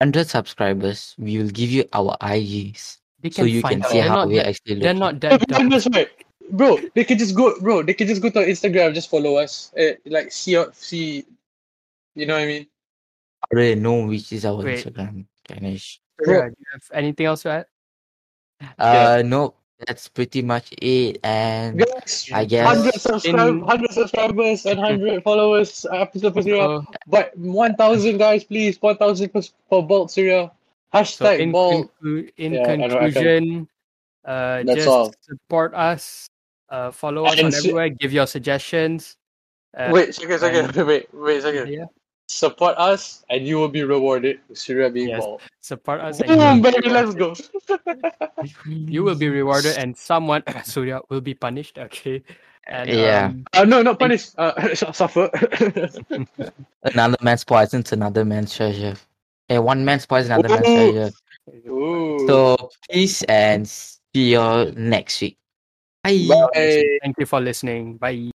Speaker 2: Hundred subscribers, we will give you our IGs
Speaker 1: They
Speaker 2: so you can see how we
Speaker 1: that,
Speaker 2: actually
Speaker 1: they're not that dumb.
Speaker 3: That's. Bro, they can just go bro, they can just go to Instagram, just follow us. Eh, like see see you know what I mean?
Speaker 2: I already know which is our
Speaker 1: Wait.
Speaker 2: Instagram, Ganesh.
Speaker 1: Yeah, do you have anything else to add?
Speaker 2: Uh, no, that's pretty much it. And
Speaker 3: Guys,
Speaker 2: I guess
Speaker 3: hundred subscribe
Speaker 1: in-
Speaker 3: hundred subscribers and hundred followers episode for Surya.
Speaker 1: So,
Speaker 3: But one thousand guys, please, one thousand for, for Bolt Surya.
Speaker 1: so
Speaker 3: Hashtag
Speaker 1: in,
Speaker 3: Bolt.
Speaker 1: conclu- in
Speaker 3: Yeah, I know, I can-
Speaker 1: conclusion, uh,
Speaker 3: That's
Speaker 1: just
Speaker 3: all.
Speaker 1: support us, uh, follow us on
Speaker 3: And s-
Speaker 1: everywhere, give your suggestions. Uh,
Speaker 3: Wait, second, second,
Speaker 1: and-
Speaker 3: wait, wait, second.
Speaker 1: yeah,
Speaker 3: Support us and you will be rewarded with Surya being
Speaker 1: Yes.
Speaker 3: Bolt.
Speaker 1: support us. And
Speaker 3: Boom,
Speaker 1: you, will
Speaker 3: baby,
Speaker 1: be
Speaker 3: let's go.
Speaker 1: you will be rewarded, and someone, Surya, will be punished. Okay. And,
Speaker 2: Yeah.
Speaker 1: um,
Speaker 3: Uh, no, not punish. Uh, suffer.
Speaker 2: another man's poison is another man's treasure. Hey, one man's poison, another man's treasure.
Speaker 3: Ooh.
Speaker 2: So peace and see you all next week. Bye.
Speaker 3: Bye.
Speaker 1: thank you for listening. Bye.